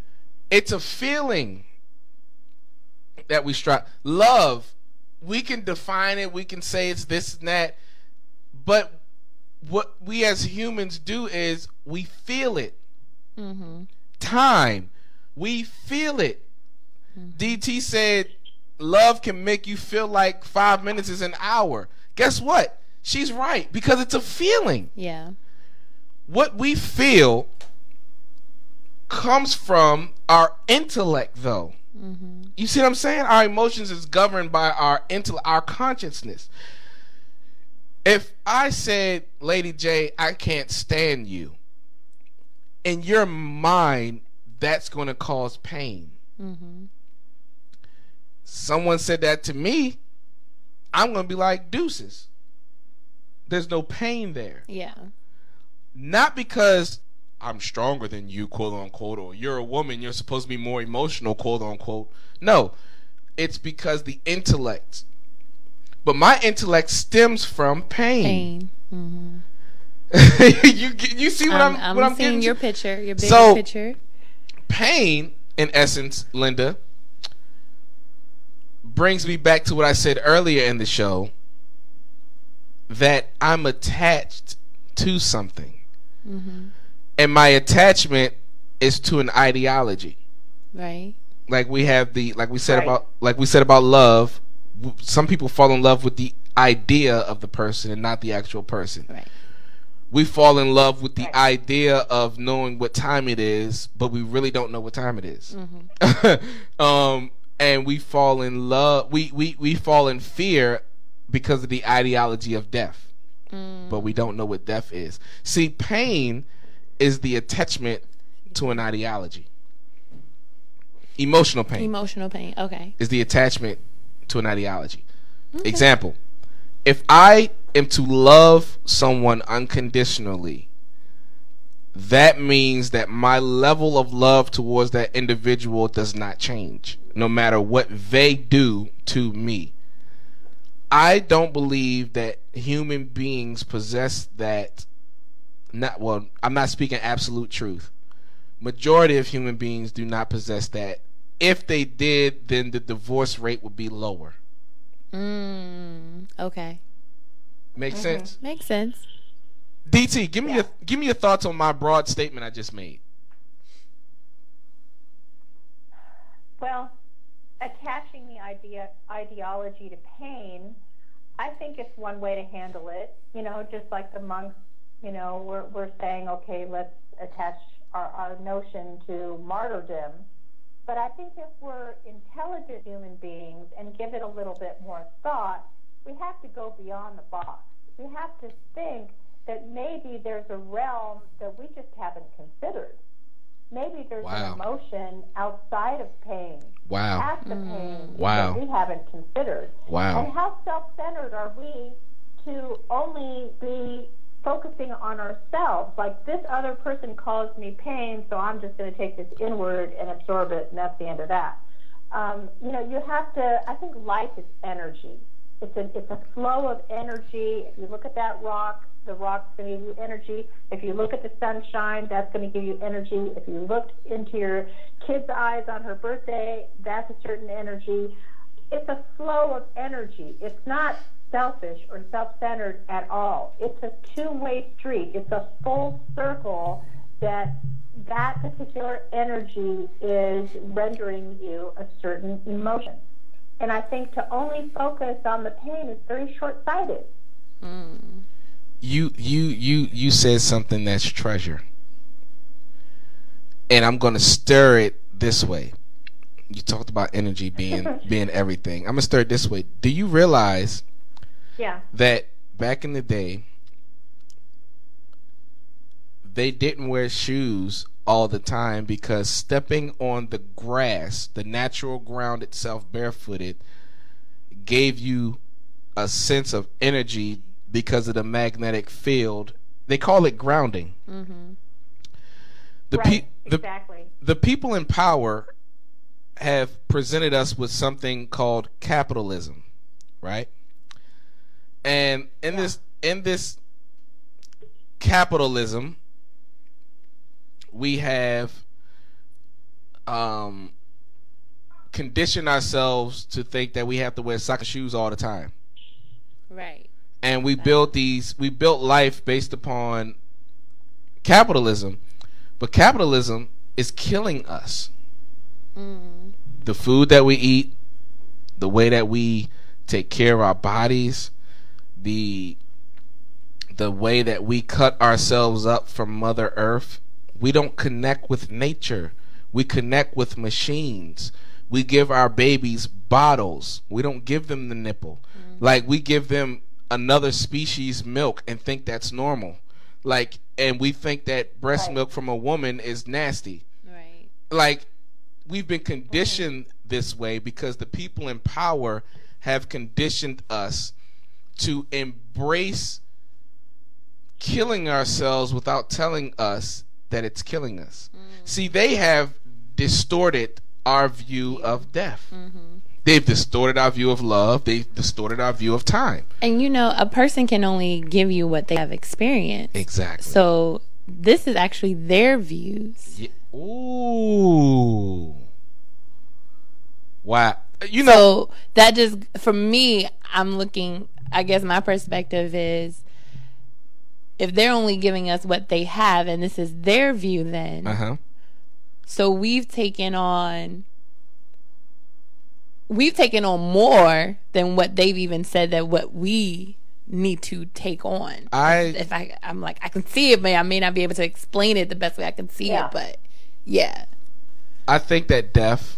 It's a feeling that we strive. Love, we can define it, we can say it's this and that, but what we as humans do is we feel it. Mm-hmm. Time, we feel it. DT said love can make you feel like five minutes is an hour. Guess what? She's right because it's a feeling Yeah. What we feel comes from our intellect though. Mm-hmm. You see what i'm saying? Our emotions is governed by our intellect our consciousness. If i said lady j i can't stand you in your mind that's going to cause pain. Mm-hmm. Someone said that to me i'm going to be like deuces. There's no pain there. Yeah. Not because I'm stronger than you, quote unquote, or you're a woman, you're supposed to be more emotional, quote unquote. No, it's because the intellect. But my intellect stems from pain. Pain. Mm-hmm. *laughs* you you see what I'm, I'm, I'm what I'm seeing getting your to? picture, your bigger So- picture. pain, in essence, Linda, brings me back to what I said earlier in the show that I'm attached to something. And my attachment is to an ideology. Right. Like we have the like we said Right. about like we said about love, some people fall in love with the idea of the person and not the actual person. Right. We fall in love with the Right. idea of knowing what time it is, but we really don't know what time it is. Mm-hmm. *laughs* um, and we fall in love. We, we we fall in fear because of the ideology of death, Mm. but we don't know what death is. See, pain is the attachment to an ideology. Emotional pain Emotional pain. Okay. is the attachment to an ideology. Example: If I am to love someone unconditionally, that means that my level of love towards that individual does not change, no matter what they do to me. I don't believe that human beings possess that. Not well. I'm not speaking absolute truth. Majority of human beings do not possess that. If they did, then the divorce rate would be lower. Mm, okay. Make sense? Makes sense. DT, give me your give me your thoughts on my broad statement I just made. Well, attaching the idea ideology to pain, I think it's one way to handle it. You know, just like the monks, you know, we're we're saying, okay, let's attach our, our notion to martyrdom. But I think if we're intelligent human beings and give it a little bit more thought, we have to go beyond the box. We have to think that maybe there's a realm that we just haven't considered. Maybe there's Wow. an emotion outside of pain, Wow. past the pain Wow. that we haven't considered. Wow. And how self-centered are we to only be focusing on ourselves? Like this other person caused me pain, so I'm just going to take this inward and absorb it, and that's the end of that. Um, you know, you have to. I think life is energy, It's a it's a flow of energy. If you look at that rock, the rock's going to give you energy. If you look at the sunshine, that's going to give you energy. If you looked into your kid's eyes on her birthday, that's a certain energy. It's a flow of energy. It's not selfish or self-centered at all. It's a two-way street. It's a full circle that that particular energy is rendering you a certain emotion. And I think to only focus on the pain is very short-sighted. Hmm. you you you you said something that's treasure. And i'm going to stir it this way. You talked about energy being *laughs* being everything. I'm going to stir it this way. Do you realize Yeah. that back in the day they didn't wear shoes all the time because stepping on the grass the natural ground itself barefooted gave you a sense of energy because of the magnetic field. They call it grounding. Mm-hmm. The right. pe- the, exactly. the people in power have presented us with something called capitalism, right? And in this in this capitalism, we have um, conditioned ourselves to think that we have to wear soccer shoes all the time Right. and we built these we built life based upon capitalism but capitalism is killing us Mm. the food that we eat the way that we take care of our bodies the the way that we cut ourselves up from mother earth we don't connect with nature. We connect with machines. We give our babies bottles. We don't give them the nipple. Mm-hmm. Like we give them another species milk and think that's normal. Like and we think that breast milk from a woman is nasty. Right. like we've been mm-hmm. conditioned this way because the people in power have conditioned us to embrace killing ourselves without telling us that it's killing us. Mm. See, they have distorted our view of death. Mm-hmm. They've distorted our view of love. They've distorted our view of time. And you know, a person can only give you what they have experienced. Exactly. So this is actually their views. Ye- Ooh. Wow. You know, So that just for me, I'm looking. I guess my perspective is, if they're only giving us what they have, and this is their view, then uh huh. so we've taken on. We've taken on more than what they've even said that what we need to take on. I- if I, I'm like I can see it, but I may not be able to explain it the best way I can see Yeah. it. But yeah, I think that death.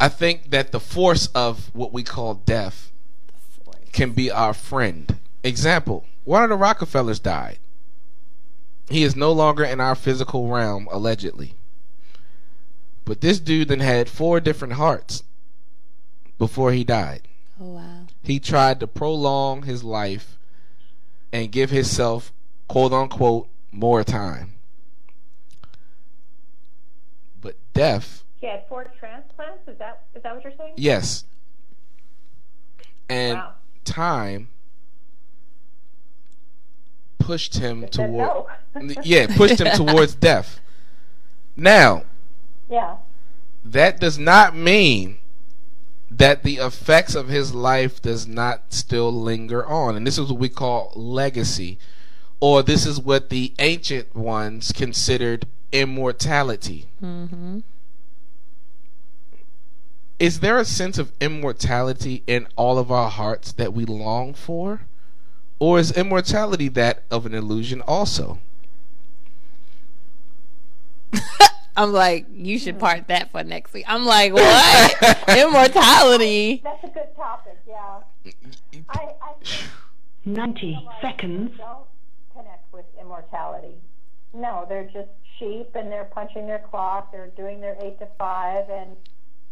I think that the force of what we call death can be our friend. Example: One of the Rockefellers died. He is no longer in our physical realm, allegedly. But this dude then had four different hearts before he died. oh wow, He tried to prolong his life and give himself, quote unquote, more time. But death He had four transplants. Is that is that what you're saying? Yes. And Wow. time pushed him toward no. *laughs* yeah, pushed him towards death. Now, Yeah. that does not mean that the effects of his life does not still linger on. And this is what we call legacy. Or this is what the ancient ones considered immortality. mm-hmm. is there a sense of immortality in all of our hearts that we long for? Or is immortality that of an illusion also? *laughs* I'm like, you should part that for next week. I'm like, what? *laughs* Immortality. That's a good topic. Yeah. I, I think 90 seconds. don't connect with immortality. No, they're just sheep and they're punching their clock. They're doing their eight to five, and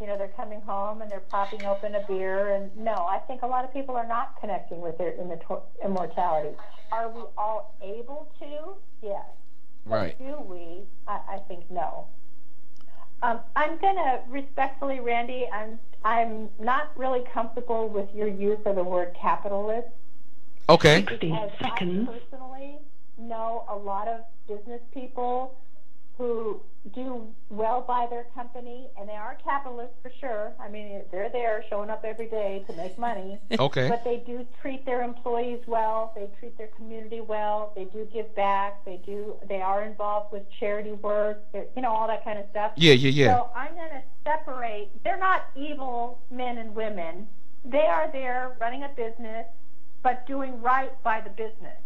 you know they're coming home and they're popping open a beer. And no, I think a lot of people are not connecting with their immator- immortality. Are we all able to? Yes. Right. Do we? I, I think no. Um, I'm gonna respectfully, Randy. I'm I'm not really comfortable with your use of the word capitalist. Okay. Because I personally know a lot of business people who do well by their company, and they are capitalists for sure. I mean, they're there showing up every day to make money. *laughs* Okay. But they do treat their employees well. They treat their community well. They do give back. They do. They are involved with charity work. They're- You know all that kind of stuff. Yeah, yeah, yeah. So I'm going to separate. They're not evil men and women. They are there running a business, but doing right by the business.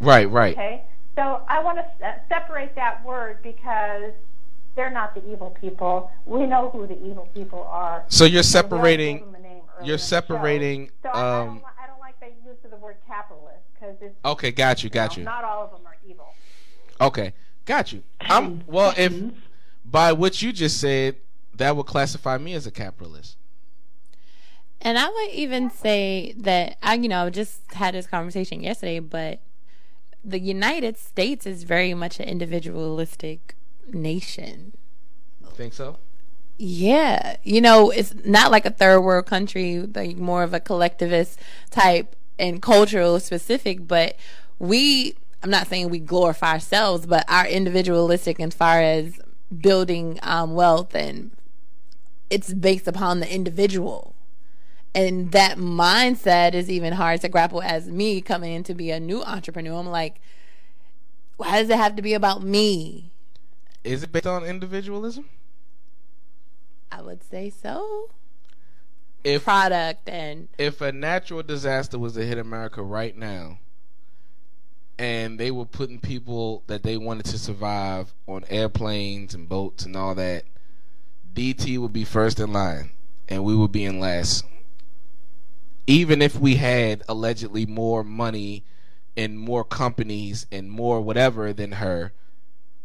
Right, right. Okay? So I want to uh, separate that word because they're not the evil people. We know who the evil people are. So you're separating. gave them a name earlier You're the separating. So I, I, Um. don't, I don't like the use of the word capitalist because it's Okay, got you, got know, you. Not all of them are evil. Okay, got you. I'm well. If by what you just said, that would classify me as a capitalist. And I would even say that I, you know, just had this conversation yesterday, but the United States is very much an individualistic nation. Think so? Yeah, you know, it's not like a third world country, like more of a collectivist type and cultural specific, but we I'm not saying we glorify ourselves, but our individualistic as far as building um, wealth and it's based upon the individual. And that mindset is even hard to grapple as me coming in to be a new entrepreneur. I'm like, why does it have to be about me? Is it based on individualism? I would say so. If Product and if a natural disaster was to hit America right now, and they were putting people that they wanted to survive on airplanes and boats and all that, DT would be first in line, and we would be in last. Even if we had allegedly more money and more companies and more whatever than her,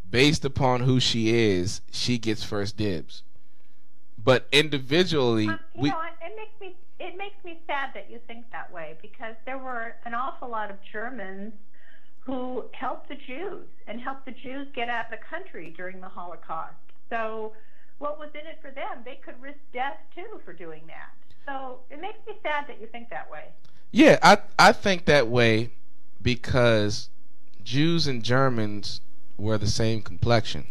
based upon who she is, she gets first dibs. But individually, um, You we know, it makes me it makes me sad that you think that way because there were an awful lot of Germans who helped the Jews and helped the Jews get out of the country during the Holocaust. So, what was in it for them? They could risk death too for doing that. So, it makes me sad that you think that way. Yeah, I I think that way because Jews and Germans were the same complexion.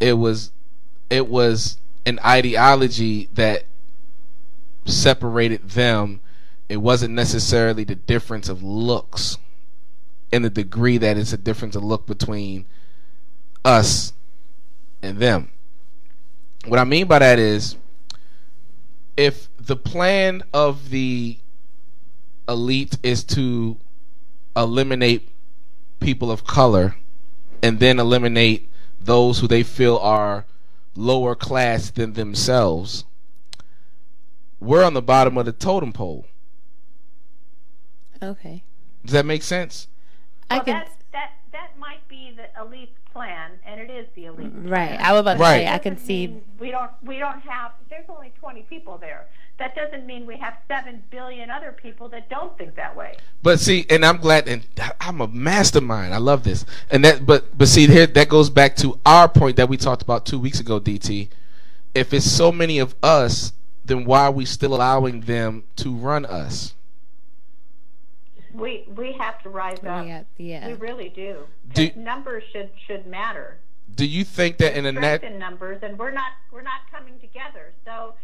It was it was an ideology that separated them. It wasn't necessarily the difference of looks in the degree that it's a difference of look between us and them. What I mean by that is if the plan of the elite is to eliminate people of color and then eliminate those who they feel are lower class than themselves, we're on the bottom of the totem pole. okay. Does that make sense? I well, could that that that might be the elite's plan, and it is the elite. right. I was about to Right. say I can see we don't we don't have there's only 20 people there that doesn't mean we have 7 billion other people that don't think that way But see, and I'm glad, and I'm a mastermind. I love this, and that. But but see, here that goes back to our point that we talked about two weeks ago, DT. If it's so many of us, then why are we still allowing them to run us? We we have to rise up yeah, yeah. we really do, Do- numbers should should matter Do you think that in a strength net? in numbers and we're not we're not coming together so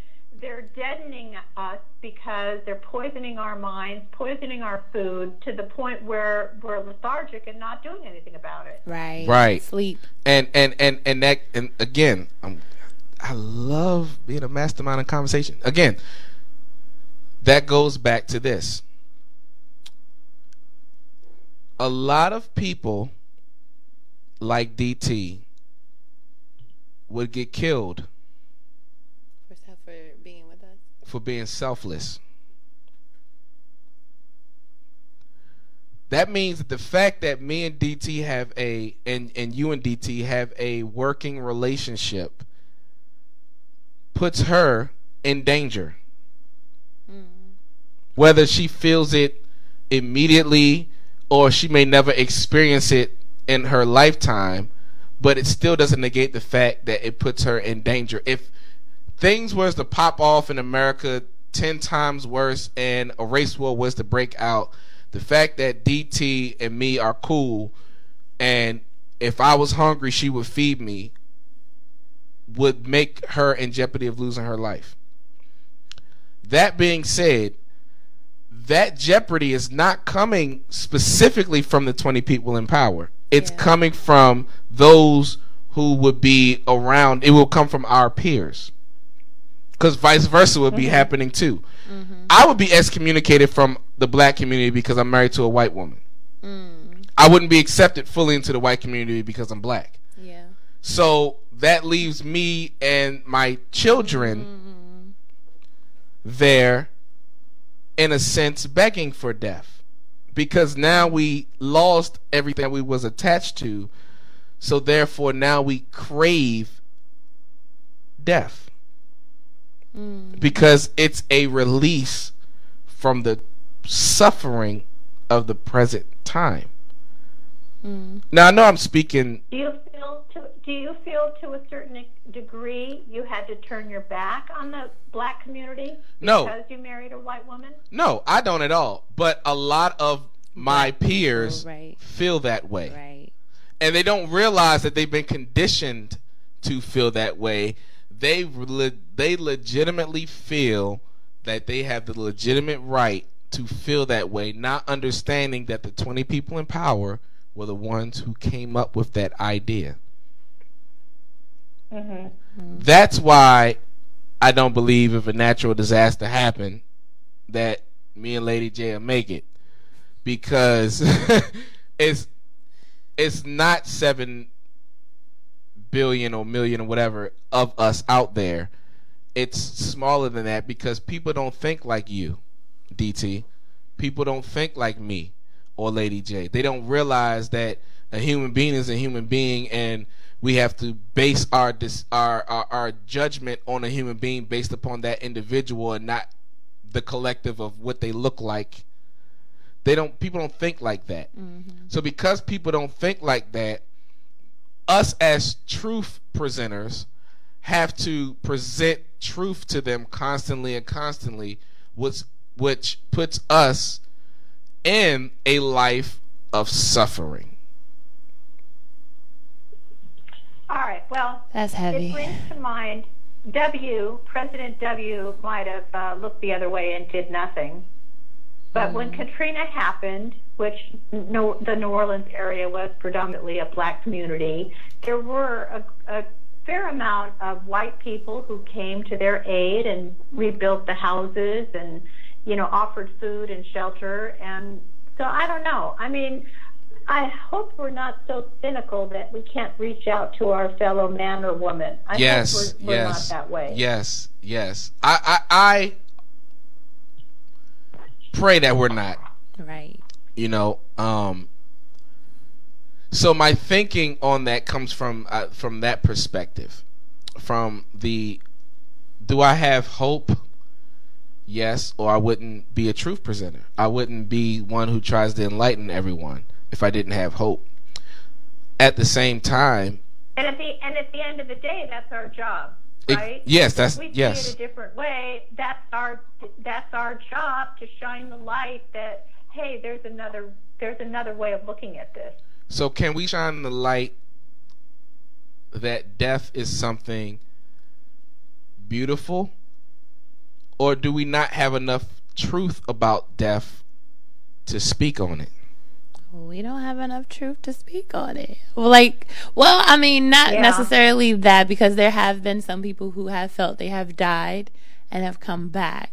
they're deadening us because they're poisoning our minds poisoning our food to the point where we're lethargic and not doing anything about it right. Right. Sleep. and and and and that and again I'm, i love being a mastermind in conversation again that goes back to this a lot of people like dt would get killed For, for being with us. for being selfless that means that the fact that me and DT have a and and you and DT have a working relationship puts her in danger. Hmm. Whether she feels it immediately or she may never experience it in her lifetime, but it still doesn't negate the fact that it puts her in danger. If things was to pop off in America ten times worse and a race war was to break out, the fact that DT and me are cool and if I was hungry she would feed me would make her in jeopardy of losing her life. That being said, that jeopardy is not coming specifically from the 20 people in power. It's coming from those who would be around. It will come from our peers. Because vice versa would be mm-hmm. happening too. Mm-hmm. I would be excommunicated from the black community because I'm married to a white woman. Mm. I wouldn't be accepted fully into the white community because I'm black. Yeah. So that leaves me and my children mm-hmm. there, in a sense, begging for death, because now we lost everything we was attached to. So therefore, now we crave death mm. because it's a release from the suffering of the present time. Mm. Now I know I'm speaking Do you feel to do you feel to a certain degree you had to turn your back on the black community No. because you married a white woman? No, I don't at all. But a lot of my peers oh, right. feel that way. Right. And they don't realize that they've been conditioned to feel that way. They le- they legitimately feel that they have the legitimate right to feel that way, not understanding that the 20 people in power were the ones who came up with that idea. Mm-hmm. Mm-hmm. That's why I don't believe if a natural disaster happened that me and Lady J will make it because *laughs* it's it's not seven billion or million or whatever of us out there. It's smaller than that because people don't think like you, DT. People don't think like me or Lady J. They don't realize that a human being is a human being and we have to base our dis- our, our our judgment on a human being based upon that individual and not the collective of what they look like. They don't people don't think like that. Mm-hmm. So because people don't think like that, us as truth presenters have to present truth to them constantly and constantly, which which puts us in a life of suffering. All right. Well, That's heavy. it brings to mind W. President W. might have uh, looked the other way and did nothing. But when Katrina happened, which no, the New Orleans area was predominantly a black community, there were a, a fair amount of white people who came to their aid and rebuilt the houses and, you know, offered food and shelter. And so I don't know. I mean, I hope we're not so cynical that we can't reach out to our fellow man or woman. I yes, hope we're, we're yes, not that way. yes, yes. I, I, I pray that we're not. Right. You know, um, so my thinking on that comes from uh, from that perspective, from the do I have hope? Yes, or I wouldn't be a truth presenter. I wouldn't be one who tries to enlighten everyone if I didn't have hope. At the same time, And at the and at the end of the day, that's our job, It- right? yes, that's- we yes. see it a different way. That's our that's our job to shine the light that hey, there's another there's another way of looking at this. So can we shine the light that death is something beautiful? Or do we not have enough truth about death to speak on it? We don't have enough truth to speak on it. Well, Like, well, I mean, not Yeah. necessarily that because there have been some people who have felt they have died and have come back.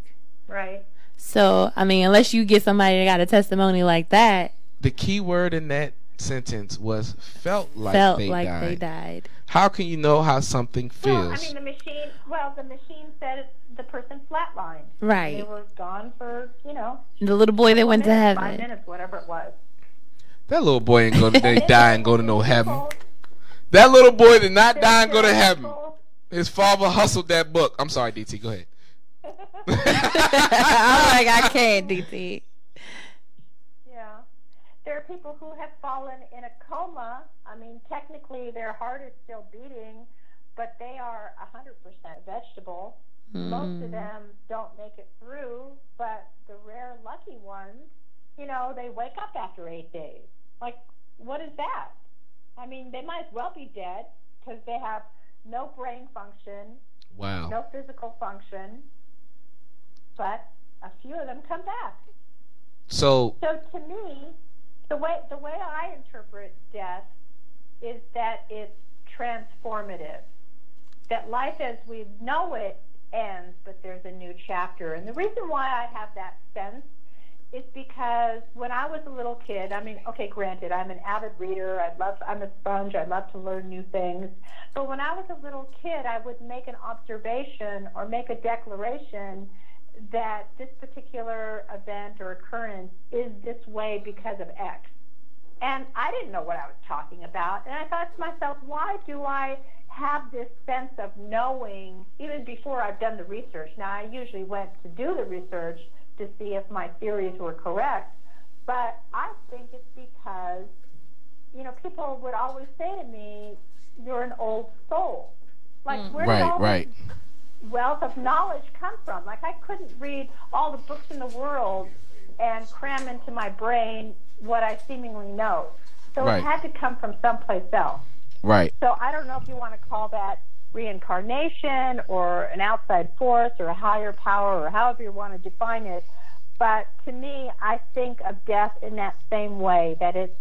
Right. So, I mean, unless you get somebody that got a testimony like that, The key word in that sentence was felt like felt they like died. they died. How can you know how something feels? Well, I mean, the machine. Well, the machine said the person flatlined. Right. They were gone for you know. The little boy that went to minutes, Five heaven. minutes, whatever it was. that little boy ain't gonna they *laughs* die and go to no heaven. That little boy did not die and go to heaven. His father hustled that book. I'm sorry, DT. Go ahead. *laughs* I'm like, I can't, DT. Yeah. there are people who have fallen in a coma. I mean, technically their heart is still beating, but they are 100% vegetable. Mm. Most of them don't make it through, but the rare lucky ones, you know, they wake up after eight days. Like, what is that? I mean, they might as well be dead because they have no brain function, Wow. no physical function, but a few of them come back. So So to me, the way the way I interpret death is that it's transformative. That life as we know it ends, but there's a new chapter. And the reason why I have that sense is because when I was a little kid, I mean, okay, granted, I'm an avid reader. I love, I'm a sponge. I love to learn new things. But when I was a little kid, I would make an observation or make a declaration that this particular event or occurrence is this way because of X. And I didn't know what I was talking about. And I thought to myself, why do I have this sense of knowing even before I've done the research? Now, I usually went to do the research to see if my theories were correct. But I think it's because, you know, people would always say to me, you're an old soul. Like, mm. where did right, all right. this wealth of knowledge come from? Like, I couldn't read all the books in the world and cram into my brain what I seemingly know. So Right. it had to come from someplace else. Right. So I don't know if you want to call that reincarnation or an outside force or a higher power or however you want to define it. But to me, I think of death in that same way, that it's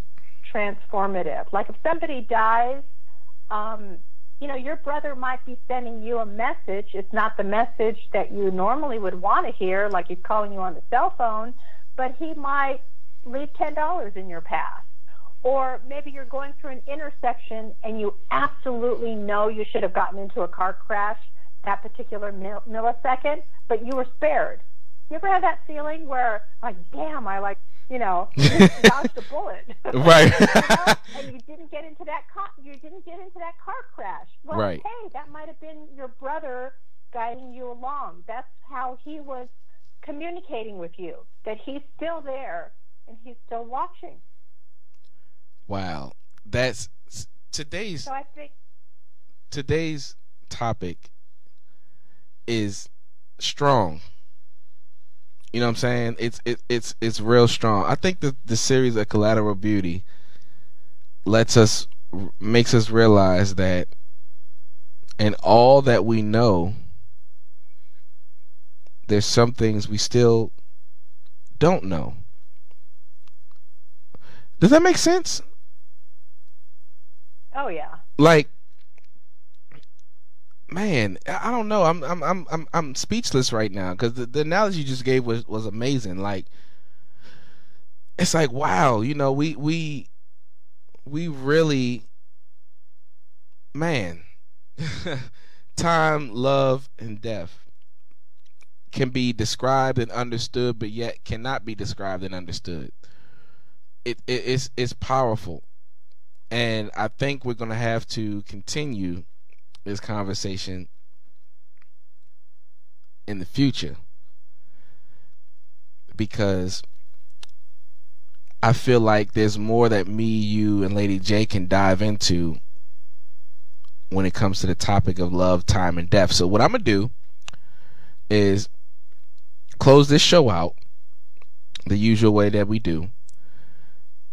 transformative. Like if somebody dies, um, you know, your brother might be sending you a message. It's not the message that you normally would want to hear, like he's calling you on the cell phone, but he might leave $10 in your path. Or maybe you're going through an intersection and you absolutely know you should have gotten into a car crash that particular mil- millisecond, but you were spared. You ever have that feeling where, like, damn, I like, you know, *laughs* dodged a bullet, Right. *laughs* You know? and you didn't get into that car, you didn't get into that car crash. Well, Right. hey, that might have been your brother guiding you along. That's how he was communicating with you. That he's still there and he's still watching. Wow. That's today's So I think today's topic is strong. You know what I'm saying? It's it, it's it's real strong. I think that the series of Collateral Beauty lets us makes us realize that in all that we know there's some things we still don't know. Does that make sense? Oh yeah. like man i don't know. I'm i'm i'm i'm, I'm speechless right now because the, the analogy you just gave was was amazing. Like it's like wow you know we we we really man *laughs* time love and death can be described and understood but yet cannot be described and understood. It, it it's it's powerful and I think we're going to have to continue this conversation in the future because I feel like there's more that me, you, and Lady J can dive into when it comes to the topic of love, time, and death. So, what I'm going to do is close this show out the usual way that we do.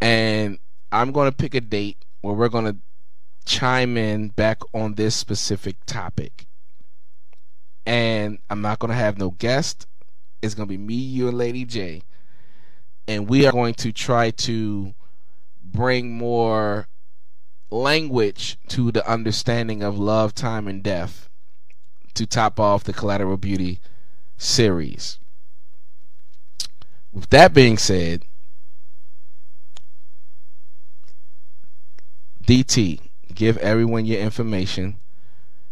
And I'm going to pick a date where we're going to chime in back on this specific topic. And I'm not going to have no guest. It's going to be me, you, and Lady J. And we are going to try to bring more language to the understanding of love, time, and death to top off the Collateral Beauty series. With that being said, DT, give everyone your information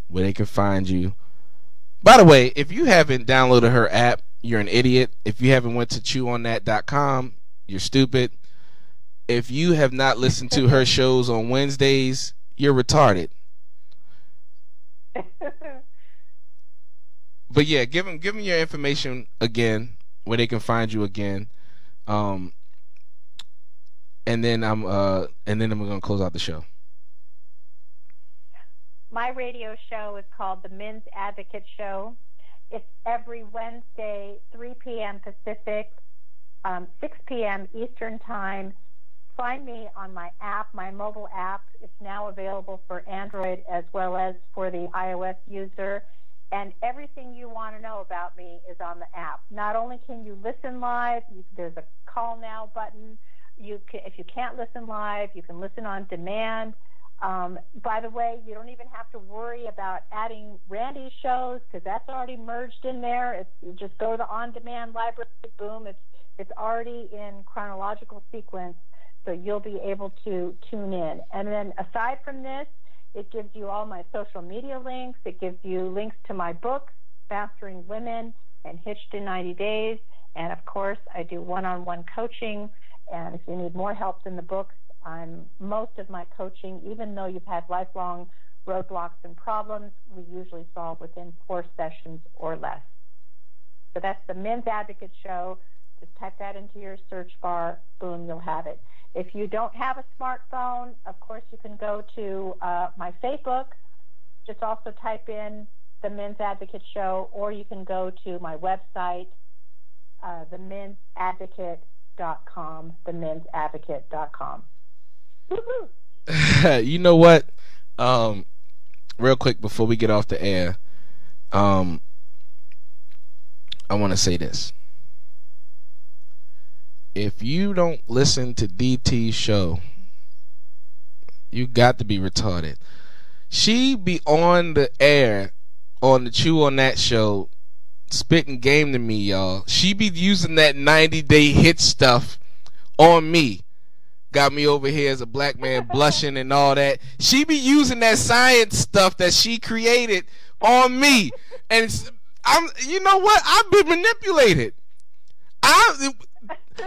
where they can find you. By the way, if you haven't downloaded her app, you're an idiot. If you haven't went to chewonthat.com, you're stupid. If you have not listened to her shows on Wednesdays, you're retarded. But yeah, give them give them your information again where they can find you again. Um, and then I'm uh and then I'm gonna close out the show. My radio show is called The Men's Advocate Show. It's every Wednesday, 3 p.m. Pacific, um, 6 p.m. Eastern Time. Find me on my app, my mobile app. It's now available for Android as well as for the iOS user. And everything you want to know about me is on the app. Not only can you listen live, you, there's a call now button. You can, if you can't listen live, you can listen on demand. Um, by the way, you don't even have to worry about adding Randy's shows because that's already merged in there. It's, you just go to the on-demand library, boom, it's it's already in chronological sequence, so you'll be able to tune in. And then aside from this, it gives you all my social media links. It gives you links to my books, Mastering Women and Hitched in 90 Days. And of course, I do one-on-one coaching. And if you need more help than the books, I'm most of my coaching, even though you've had lifelong roadblocks and problems, we usually solve within four sessions or less. So that's the Men's Advocate Show. Just type that into your search bar, boom, you'll have it. If you don't have a smartphone, of course, you can go to uh, my Facebook. Just also type in the Men's Advocate Show, or you can go to my website, uh, themensadvocate.com, themensadvocate.com. *laughs* you know what? Um, real quick before we get off the air, um, I want to say this. If you don't listen to DT's show, you got to be retarded. She be on the air on the Chew on That show, spitting game to me, y'all. She be using that 90 day hit stuff on me got me over here as a black man *laughs* blushing and all that. She be using that science stuff that she created on me, and I'm, you know what? I've been manipulated. I,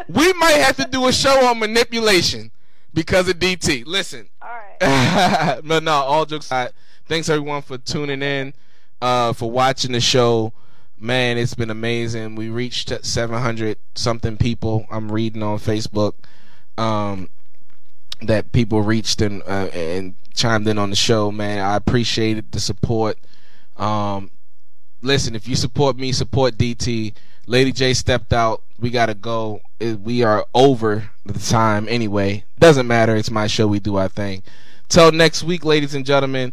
we might have to do a show on manipulation because of DT. Listen. All right. *laughs* but no, all jokes aside, thanks everyone for tuning in, uh, for watching the show. Man, it's been amazing. We reached 700 something people. I'm reading on Facebook. Um, that people reached and uh, and chimed in on the show, man. I appreciated the support. Um, listen, if you support me, support DT. Lady J stepped out. We gotta go. We are over the time anyway. Doesn't matter. It's my show. We do our thing. Till next week, ladies and gentlemen.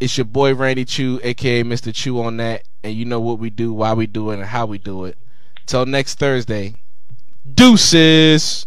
It's your boy Randy Chew, aka Mr. Chew on that, and you know what we do, why we do it, and how we do it. Till next Thursday. Deuces.